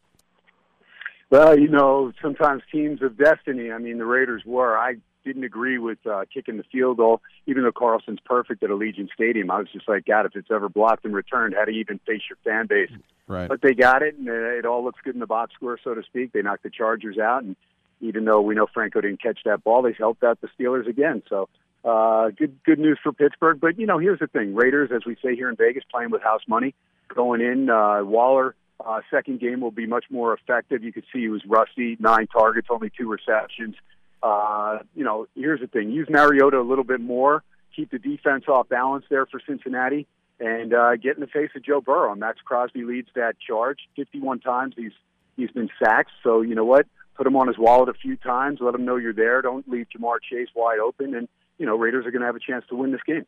Well, you know, sometimes teams of destiny. I mean, the Raiders were. I didn't agree with uh, kicking the field goal, even though Carlson's perfect at Allegiant Stadium. I was just like, God, if it's ever blocked and returned, how do you even face your fan base? Right. But they got it, and it all looks good in the box score, so to speak. They knocked the Chargers out, and even though we know Franco didn't catch that ball, they helped out the Steelers again. So uh, good good news for Pittsburgh. But you know, here's the thing: Raiders, as we say here in Vegas, playing with house money, going in. Uh, Waller. Uh, second game will be much more effective. You could see he was rusty, nine targets, only two receptions. Uh, you know, here's the thing: use Mariota a little bit more, keep the defense off balance there for Cincinnati, and uh, get in the face of Joe Burrow. Maxx Crosby leads that charge. 51 times he's he's been sacked. So you know what? Put him on his wallet a few times. Let him know you're there. Don't leave Ja'Marr Chase wide open. And you know, Raiders are going to have a chance to win this game.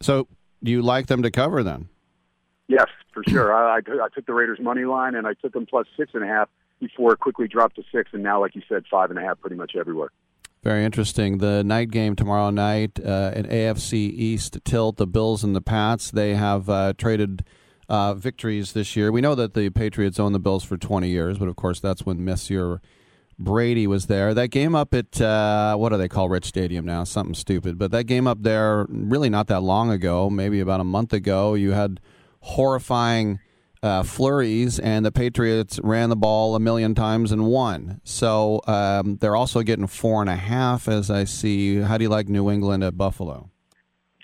So, do you like them to cover then? Yes, for sure. I, I, I took the Raiders money line and I took them plus six and a half before it quickly dropped to six, and now, like you said, five and a half pretty much everywhere. Very interesting. The night game tomorrow night, uh, an AFC East tilt, the Bills and the Pats. They have uh, traded uh, victories this year. We know that the Patriots own the Bills for 20 years, but of course, that's when Monsieur Brady was there. That game up at, uh, what do they call Rich Stadium now? Something stupid. But that game up there, really not that long ago, maybe about a month ago, you had horrifying uh, flurries, and the Patriots ran the ball a million times and won. So um, they're also getting four and a half, as I see. How do you like New England at Buffalo?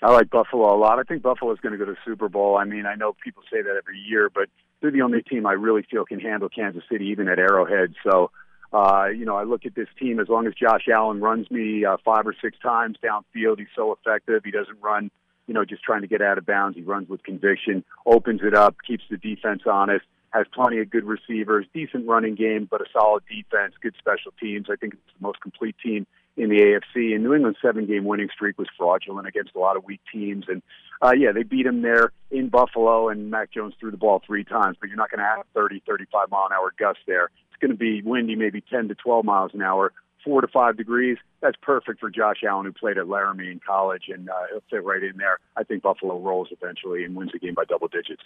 I like Buffalo a lot. I think Buffalo is going to go to the Super Bowl. I mean, I know people say that every year, but they're the only team I really feel can handle Kansas City, even at Arrowhead. So, uh, you know, I look at this team as long as Josh Allen runs me uh, five or six times downfield, he's so effective. He doesn't run you know, just trying to get out of bounds. He runs with conviction, opens it up, keeps the defense honest, has plenty of good receivers, decent running game, but a solid defense, good special teams. I think it's the most complete team in the AFC. And New England's seven game winning streak was fraudulent against a lot of weak teams. And uh, yeah, they beat him there in Buffalo, and Mac Jones threw the ball three times, but you're not going to have 30, 35 mile an hour gusts there. It's going to be windy, maybe 10 to 12 miles an hour four to five degrees. That's perfect for Josh Allen, who played at Laramie in college, and uh, he'll fit right in there. I think Buffalo rolls eventually and wins the game by double digits.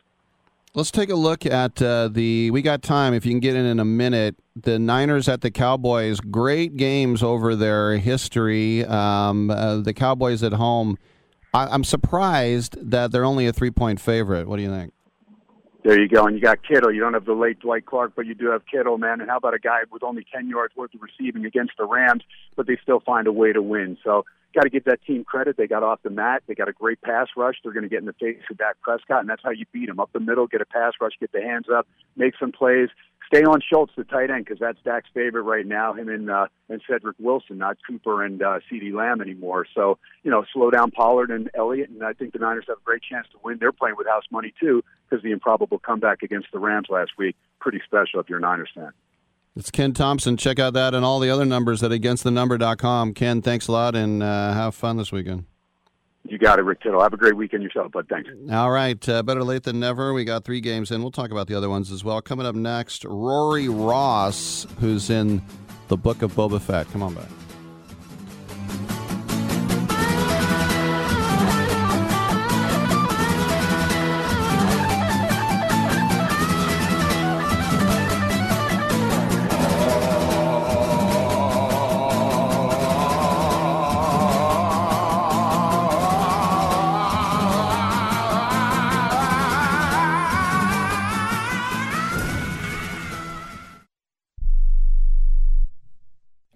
Let's take a look at uh, the. We got time if you can get in in a minute. The Niners at the Cowboys. Great games over their history. Um, uh, the Cowboys at home. I, I'm surprised that they're only a three point favorite. What do you think? There you go. And you got Kittle. You don't have the late Dwight Clark, but you do have Kittle, man. And how about a guy with only 10 yards worth of receiving against the Rams, but they still find a way to win. So got to give that team credit. They got off the mat. They got a great pass rush. They're going to get in the face of Dak Prescott, and that's how you beat them. Up the middle, get a pass rush, get the hands up, make some plays. Stay on Schultz, the tight end, because that's Dak's favorite right now. Him and uh, and Cedric Wilson, not Cooper and uh, CeeDee Lamb anymore. So you know, slow down Pollard and Elliott, and I think the Niners have a great chance to win. They're playing with house money too, because the improbable comeback against the Rams last week, pretty special if you're a Niners fan. It's Ken Thompson. Check out that and all the other numbers at againstthenumber.com. Ken, thanks a lot and uh, have fun this weekend. You got it, Rick Tittle. Have a great weekend yourself, bud. Thanks. All right. Uh, better late than never. We got three games in. We'll talk about the other ones as well. Coming up next, Rory Ross, who's in the book of Boba Fett. Come on back.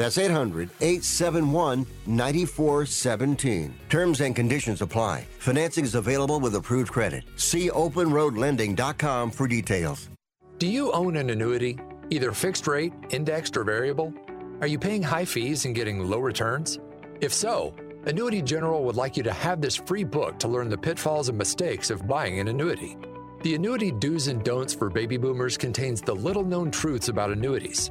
That's 800 871 9417. Terms and conditions apply. Financing is available with approved credit. See openroadlending.com for details. Do you own an annuity, either fixed rate, indexed, or variable? Are you paying high fees and getting low returns? If so, Annuity General would like you to have this free book to learn the pitfalls and mistakes of buying an annuity. The Annuity Do's and Don'ts for Baby Boomers contains the little known truths about annuities,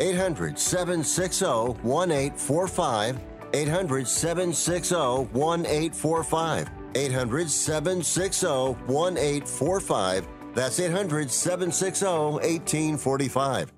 800 760 1845. 800 760 1845. 800 760 1845. That's 800 760 1845.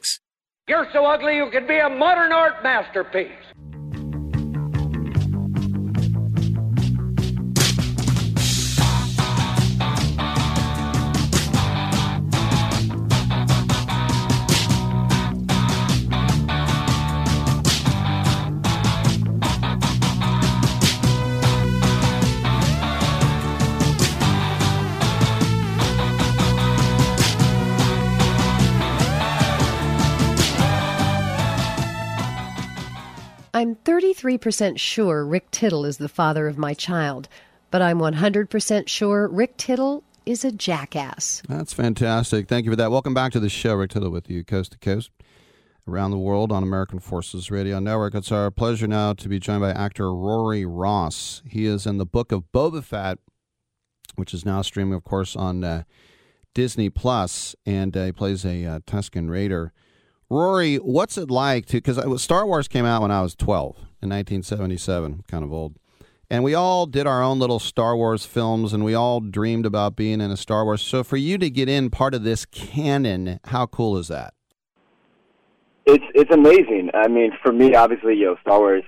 You're so ugly you could be a modern art masterpiece. I'm 33% sure Rick Tittle is the father of my child, but I'm 100% sure Rick Tittle is a jackass. That's fantastic. Thank you for that. Welcome back to the show. Rick Tittle with you, coast to coast, around the world on American Forces Radio Network. It's our pleasure now to be joined by actor Rory Ross. He is in the book of Boba Fett, which is now streaming, of course, on uh, Disney Plus, and uh, he plays a uh, Tusken Raider. Rory, what's it like to? Because Star Wars came out when I was 12 in 1977, kind of old. And we all did our own little Star Wars films, and we all dreamed about being in a Star Wars. So for you to get in part of this canon, how cool is that? It's it's amazing. I mean, for me, obviously, you know, Star Wars.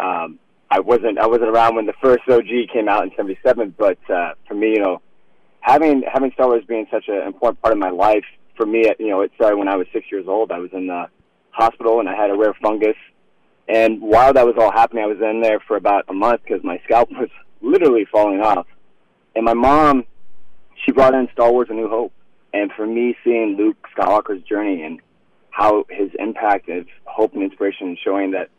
Um, I wasn't I wasn't around when the first OG came out in '77, but uh, for me, you know, having having Star Wars being such an important part of my life for me, you know, it started when I was six years old. I was in the hospital and I had a rare fungus. And while that was all happening, I was in there for about a month because my scalp was literally falling off. And my mom, she brought in Star Wars: A New Hope. And for me, seeing Luke Skywalker's journey and how his impact of hope and inspiration and showing that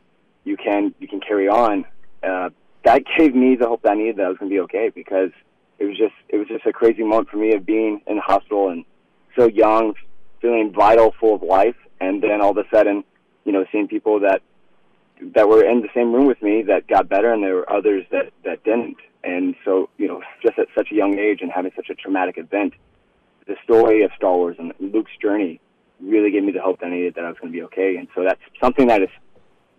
you can you can carry on, uh, that gave me the hope that I needed that I was going to be okay because it was just it was just a crazy moment for me of being in the hospital and so young, feeling vital, full of life, and then all of a sudden, you know, seeing people that that were in the same room with me that got better, and there were others that that didn't. And so, you know, just at such a young age and having such a traumatic event, the story of Star Wars and Luke's journey really gave me the hope that I needed that I was going to be okay. And so that's something that has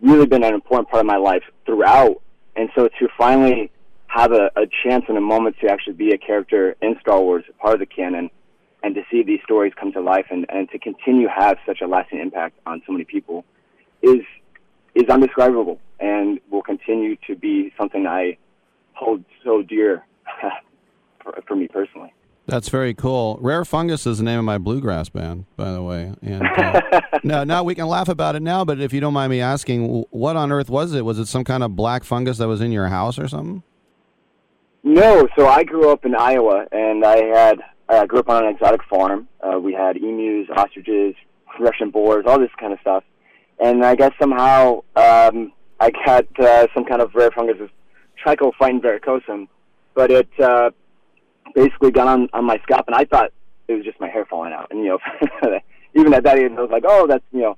really been an important part of my life throughout. And so to finally have a, a chance and a moment to actually be a character in Star Wars, part of the canon, and to see these stories come to life and, and to continue have such a lasting impact on so many people is is undescribable and will continue to be something I hold so dear for, for me personally. That's very cool. Rare Fungus is the name of my bluegrass band, by the way. And uh, now, now we can laugh about it now, but if you don't mind me asking, what on earth was it? Was it some kind of black fungus that was in your house or something? No. So I grew up in Iowa, and I had I grew up on an exotic farm. Uh, we had emus, ostriches, Russian boars, all this kind of stuff. And I guess somehow um, I got uh, some kind of rare fungus of trichophyton verrucosum, but it uh, basically got on, on my scalp, and I thought it was just my hair falling out. And you know, even at that age, I was like, "Oh, that's you know,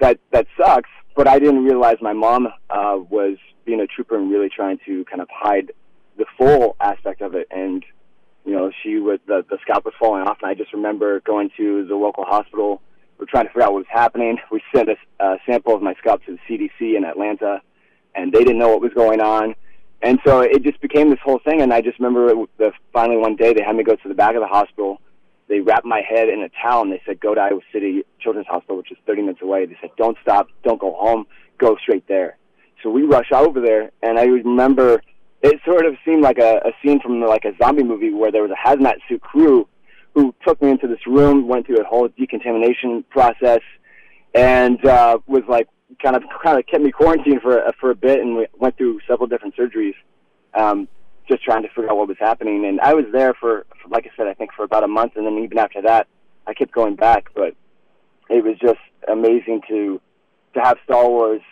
that that sucks." But I didn't realize my mom uh, was being a trooper and really trying to kind of hide the full aspect of it and you know, she was the the scalp was falling off, and I just remember going to the local hospital. We're trying to figure out what was happening. We sent a, a sample of my scalp to the CDC in Atlanta, and they didn't know what was going on. And so it just became this whole thing. And I just remember the finally one day they had me go to the back of the hospital. They wrapped my head in a towel and they said, "Go to Iowa City Children's Hospital, which is 30 minutes away." They said, "Don't stop, don't go home, go straight there." So we rush over there, and I remember it sort of seemed like a, a scene from like a zombie movie where there was a hazmat suit crew who took me into this room, went through a whole decontamination process, and uh, was like kind of kind of kept me quarantined for for a bit, and we went through several different surgeries, um, just trying to figure out what was happening. And I was there for, for, like I said, I think for about a month, and then even after that, I kept going back. But it was just amazing to to have Star Wars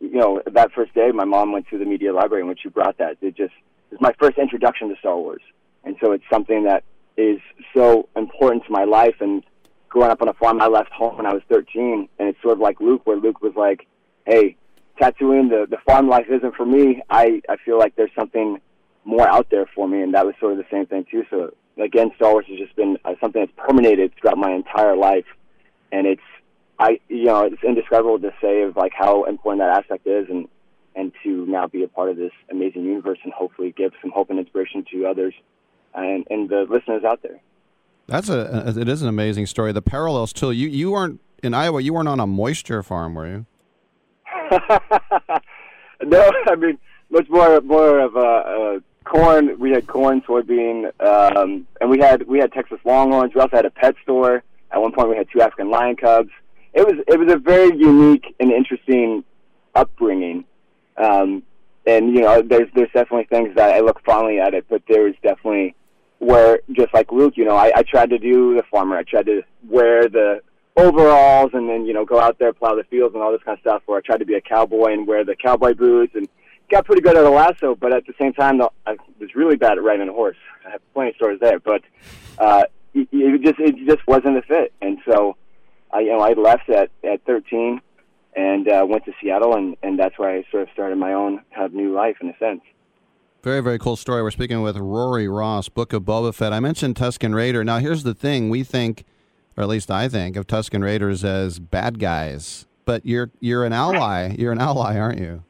you know, that first day, my mom went to the media library, and when she brought that, it just was my first introduction to Star Wars, and so it's something that is so important to my life. And growing up on a farm, I left home when I was 13, and it's sort of like Luke, where Luke was like, "Hey, Tatooine, the the farm life isn't for me. I I feel like there's something more out there for me," and that was sort of the same thing too. So again, Star Wars has just been uh, something that's permeated throughout my entire life, and it's I you know it's indescribable to say of like how important that aspect is, and and to now be a part of this amazing universe and hopefully give some hope and inspiration to others and and the listeners out there. That's a it is an amazing story. The parallels too. You you weren't in Iowa. You weren't on a moisture farm, were you? no, I mean much more more of a, a corn. We had corn, soybean, um, and we had we had Texas Longhorns. We also had a pet store. At one point, we had two African lion cubs it was it was a very unique and interesting upbringing. Um, and you know, there's there's definitely things that I look fondly at it, but there was definitely where just like Luke, you know, I, I tried to do the farmer. I tried to wear the overalls and then you know go out there plow the fields and all this kind of stuff. Where I tried to be a cowboy and wear the cowboy boots and got pretty good at a lasso, but at the same time, I was really bad at riding a horse. I have plenty of stories there, but uh, it, it just it just wasn't a fit, and so I you know I left at at 13 and uh, went to Seattle, and and that's where I sort of started my own kind of new life in a sense. Very, very cool story. We're speaking with Rory Ross, Book of Boba Fett. I mentioned Tusken Raider. Now, here's the thing: we think, or at least I think, of Tusken Raiders as bad guys, but you're you're an ally. You're an ally, aren't you?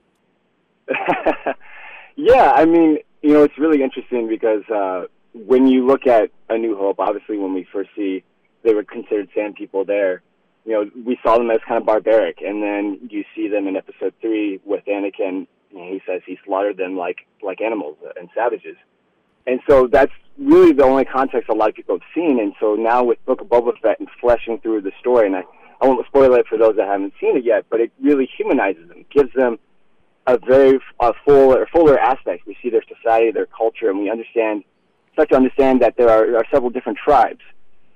yeah, I mean, you know, it's really interesting because uh, when you look at A New Hope, obviously, when we first see they were considered sand people there, you know, we saw them as kind of barbaric, and then you see them in Episode Three with Anakin. Know, he says he slaughtered them like like animals and savages, and so that's really the only context a lot of people have seen. And so now with Book of Boba Fett and fleshing through the story, and I, I won't spoil it for those that haven't seen it yet, but it really humanizes them, gives them a very a full or fuller aspect. We see their society, their culture, and we understand start to understand that there are, are several different tribes,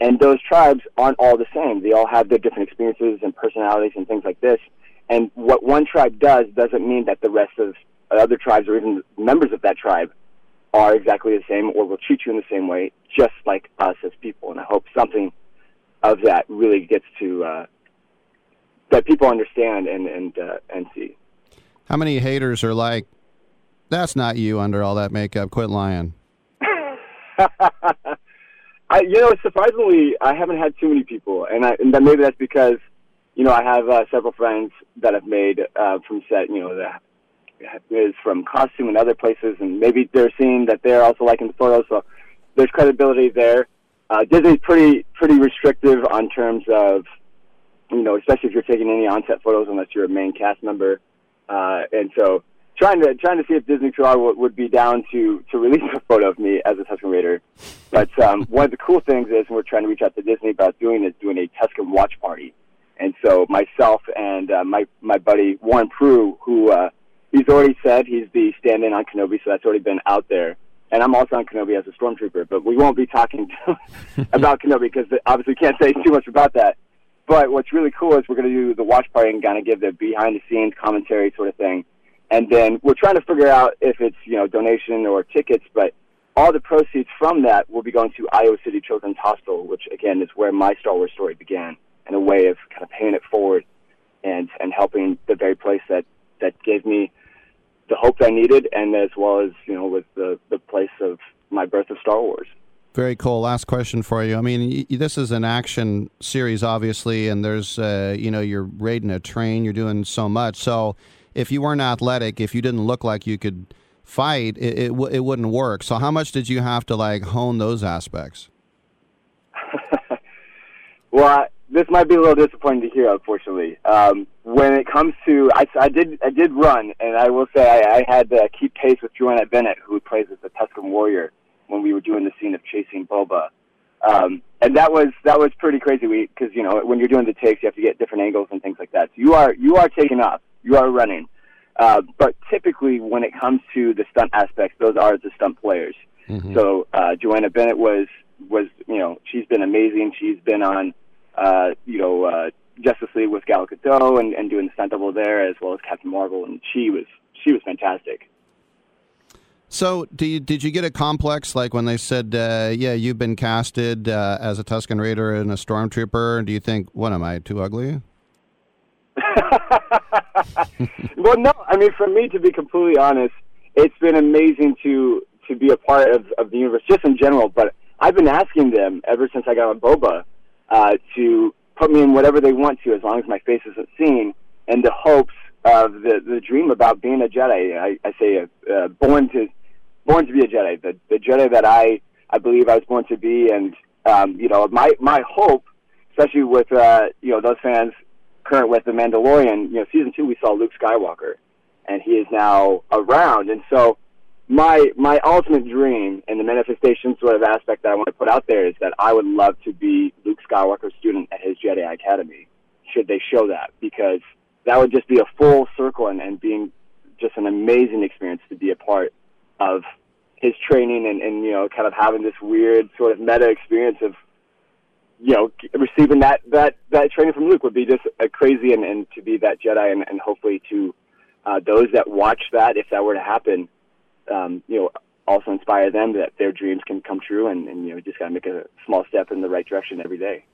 and those tribes aren't all the same. They all have their different experiences and personalities and things like this. And what one tribe does doesn't mean that the rest of other tribes or even members of that tribe are exactly the same or will treat you in the same way, just like us as people. And I hope something of that really gets to uh, that people understand and and uh, and see. How many haters are like, that's not you under all that makeup? Quit lying. I, you know, surprisingly, I haven't had too many people, and, I, and that maybe that's because, you know, I have uh, several friends that I've made uh, from set, you know, that is from costume and other places, and maybe they're seeing that they're also liking the photos, so there's credibility there. Uh, Disney's pretty pretty restrictive on terms of, you know, especially if you're taking any on-set photos unless you're a main cast member, uh, and so trying to trying to see if Disney PR would, would be down to to release a photo of me as a Tusken Raider. But um, one of the cool things is, we're trying to reach out to Disney about doing is doing a Tusken watch party. And so myself and uh, my my buddy Warren Prue, who uh, he's already said he's the stand-in on Kenobi, so that's already been out there. And I'm also on Kenobi as a stormtrooper, but we won't be talking about Kenobi because obviously can't say too much about that. But what's really cool is we're going to do the watch party and kind of give the behind-the-scenes commentary sort of thing and then we're trying to figure out if it's you know donation or tickets, but all the proceeds from that will be going to Iowa City Children's Hospital, which again is where my Star Wars story began, and a way of kind of paying it forward and and helping the very place that that gave me the hope I needed, and as well as you know with the the place of my birth of Star Wars. Very cool. Last question for you. I mean, this is an action series, obviously, and there's, uh, you know, you're raiding a train, you're doing so much. So, if you weren't athletic, if you didn't look like you could fight, it it, w- it wouldn't work. So how much did you have to like hone those aspects? well, I, this might be a little disappointing to hear, unfortunately. Um, when it comes to, I, I did I did run, and I will say I, I had to keep pace with Joanna Bennett, who plays as the Tusken Warrior, when we were doing the scene of chasing Boba. Um, and that was that was pretty crazy because you know when you're doing the takes you have to get different angles and things like that so you are you are taking off you are running. Uh, but typically, when it comes to the stunt aspects, those are the stunt players. Mm-hmm. So uh, Joanna Bennett was was you know she's been amazing. She's been on uh, you know uh, Justice League with Gal Gadot and, and doing the stunt double there, as well as Captain Marvel, and she was she was fantastic. So, do you, did you get a complex like when they said, uh, "Yeah, you've been casted uh, as a Tusken Raider and a Stormtrooper"? Do you think, "What am I too ugly"? well, no. I mean, for me, to be completely honest, it's been amazing to to be a part of, of the universe, just in general. But I've been asking them ever since I got on Boba uh, to put me in whatever they want to, as long as my face isn't seen, and the hopes of the the dream about being a Jedi. I, I say uh, uh, born to born to be a Jedi, the the Jedi that I I believe I was born to be, and um, you know, my my hope, especially with uh, you know those fans current with the Mandalorian, you know, season two we saw Luke Skywalker, and he is now around. And so, my my ultimate dream and the manifestation sort of aspect that I want to put out there is that I would love to be Luke Skywalker's student at his Jedi Academy, should they show that, because that would just be a full circle and, and being just an amazing experience to be a part of his training and, and you know kind of having this weird sort of meta experience of you know, receiving that that that training from Luke would be just uh, crazy, and and to be that Jedi, and, and hopefully to uh, those that watch that, if that were to happen, um, you know, also inspire them that their dreams can come true, and, and you know, just gotta make a small step in the right direction every day.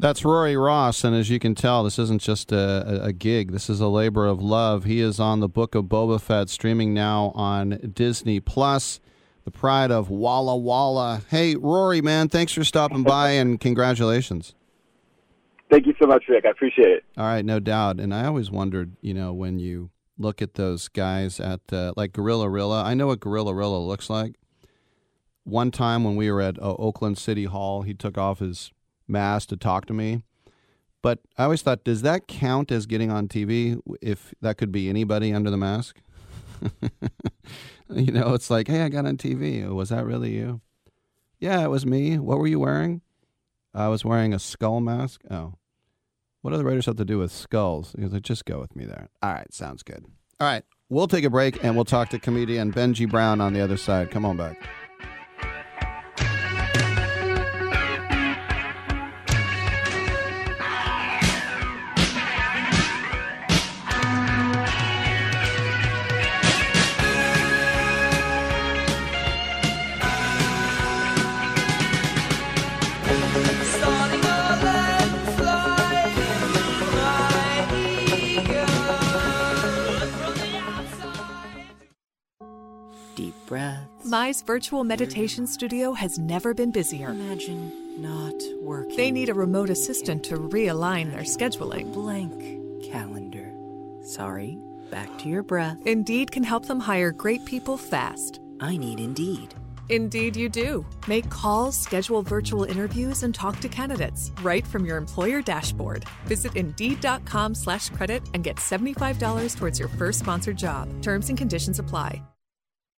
That's Rory Ross, and as you can tell, this isn't just a, a, gig. This is a labor of love. He is on the Book of Boba Fett, streaming now on Disney Plus. The pride of Walla Walla. Hey, Rory, man, thanks for stopping by, and congratulations. Thank you so much, Rick. I appreciate it. All right, no doubt. And I always wondered, you know, when you look at those guys at uh, like Gorilla Rilla. I know what Gorilla Rilla looks like. One time when we were at uh, Oakland City Hall, he took off his mask to talk to me. But I always thought, does that count as getting on TV if that could be anybody under the mask? you know, it's like, hey, I got on TV. Was that really you? Yeah, it was me. What were you wearing? I was wearing a skull mask. Oh. What do the Raiders have to do with skulls? Because like, just go with me there. All right, sounds good. All right, we'll take a break and we'll talk to comedian Benji Brown on the other side. Come on back. Mai's virtual meditation studio has never been busier. Imagine not working. They need a remote assistant to realign their scheduling. Blank calendar. Sorry, back to your breath. Indeed can help them hire great people fast. I need Indeed. Indeed, you do. Make calls, schedule virtual interviews, and talk to candidates right from your employer dashboard. Visit Indeed.com/slash credit and get seventy-five dollars towards your first sponsored job. Terms and conditions apply.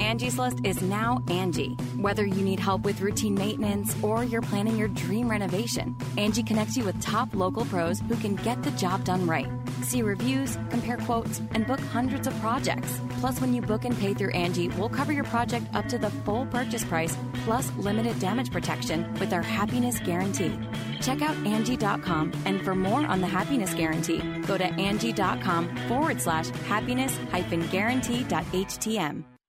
Angie's List is now Angie. Whether you need help with routine maintenance or you're planning your dream renovation, Angie connects you with top local pros who can get the job done right. See reviews, compare quotes, and book hundreds of projects. Plus, when you book and pay through Angie, we'll cover your project up to the full purchase price plus limited damage protection with our happiness guarantee. Check out Angie.com and for more on the happiness guarantee, go to Angie.com forward slash happiness hyphen guarantee.htm.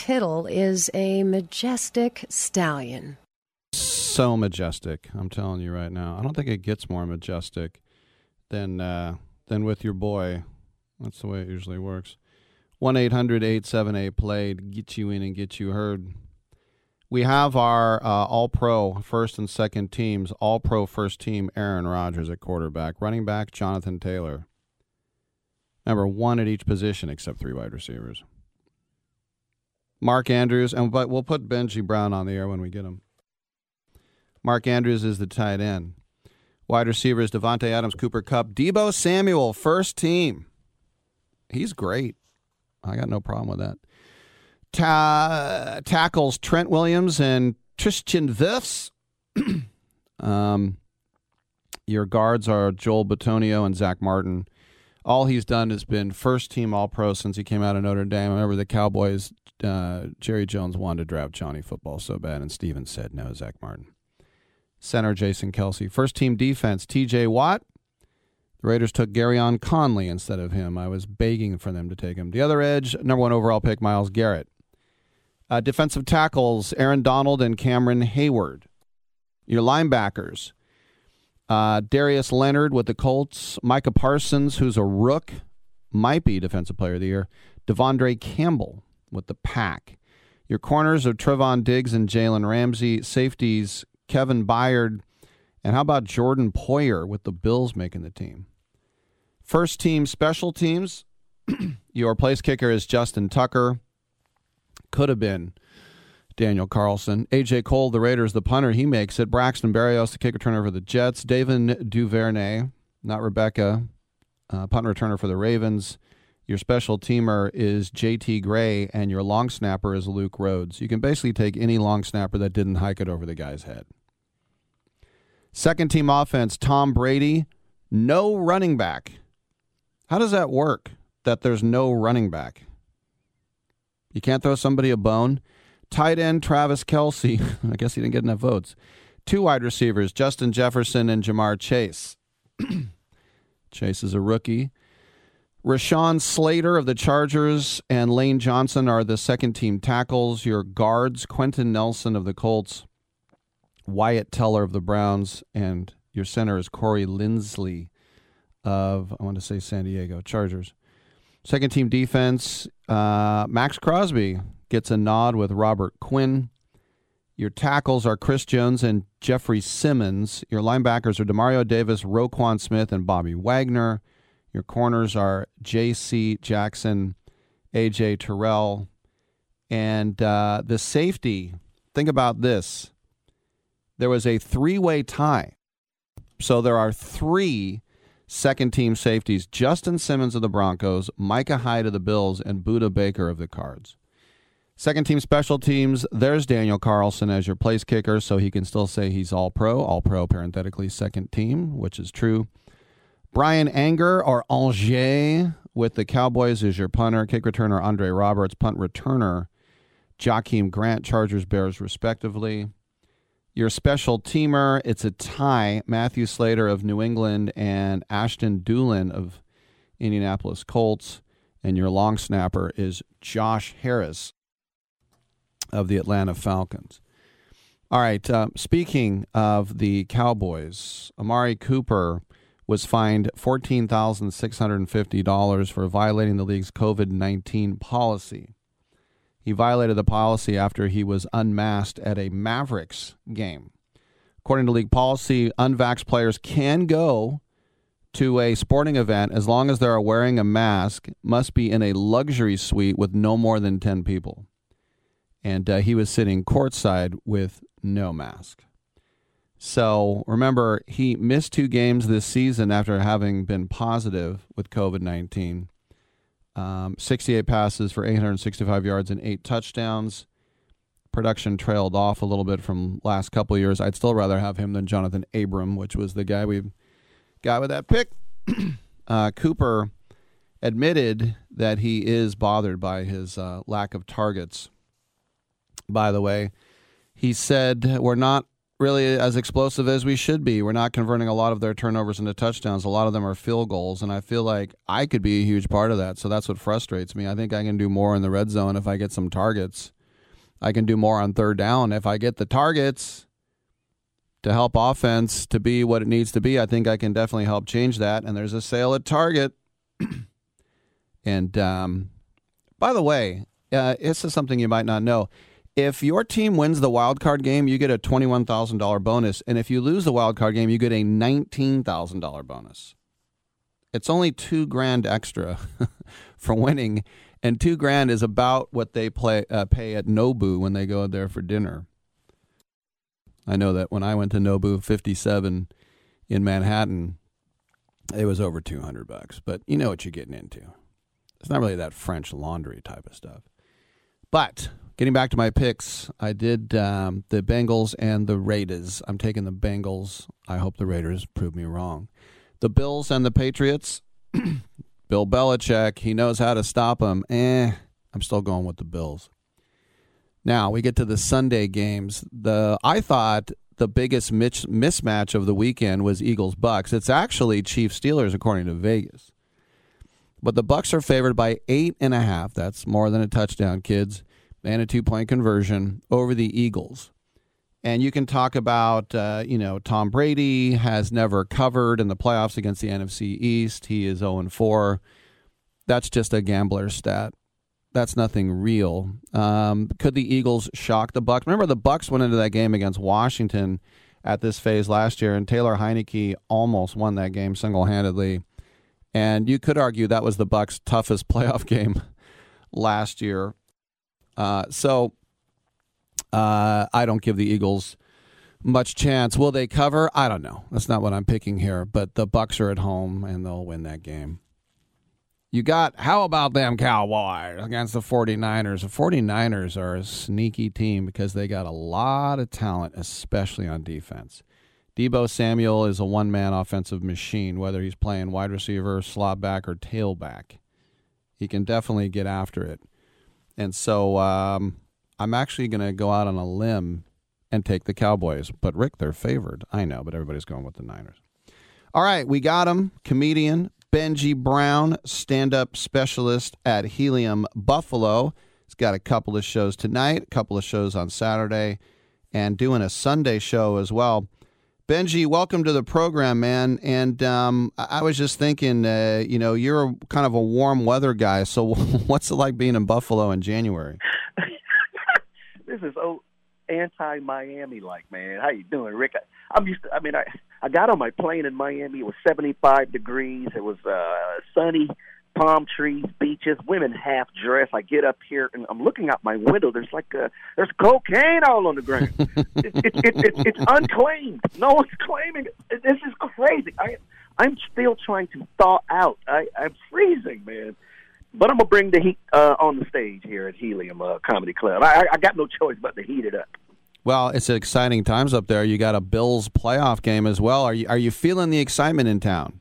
Tittle is a majestic stallion. So majestic. I'm telling you right now. I don't think it gets more majestic than uh, than with your boy. That's the way it usually works. 1 800 878 played. Get you in and get you heard. We have our uh, All Pro first and second teams. All Pro first team Aaron Rodgers at quarterback. Running back Jonathan Taylor. Remember, one at each position except three wide receivers. Mark Andrews, and but we'll put Benji Brown on the air when we get him. Mark Andrews is the tight end. Wide receivers Devonte Adams, Cooper Cup, Deebo Samuel, first team. He's great. I got no problem with that. Ta- tackles Trent Williams and Tristan Wirfs. um, your guards are Joel Bitonio and Zach Martin. All he's done has been first team All Pro since he came out of Notre Dame. I remember the Cowboys, uh, Jerry Jones wanted to draft Johnny football so bad, and Steven said no, Zach Martin. Center Jason Kelce. First team defense, TJ Watt. The Raiders took Gareon Conley instead of him. I was begging for them to take him. The other edge, number one overall pick, Myles Garrett. Uh, defensive tackles, Aaron Donald and Cameron Heyward. Your linebackers, uh, Darius Leonard with the Colts, Micah Parsons, who's a rook, might be Defensive Player of the Year, De'Vondre Campbell with the Pack. Your corners are Trevon Diggs and Jalen Ramsey. Safeties, Kevin Byard, and how about Jordan Poyer with the Bills making the team? First team special teams, your place kicker is Justin Tucker. Could have been Daniel Carlson. AJ Cole, the Raiders, the punter, he makes it. Braxton Berrios, the kick returner for the Jets. David Duvernay, not Rebecca, uh, punt returner for the Ravens. Your special teamer is JT Gray, and your long snapper is Luke Rhodes. You can basically take any long snapper that didn't hike it over the guy's head. Second team offense, Tom Brady, no running back. How does that work that there's no running back? You can't throw somebody a bone. Tight end Travis Kelce. I guess he didn't get enough votes. Two wide receivers, Justin Jefferson and Ja'Marr Chase. Chase is a rookie. Rashawn Slater of the Chargers and Lane Johnson are the second team tackles. Your guards, Quenton Nelson of the Colts, Wyatt Teller of the Browns, and your center is Corey Linsley of, I want to say San Diego Chargers. Second team defense, uh, Maxx Crosby gets a nod with Robert Quinn. Your tackles are Chris Jones and Jeffrey Simmons. Your linebackers are Demario Davis, Roquan Smith, and Bobby Wagner. Your corners are J.C. Jackson, A.J. Terrell. And uh, the safety, think about this. There was a three way tie. So there are three second team safeties Justin Simmons of the Broncos, Micah Hyde of the Bills, and Budda Baker of the Cards. Second team special teams, there's Daniel Carlson as your place kicker, so he can still say he's all pro, all pro parenthetically second team, which is true. Bryan Anger or Angers with the Cowboys is your punter, kick returner Andre Roberts, punt returner Jakeem Grant, Chargers, Bears, respectively. Your special teamer, it's a tie. Matthew Slater of New England and Ashton Dulin of Indianapolis Colts. And your long snapper is Josh Harris of the Atlanta Falcons. All right. Uh, speaking of the Cowboys, Amari Cooper was fined $14,650 for violating the league's COVID 19 policy. He violated the policy after he was unmasked at a Mavericks game. According to league policy, unvaxxed players can go to a sporting event as long as they are wearing a mask, must be in a luxury suite with no more than 10 people. And uh, he was sitting courtside with no mask. So remember, he missed two games this season after having been positive with COVID 19. Um, 68 passes for 865 yards and eight touchdowns. Production trailed off a little bit from last couple years. I'd still rather have him than Jonathan Abram, which was the guy we got with that pick. uh, Cooper admitted that he is bothered by his uh, lack of targets. By the way, he said, We're not really as explosive as we should be. We're not converting a lot of their turnovers into touchdowns. A lot of them are field goals, and I feel like I could be a huge part of that. So that's what frustrates me. I think I can do more in the red zone if I get some targets. I can do more on third down if I get the targets to help offense to be what it needs to be. I think I can definitely help change that. And there's a sale at Target. and um, by the way, uh, this is something you might not know. If your team wins the wild card game, you get a twenty-one thousand dollar bonus, and if you lose the wild card game, you get a nineteen thousand dollar bonus. It's only two grand extra for winning, and two grand is about what they play uh, pay at Nobu when they go there for dinner. I know that when I went to Nobu 57 in Manhattan, it was over 200 bucks, but you know what you're getting into. It's not really that French laundry type of stuff. But getting back to my picks, I did um, the Bengals and the Raiders. I'm taking the Bengals. I hope the Raiders prove me wrong. The Bills and the Patriots. Bill Belichick, he knows how to stop them. Eh, I'm still going with the Bills. Now we get to the Sunday games. The I thought the biggest mismatch of the weekend was Eagles Bucks. It's actually Chiefs Steelers according to Vegas. But the Bucks are favored by eight and a half. That's more than a touchdown, kids, and a two point conversion over the Eagles. And you can talk about, uh, you know, Tom Brady has never covered in the playoffs against the NFC East. He is 0 4. That's just a gambler stat. That's nothing real. Um, could the Eagles shock the Bucks? Remember, the Bucks went into that game against Washington at this phase last year, and Taylor Heinicke almost won that game single handedly. And you could argue that was the Bucks' toughest playoff game last year. Uh, so uh, I don't give the Eagles much chance. Will they cover? I don't know. That's not what I'm picking here. But the Bucks are at home and they'll win that game. You got how about them Cowboys against the 49ers? The 49ers are a sneaky team because they got a lot of talent, especially on defense. Deebo Samuel is a one man offensive machine, whether he's playing wide receiver, slot back, or tailback. He can definitely get after it. And so um, I'm actually going to go out on a limb and take the Cowboys. But, Rick, they're favored. I know, but everybody's going with the Niners. All right, we got him. Comedian Benji Brown, stand up specialist at Helium Buffalo. He's got a couple of shows tonight, a couple of shows on Saturday, and doing a Sunday show as well. Benji, welcome to the program, man. And um, I was just thinking, uh, you know, you're kind of a warm weather guy. So, what's it like being in Buffalo in January? this is so anti-Miami like, man. How you doing, Rick? I, I'm used to. I mean, I I got on my plane in Miami. It was 75 degrees. It was uh, sunny palm trees, beaches, women half dressed. I get up here and I'm looking out my window. There's like a, there's cocaine all on the ground. it, it, it, it, it's unclaimed. No one's claiming it. This is crazy. I I'm still trying to thaw out. I, I'm freezing, man. But I'm gonna bring the heat uh, on the stage here at Helium uh, Comedy Club. I, I got no choice but to heat it up. Well, it's exciting times up there. You got a Bills playoff game as well. Are you are you feeling the excitement in town?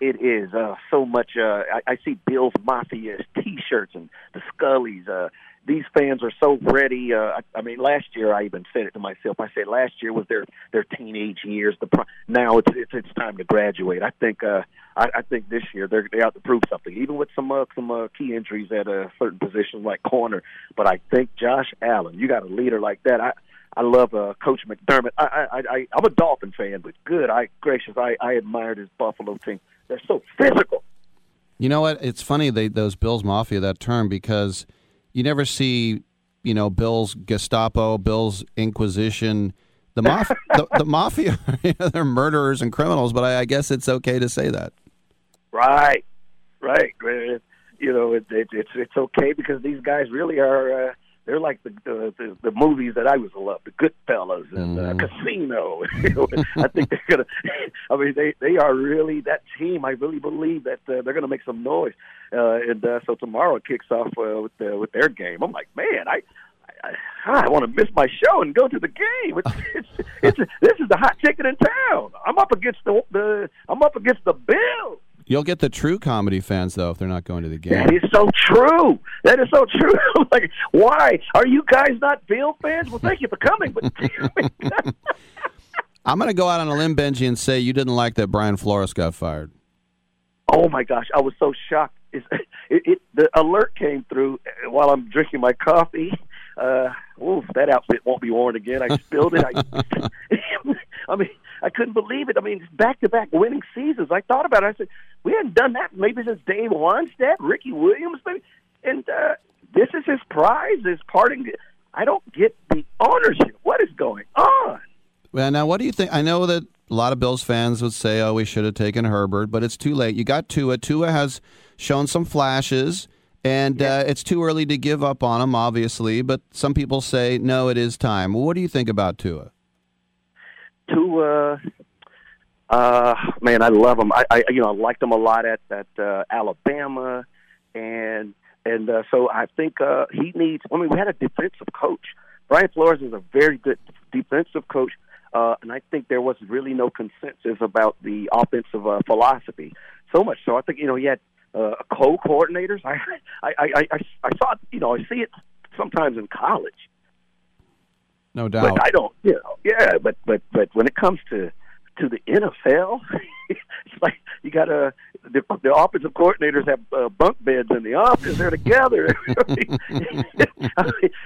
It is uh, so much. Uh, I, I see Bills Mafia T-shirts and the Scullies. Uh, these fans are so ready. Uh, I, I mean, last year I even said it to myself. I said last year was their their teenage years. The pro- now it's it's it's time to graduate. I think uh, I, I think this year they're they have to prove something, even with some uh, some uh, key injuries at a certain position like corner. But I think Josh Allen, you got a leader like that. I I love uh, Coach McDermott. I, I, I, I'm a Dolphin fan, but good. I gracious, I, I admired his Buffalo team. They're so physical. You know what? It's funny they those Bills Mafia that term because you never see you know Bills Gestapo, Bills Inquisition. The, maf- the, the mafia, they're murderers and criminals, but I, I, guess it's okay to say that. Right, right. You know, it, it, it's it's okay because these guys really are. Uh, they're like the the, the the movies that I was love, the Goodfellas and uh, mm. Casino. I think they're gonna. I mean, they they are really that team. I really believe that uh, they're gonna make some noise. Uh, and uh, so tomorrow it kicks off uh, with the, with their game. I'm like, man, I. I, I want to miss my show and go to the game. It's, it's, it's, this is the hot ticket in town. I'm up against the, the I'm up against the Bills. You'll get the true comedy fans though if they're not going to the game. That is so true. That is so true. like, why are you guys not Bill fans? Well, thank you for coming, but I'm going to go out on a limb, Benji, and say you didn't like that Brian Flores got fired. Oh my gosh, I was so shocked. It's, it, it, the alert came through while I'm drinking my coffee. Uh, oof, that outfit won't be worn again. I spilled it. I, I mean, I couldn't believe it. I mean, back to back winning seasons. I thought about it. I said, we hadn't done that maybe since Dave Wannstedt, Ricky Williams, maybe. And uh, this is his prize, his parting. I don't get the ownership. What is going on? Well, now, what do you think? I know that a lot of Bills fans would say, "Oh, we should have taken Herbert," but it's too late. You got Tua. Tua has shown some flashes, and uh, it's too early to give up on him, obviously. But some people say, "No, it is time." What do you think about Tua? Tua, uh, man, I love him. I, I, you know, I liked him a lot at at uh, Alabama, and and uh, so I think uh, he needs. I mean, we had a defensive coach. Brian Flores is a very good defensive coach uh, and I think there was really no consensus about the offensive uh, philosophy. So much so, I think you know he had uh, co-coordinators. I, I, I, I, I saw, you know, I see it sometimes in college. No doubt. But I don't, you know, yeah. But but but when it comes to to the NFL, it's like you got to the, the offensive coordinators have uh, bunk beds in the office. They're together,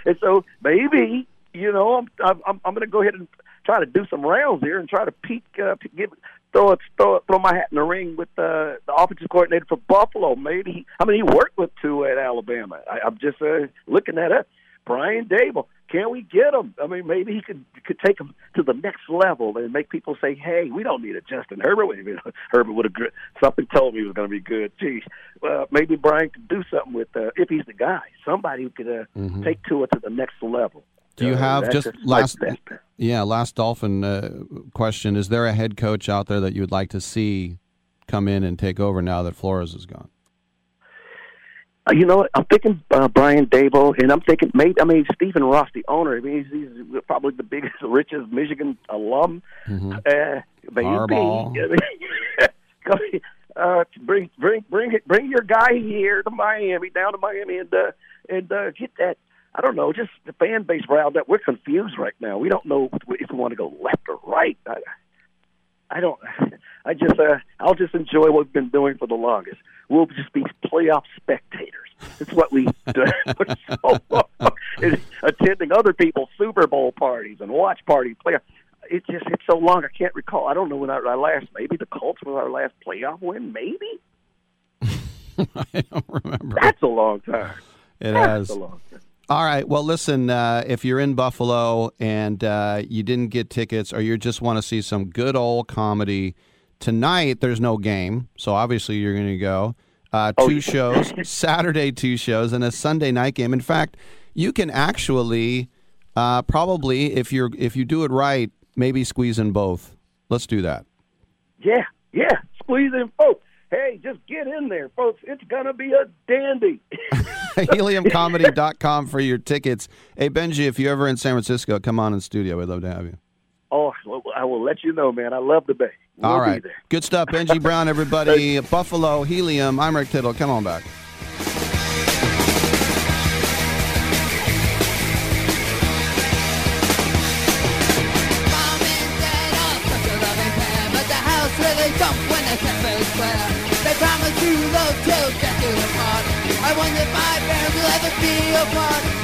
and so maybe you know I'm I'm, I'm going to go ahead and try to do some rounds here and try to peek, uh, give, throw it, throw it, throw my hat in the ring with uh, the offensive coordinator for Buffalo. Maybe he, I mean he worked with two at Alabama. I, I'm just uh, looking at it. Brian Daboll, can we get him? I mean, maybe he could could take him to the next level and make people say, "Hey, we don't need a Justin Herbert." Herbert would have something told me he was going to be good. Geez, well, maybe Brian could do something with uh, if he's the guy, somebody who could uh, Mhm. take Tua to the next level. Do you have just last? Yeah, last Dolphin uh, question: Is there a head coach out there that you would like to see come in and take over now that Flores is gone? Uh, you know? I'm thinking uh, Brian Daboll, and I'm thinking maybe I mean Stephen Ross, the owner. I mean, he's, he's probably the biggest, richest Michigan alum. Uh, maybe Harbaugh. I mean, uh, bring bring bring it, bring your guy here to Miami, down to Miami, and uh, and uh, get that. I don't know, just the fan base riled up. We're confused right now. We don't know if we want to go left or right. I, I don't. I just. Uh, I'll just enjoy what we've been doing for the longest. We'll just be playoff spectators. It's what we do for so long. Is attending other people's Super Bowl parties and watch parties. Playoff. It just. It's so long. I can't recall. I don't know when our, our last. Maybe the Colts was our last playoff win. Maybe. I don't remember. That's a long time. It That's has. a long time. All right. Well, listen. Uh, if you're in Buffalo and uh, you didn't get tickets, or you just want to see some good old comedy, tonight there's no game, so obviously you're going to go. Uh, two shows, Saturday two shows, and a Sunday night game. In fact, you can actually uh, probably, if you're if you do it right, maybe squeeze in both. Let's do that. Yeah, yeah. Squeeze in, folks. Hey, just get in there, folks. It's gonna be a dandy. Heliumcomedy.com for your tickets. Hey Benji, if you're ever in San Francisco, come on in studio. We'd love to have you. Oh, I will let you know, man. I love the Bay. We'll All be there. Good stuff. Benji Brown, everybody. Buffalo, Helium. I'm Rick Tittle. Come on back. But the house really jumped when they set fair square. They promised to love till death do them part. I wonder if my parents will ever be apart.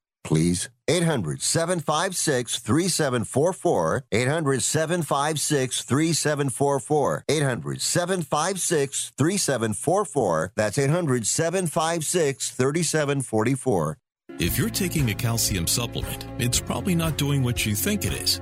Please. 800 756 3744. 800 756 3744. 800 756 3744. That's 800 756 3744. If you're taking a calcium supplement, it's probably not doing what you think it is.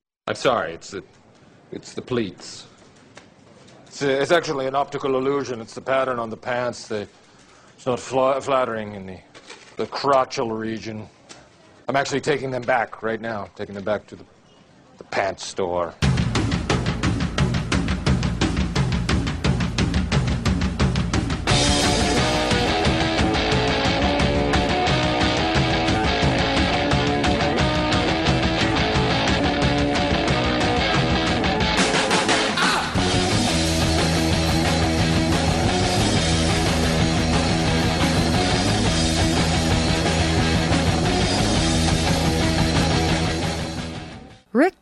I'm sorry, it's the, it's the pleats. It's, a, it's actually an optical illusion. It's the pattern on the pants. The, it's not fla- flattering in the, the crotchal region. I'm actually taking them back right now, taking them back to the, the pants store.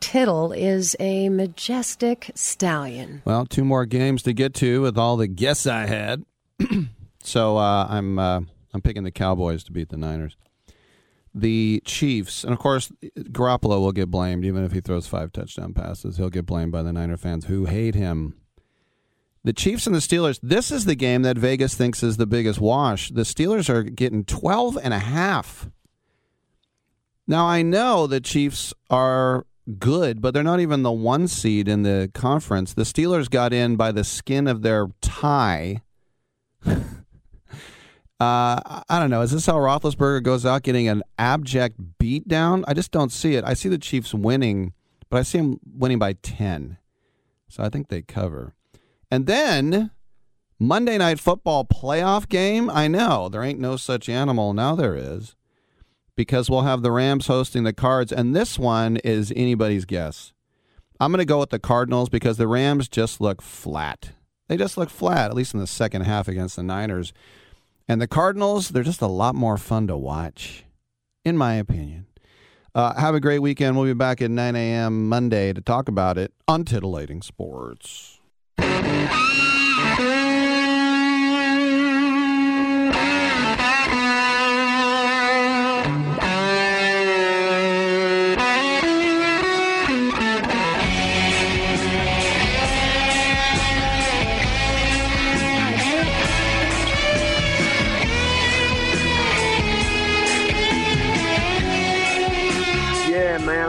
Tittle is a majestic stallion. Well, two more games to get to with all the guests I had. so uh, I'm uh, I'm picking the Cowboys to beat the Niners. The Chiefs, and of course, Garoppolo will get blamed even if he throws five touchdown passes. He'll get blamed by the Niner fans who hate him. The Chiefs and the Steelers, this is the game that Vegas thinks is the biggest wash. The Steelers are getting 12 and a half. Now, I know the Chiefs are good, but they're not even the one seed in the conference. The Steelers got in by the skin of their tie. uh, I don't know. Is this how Roethlisberger goes out getting an abject beatdown? I just don't see it. I see the Chiefs winning, but I see them winning by 10. So I think they cover. And then Monday Night Football playoff game. I know there ain't no such animal. Now there is because we'll have the Rams hosting the Cards, and this one is anybody's guess. I'm going to go with the Cardinals because the Rams just look flat. They just look flat, at least in the second half against the Niners. And the Cardinals, they're just a lot more fun to watch, in my opinion. Uh, have a great weekend. We'll be back at 9 a.m. Monday to talk about it on Titillating Sports.